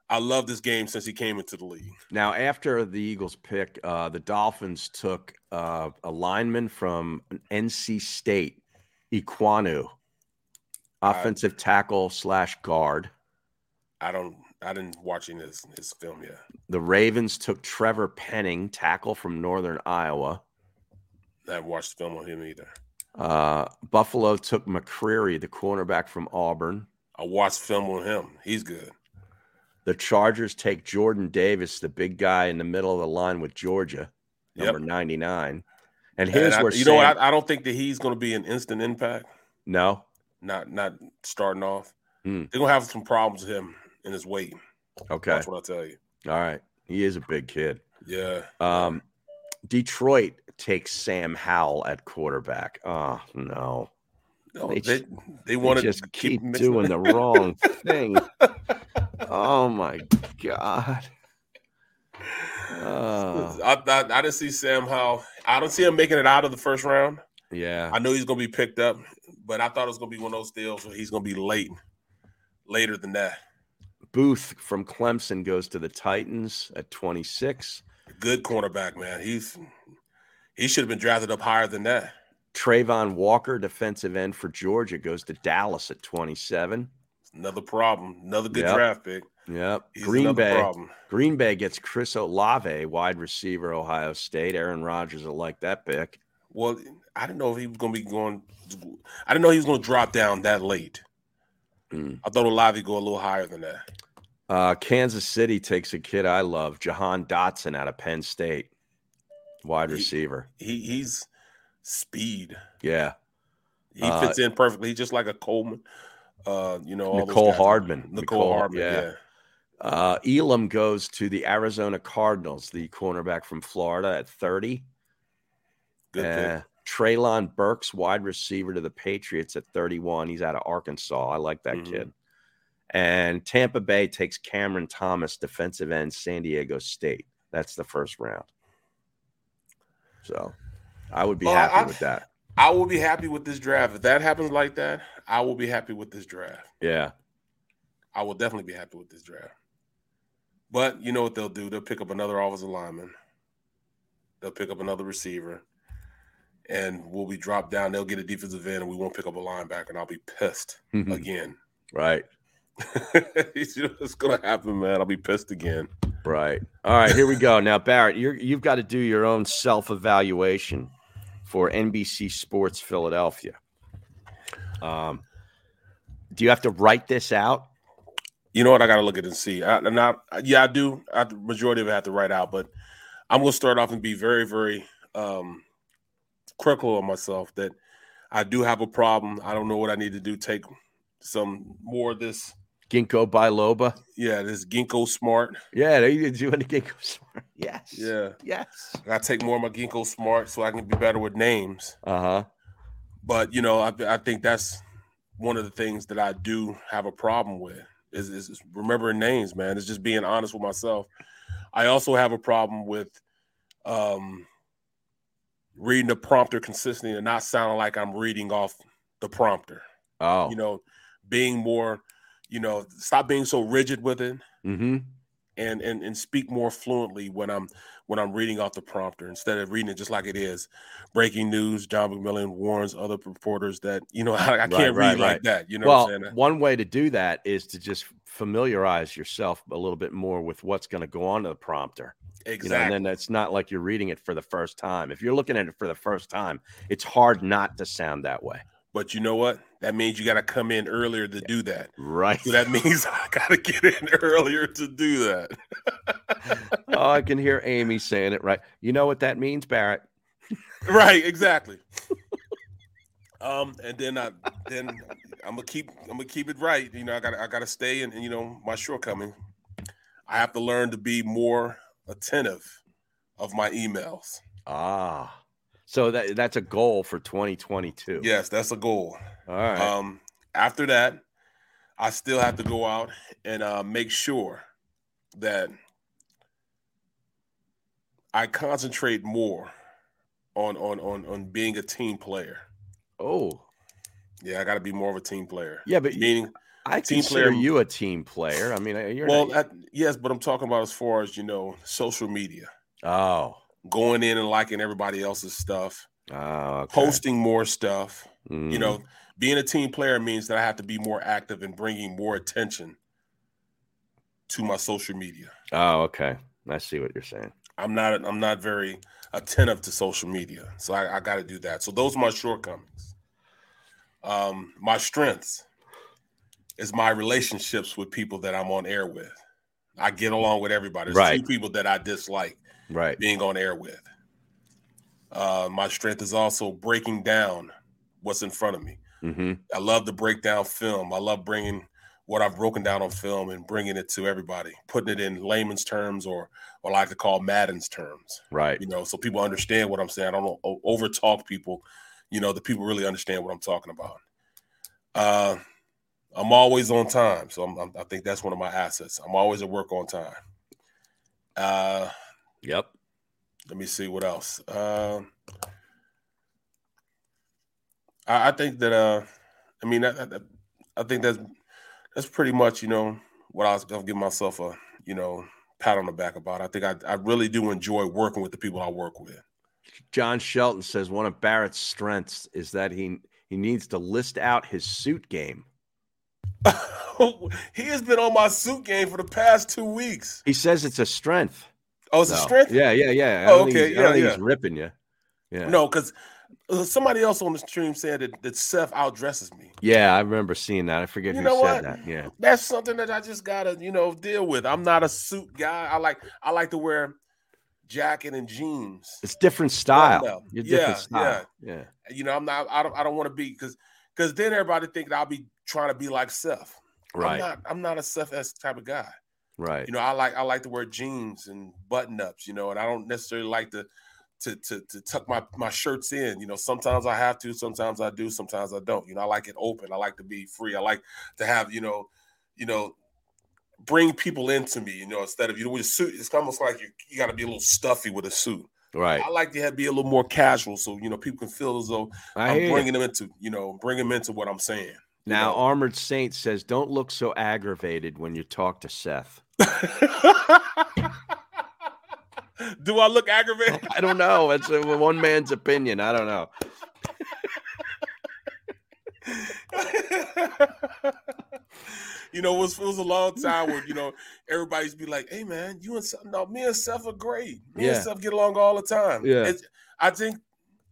I love this game since he came into the league. Now, after the Eagles pick, uh, the Dolphins took uh, a lineman from NC State, Ekwonu, offensive tackle slash guard. I don't. I didn't watching his his film yet. The Ravens took Trevor Penning, tackle from Northern Iowa. I haven't watched the film on him either. Uh, Buffalo took McCreary, the cornerback from Auburn. I watched film on him. He's good. The Chargers take Jordan Davis, the big guy in the middle of the line with Georgia, number Yep. 99. And here's I- where you know I, I don't think that he's going to be an instant impact. no. Not not starting off. Hmm. They're gonna have some problems with him in his weight. Okay. That's what I tell you. All right. He is a big kid. Yeah. Um, Detroit takes Sam Howell at quarterback. Oh no. No, They they they just to keep mixing doing the wrong thing. oh my god. Uh, I, I, I didn't see Sam Howell. I don't see him making it out of the first round. yeah. I know he's going to be picked up, but I thought it was going to be one of those deals where he's going to be late, later than that. Booth from Clemson goes to the Titans at 26. Good cornerback, man. He's he should have been drafted up higher than that. Travon Walker, defensive end for Georgia, goes to Dallas at 27. Another problem. Another good Yep. draft pick. Yep. He's Green Bay. problem. Green Bay gets Chris Olave, wide receiver, Ohio State. Aaron Rodgers will like that pick. Well, I didn't know if he was going to be going. I didn't know he was going to drop down that late. Hmm. I thought Olave go a little higher than that. Uh, Kansas City takes a kid I love, Jahan Dotson out of Penn State, wide receiver. He he's speed. Yeah. He Uh, fits in perfectly. He's just like a Coleman. Uh, you know, all Mecole. Hardman. Mecole, Hardman. yeah. Yeah. Uh, Elam goes to the Arizona Cardinals, the cornerback from Florida at 30. Good Uh. Treylon Burks, wide receiver to the Patriots at 31. He's out of Arkansas. I like that Mhm. kid. And Tampa Bay takes Cameron Thomas, defensive end, San Diego State. That's the first round. So I would be Well, happy I- with that. I will be happy with this draft. If that happens like that, I will be happy with this draft. Yeah. I will definitely be happy with this draft. But you know what they'll do? They'll pick up another offensive lineman. They'll pick up another receiver. And we'll be dropped down. They'll get a defensive end, and we won't pick up a linebacker, and I'll be pissed mm-hmm. again. Right. it's gonna happen, man. I'll be pissed again. Right. All right, here we go. Now, Barrett, you're, you've got to do your own self evaluation for NBC Sports Philadelphia. Um, do you have to write this out? You know what? I got to look at it and see. I, I, yeah, I do. I, the majority of it I have to write out, but I'm going to start off and be very, very um, critical of myself that I do have a problem. I don't know what I need to do. Take some more of this. Ginkgo biloba. Yeah, this Ginkgo Smart. Yeah, they did you doing the Ginkgo Smart. Yes. Yeah. Yes. I got to take more of my Ginkgo Smart so I can be better with names. Uh huh. But you know, I, I think that's one of the things that I do have a problem with is, is, is remembering names, man. It's just being honest with myself. I also have a problem with um, reading the prompter consistently and not sounding like I'm reading off the prompter. Oh. You know, being more, you know, stop being so rigid with it Mm-hmm. and and and speak more fluently when I'm when I'm reading off the prompter instead of reading it just like it is. Breaking news: John McMullen warns other reporters that you know I, I can't read like that. You know well, what I'm saying? one way to do that is to just familiarize yourself a little bit more with what's going to go on to the prompter. You know, Exactly. and then it's not like you're reading it for the first time. If you're looking at it for the first time, it's hard not to sound that way. But you know what? That means you got to come in earlier to do that. Right. So that means I got to get in earlier to do that. oh, I can hear Amy saying it right. You know what that means, Barrett? right. Exactly. um, and then I then I'm gonna keep I'm gonna keep it right. You know, I got I got to stay in. You know, my shortcoming. I have to learn to be more attentive of my emails. Ah. So that that's a goal for 2022. Yes, that's a goal. All right. Um, after that, I still have to go out and uh, make sure that I concentrate more on on on on being a team player. Oh, Yeah, I got to be more of a team player. Yeah, but meaning I Team consider player- you a team player. I mean, you're well, not, I- yes, but I'm talking about as far as you know, social media, oh, going in and liking everybody else's stuff, oh, okay. posting more stuff. You Mm. know, being a team player means that I have to be more active and bringing more attention to my social media. Oh, okay. I see what you're saying. I'm not I'm not very attentive to social media, so I, I got to do that. So those are my shortcomings. Um, my strengths is my relationships with people that I'm on air with. I get along with everybody. There's Right. two people that I dislike Right. being on air with. Uh, my strength is also breaking down what's in front of me. Mm-hmm. I love to break down film. I love bringing what I've broken down on film and bringing it to everybody, putting it in layman's terms or what I like to call Madden's terms. Right. You know, so people understand what I'm saying. I don't over talk people. You know, the people really understand what I'm talking about. Uh, I'm always on time, so I'm, I'm, I think that's one of my assets. I'm always at work on time. Uh, yep. Let me see what else. Um I, I think that uh, I mean, I, I, I think that's that's pretty much you know what I was gonna give myself a you know pat on the back about. I think I, I really do enjoy working with the people I work with. John Shelton says one of Barrett's strengths is that he he needs to list out his suit game. he has been on my suit game for the past two weeks. He says it's a strength. Oh, it's a strength? Yeah, yeah, yeah. I Oh, okay, he's- I don't yeah, think yeah. he's ripping you. Yeah. No, because uh, somebody else on the stream said that, that Seth outdresses me. Yeah, I remember seeing that. I forget You who said what? that. Yeah. That's something that I just gotta, you know, deal with. I'm not a suit guy. I like I like to wear jacket and jeans. It's different style. You're different Yeah, style. Yeah. You know, I'm not. I don't. I don't want to be because because then everybody think that I'll be trying to be like Seth. Right. I'm not. I'm not a Seth S type of guy. Right. You know, I like I like to wear jeans and button ups. You know, and I don't necessarily like to to to to tuck my my shirts in. You know, sometimes I have to, sometimes I do, sometimes I don't. You know, I like it open. I like to be free. I like to have you know, you know, bring people into me. You know, instead of you know with a suit, it's almost like you you got to be a little stuffy with a suit. Right. I like to have, be a little more casual, so you know people can feel as though I ya. bringing them into you know bring them into what I'm saying. Now, Armored Saint says, "Don't look so aggravated when you talk to Seth." Do I look aggravated? I don't know. It's a, one man's opinion. I don't know. you know, it was, it was a long time where you know everybody's be like, "Hey, man, you and Seth, no, me and Seth are great. Me Yeah. and Seth get along all the time." Yeah. It's- I think,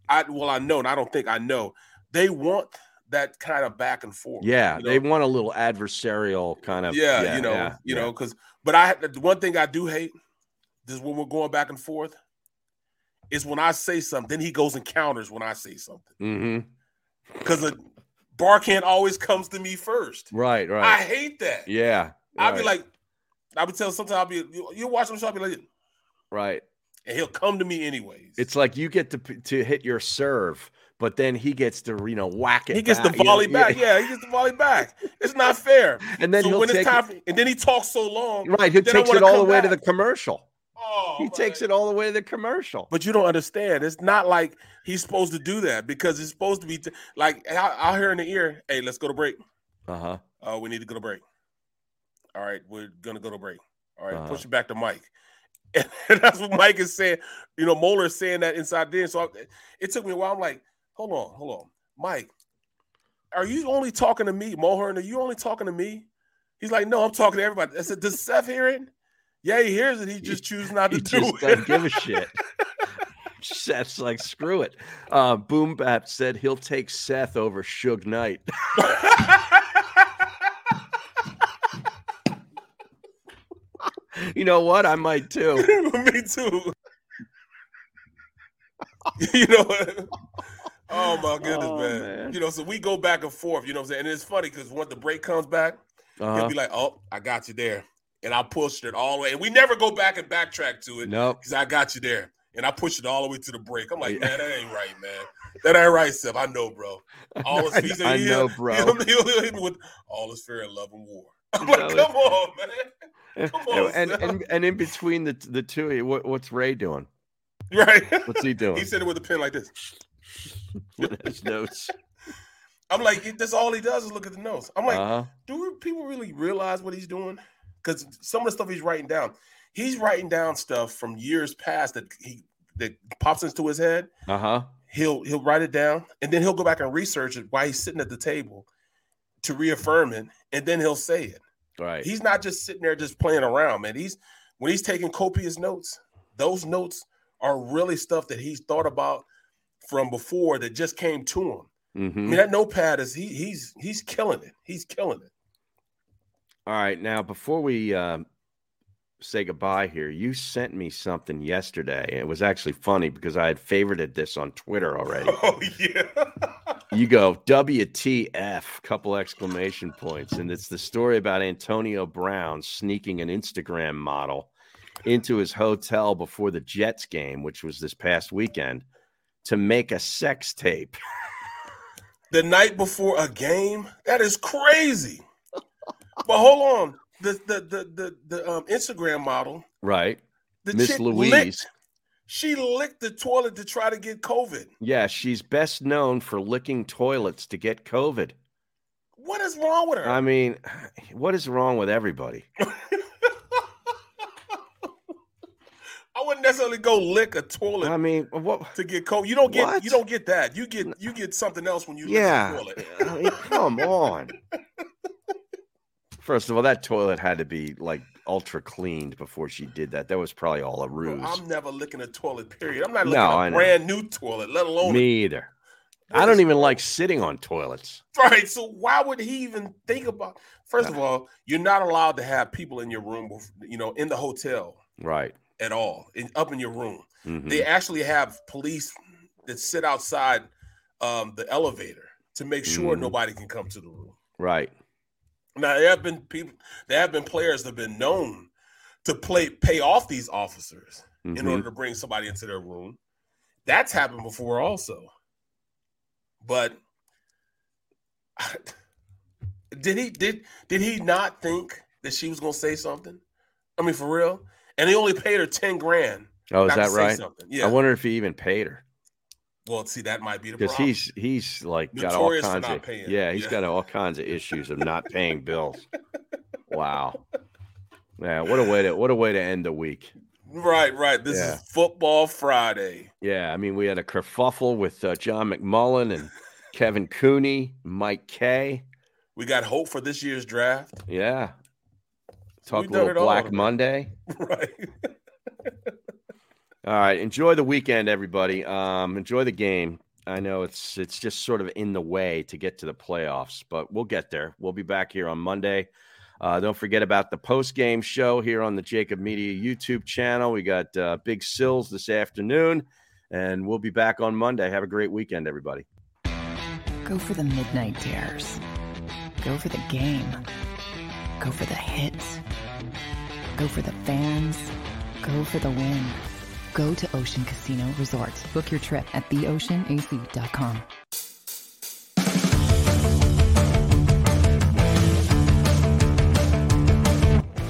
I well, I know, and I don't think I know. They want that kind of back and forth. Yeah, you know? they want a little adversarial kind of. yeah, you know, yeah, you yeah. know, because but I the one thing I do hate is when we're going back and forth is when I say something, then he goes and counters when I say something Mm-hmm. because the Barkhand always comes to me first. Right, right. I hate that. Yeah. I'll be like, I'll be telling sometimes I'll be you, you watch him show, I'll be like, right. and he'll come to me anyways. It's like you get to to hit your serve, but then he gets to you know whack it. He gets back, the you know, volley back. Yeah, he gets the volley back. It's not fair. And then so he'll when take it's time, for, and then he talks so long. Right, he takes it all the way to the commercial. Oh, he takes it all the way to the commercial. But you don't understand. It's not like he's supposed to do that because it's supposed to be t- like I'll, I'll hear in the ear, "Hey, let's go to break. Uh huh. Oh, we need to go to break. All right, we're gonna go to break. All right, Uh-huh. push it back to Mike." And that's what Mike is saying. You know, Moeller is saying that inside there. So I, it took me a while. I'm like, hold on, hold on, Mike. Are you only talking to me, Mulhern? Are you only talking to me? He's like, no, I'm talking to everybody. I said, does Seth hear it? Yeah, he hears it. He just chooses not to He do just it. doesn't give a shit. Seth's like, screw it. Uh, Boom Bap said he'll take Seth over Suge Knight. you know what? I might too. Me too. you know. Oh my goodness, Oh, man. man. You know, so we go back and forth. You know what I'm saying? And it's funny because when the break comes back, Uh-huh. he'll be like, "Oh, I got you there," and I pushed it all the way. And we never go back and backtrack to it. Nope. because I got you there, and I pushed it all the way to the break. I'm like, man, that ain't right, man. That ain't right, Seth. I know, bro. All I- is, I he'll- know, bro. He'll, he'll, he'll hit me with all is fair in love and war. I'm like, No, come on, man. Come on, and, and and in between the the two, what, what's Ray doing? Right. What's he doing? He said it with a pen like this. With his notes. I'm like, that's all he does is look at the notes. I'm like, Uh-huh. do people really realize what he's doing? Because some of the stuff he's writing down, he's writing down stuff from years past that he that pops into his head. Uh huh. He'll he'll write it down, and then he'll go back and research it while he's sitting at the table to reaffirm it, and then he'll say it. Right. He's not just sitting there just playing around, man. He's when he's taking copious notes, those notes are really stuff that he's thought about from before that just came to him. I Mhm. mean, that notepad is he he's he's killing it. He's killing it. All right. Now, before we uh, say goodbye here, you sent me something yesterday. It was actually funny because I had favorited this on Twitter already. Oh yeah. You go WTF, couple exclamation points. And it's the story about Antonio Brown sneaking an Instagram model into his hotel before the Jets game, which was this past weekend, to make a sex tape. the night before a game. That is crazy. but hold on. The the the the, the um, Instagram model, Right. the Miss Louise. licked- she licked the toilet to try to get COVID. Yeah, she's best known for licking toilets to get COVID. What is wrong with her? I mean, what is wrong with everybody? I wouldn't necessarily go lick a toilet I mean, uh, what? to get cold? You don't get What? you don't get that. You get you get something else when you lick Yeah. toilet. I mean, come on. First of all, that toilet had to be like ultra cleaned before she did that. That was probably all a ruse. I'm never licking a toilet. Period. I'm not No, licking I a know. brand new toilet, let alone Me either. I don't even like sitting on toilets. Right. So why would he even think about? First of all, you're not allowed to have people in your room, you know, in the hotel Right. At all, in, up in your room. Mhm. They actually have police that sit outside um, the elevator to make sure Mhm. nobody can come to the room. Right. Now there have been people, there have been players that have been known to play pay off these officers in Mhm. order to bring somebody into their room. That's happened before also. But did he did did he not think that she was gonna say something? I mean, for real. And they only paid her ten grand. Oh, is that right? Yeah. I wonder if he even paid her well, see, that might be the because problem. he's he's like got all Notorious for kinds not of paying. yeah he's Yeah. got all kinds of issues of not paying bills. Wow. Yeah. What a way to what a way to end the week. right, right. This Yeah. is football Friday. Yeah, I mean, we had a kerfuffle with uh, John McMullen and Kevin Cooney, Mike Kaye. We got hope for this year's draft. Yeah, talk we've a little it all, Black. Monday. Right. All right, enjoy the weekend, everybody. Um, enjoy the game. I know it's it's just sort of in the way to get to the playoffs, but we'll get there. We'll be back here on Monday. Uh, don't forget about the post game show here on the JAKIB Media YouTube channel. We got uh, Big Sills this afternoon, and we'll be back on Monday. Have a great weekend, everybody. Go for the midnight dares. Go for the game. Go for the hits. Go for the fans. Go for the win. Go to Ocean Casino Resort. Book your trip at theoceanac.com.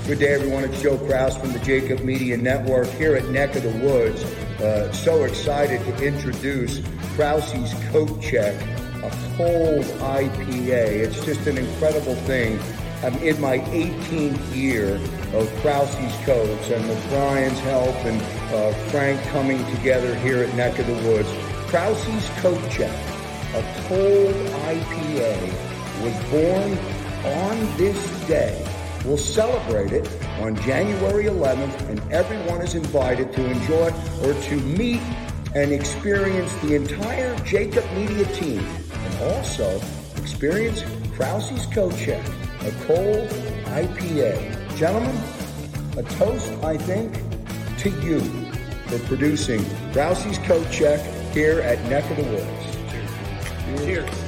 Good day, everyone. It's Joe Krause from the JAKIB Media Network here at Neck of the Woods. Uh, so excited to introduce Krause's Coat Check, a cold IPA. It's just an incredible thing. I'm in my 18th year of Krause's Coats, and with Brian's help and uh, Frank coming together here at Neck of the Woods, Krause's Coat Check, a cold IPA, was born on this day. We'll celebrate it on January 11th, and everyone is invited to enjoy or to meet and experience the entire JAKIB Media team, and also experience Krause's Coat Check, a cold IPA. Gentlemen, a toast, I think, to you for producing Krause's Coat Check here at Neck of the Woods. Cheers.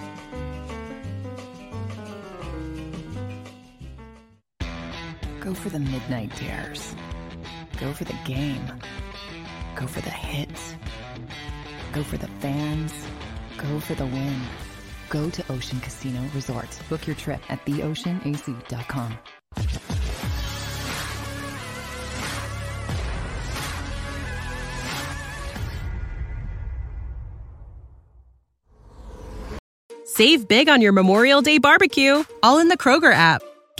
Go for the midnight dares. Go for the game. Go for the hits. Go for the fans. Go for the win. Go to Ocean Casino Resort. Book your trip at theoceanac.com. Save big on your Memorial Day barbecue, all in the Kroger app.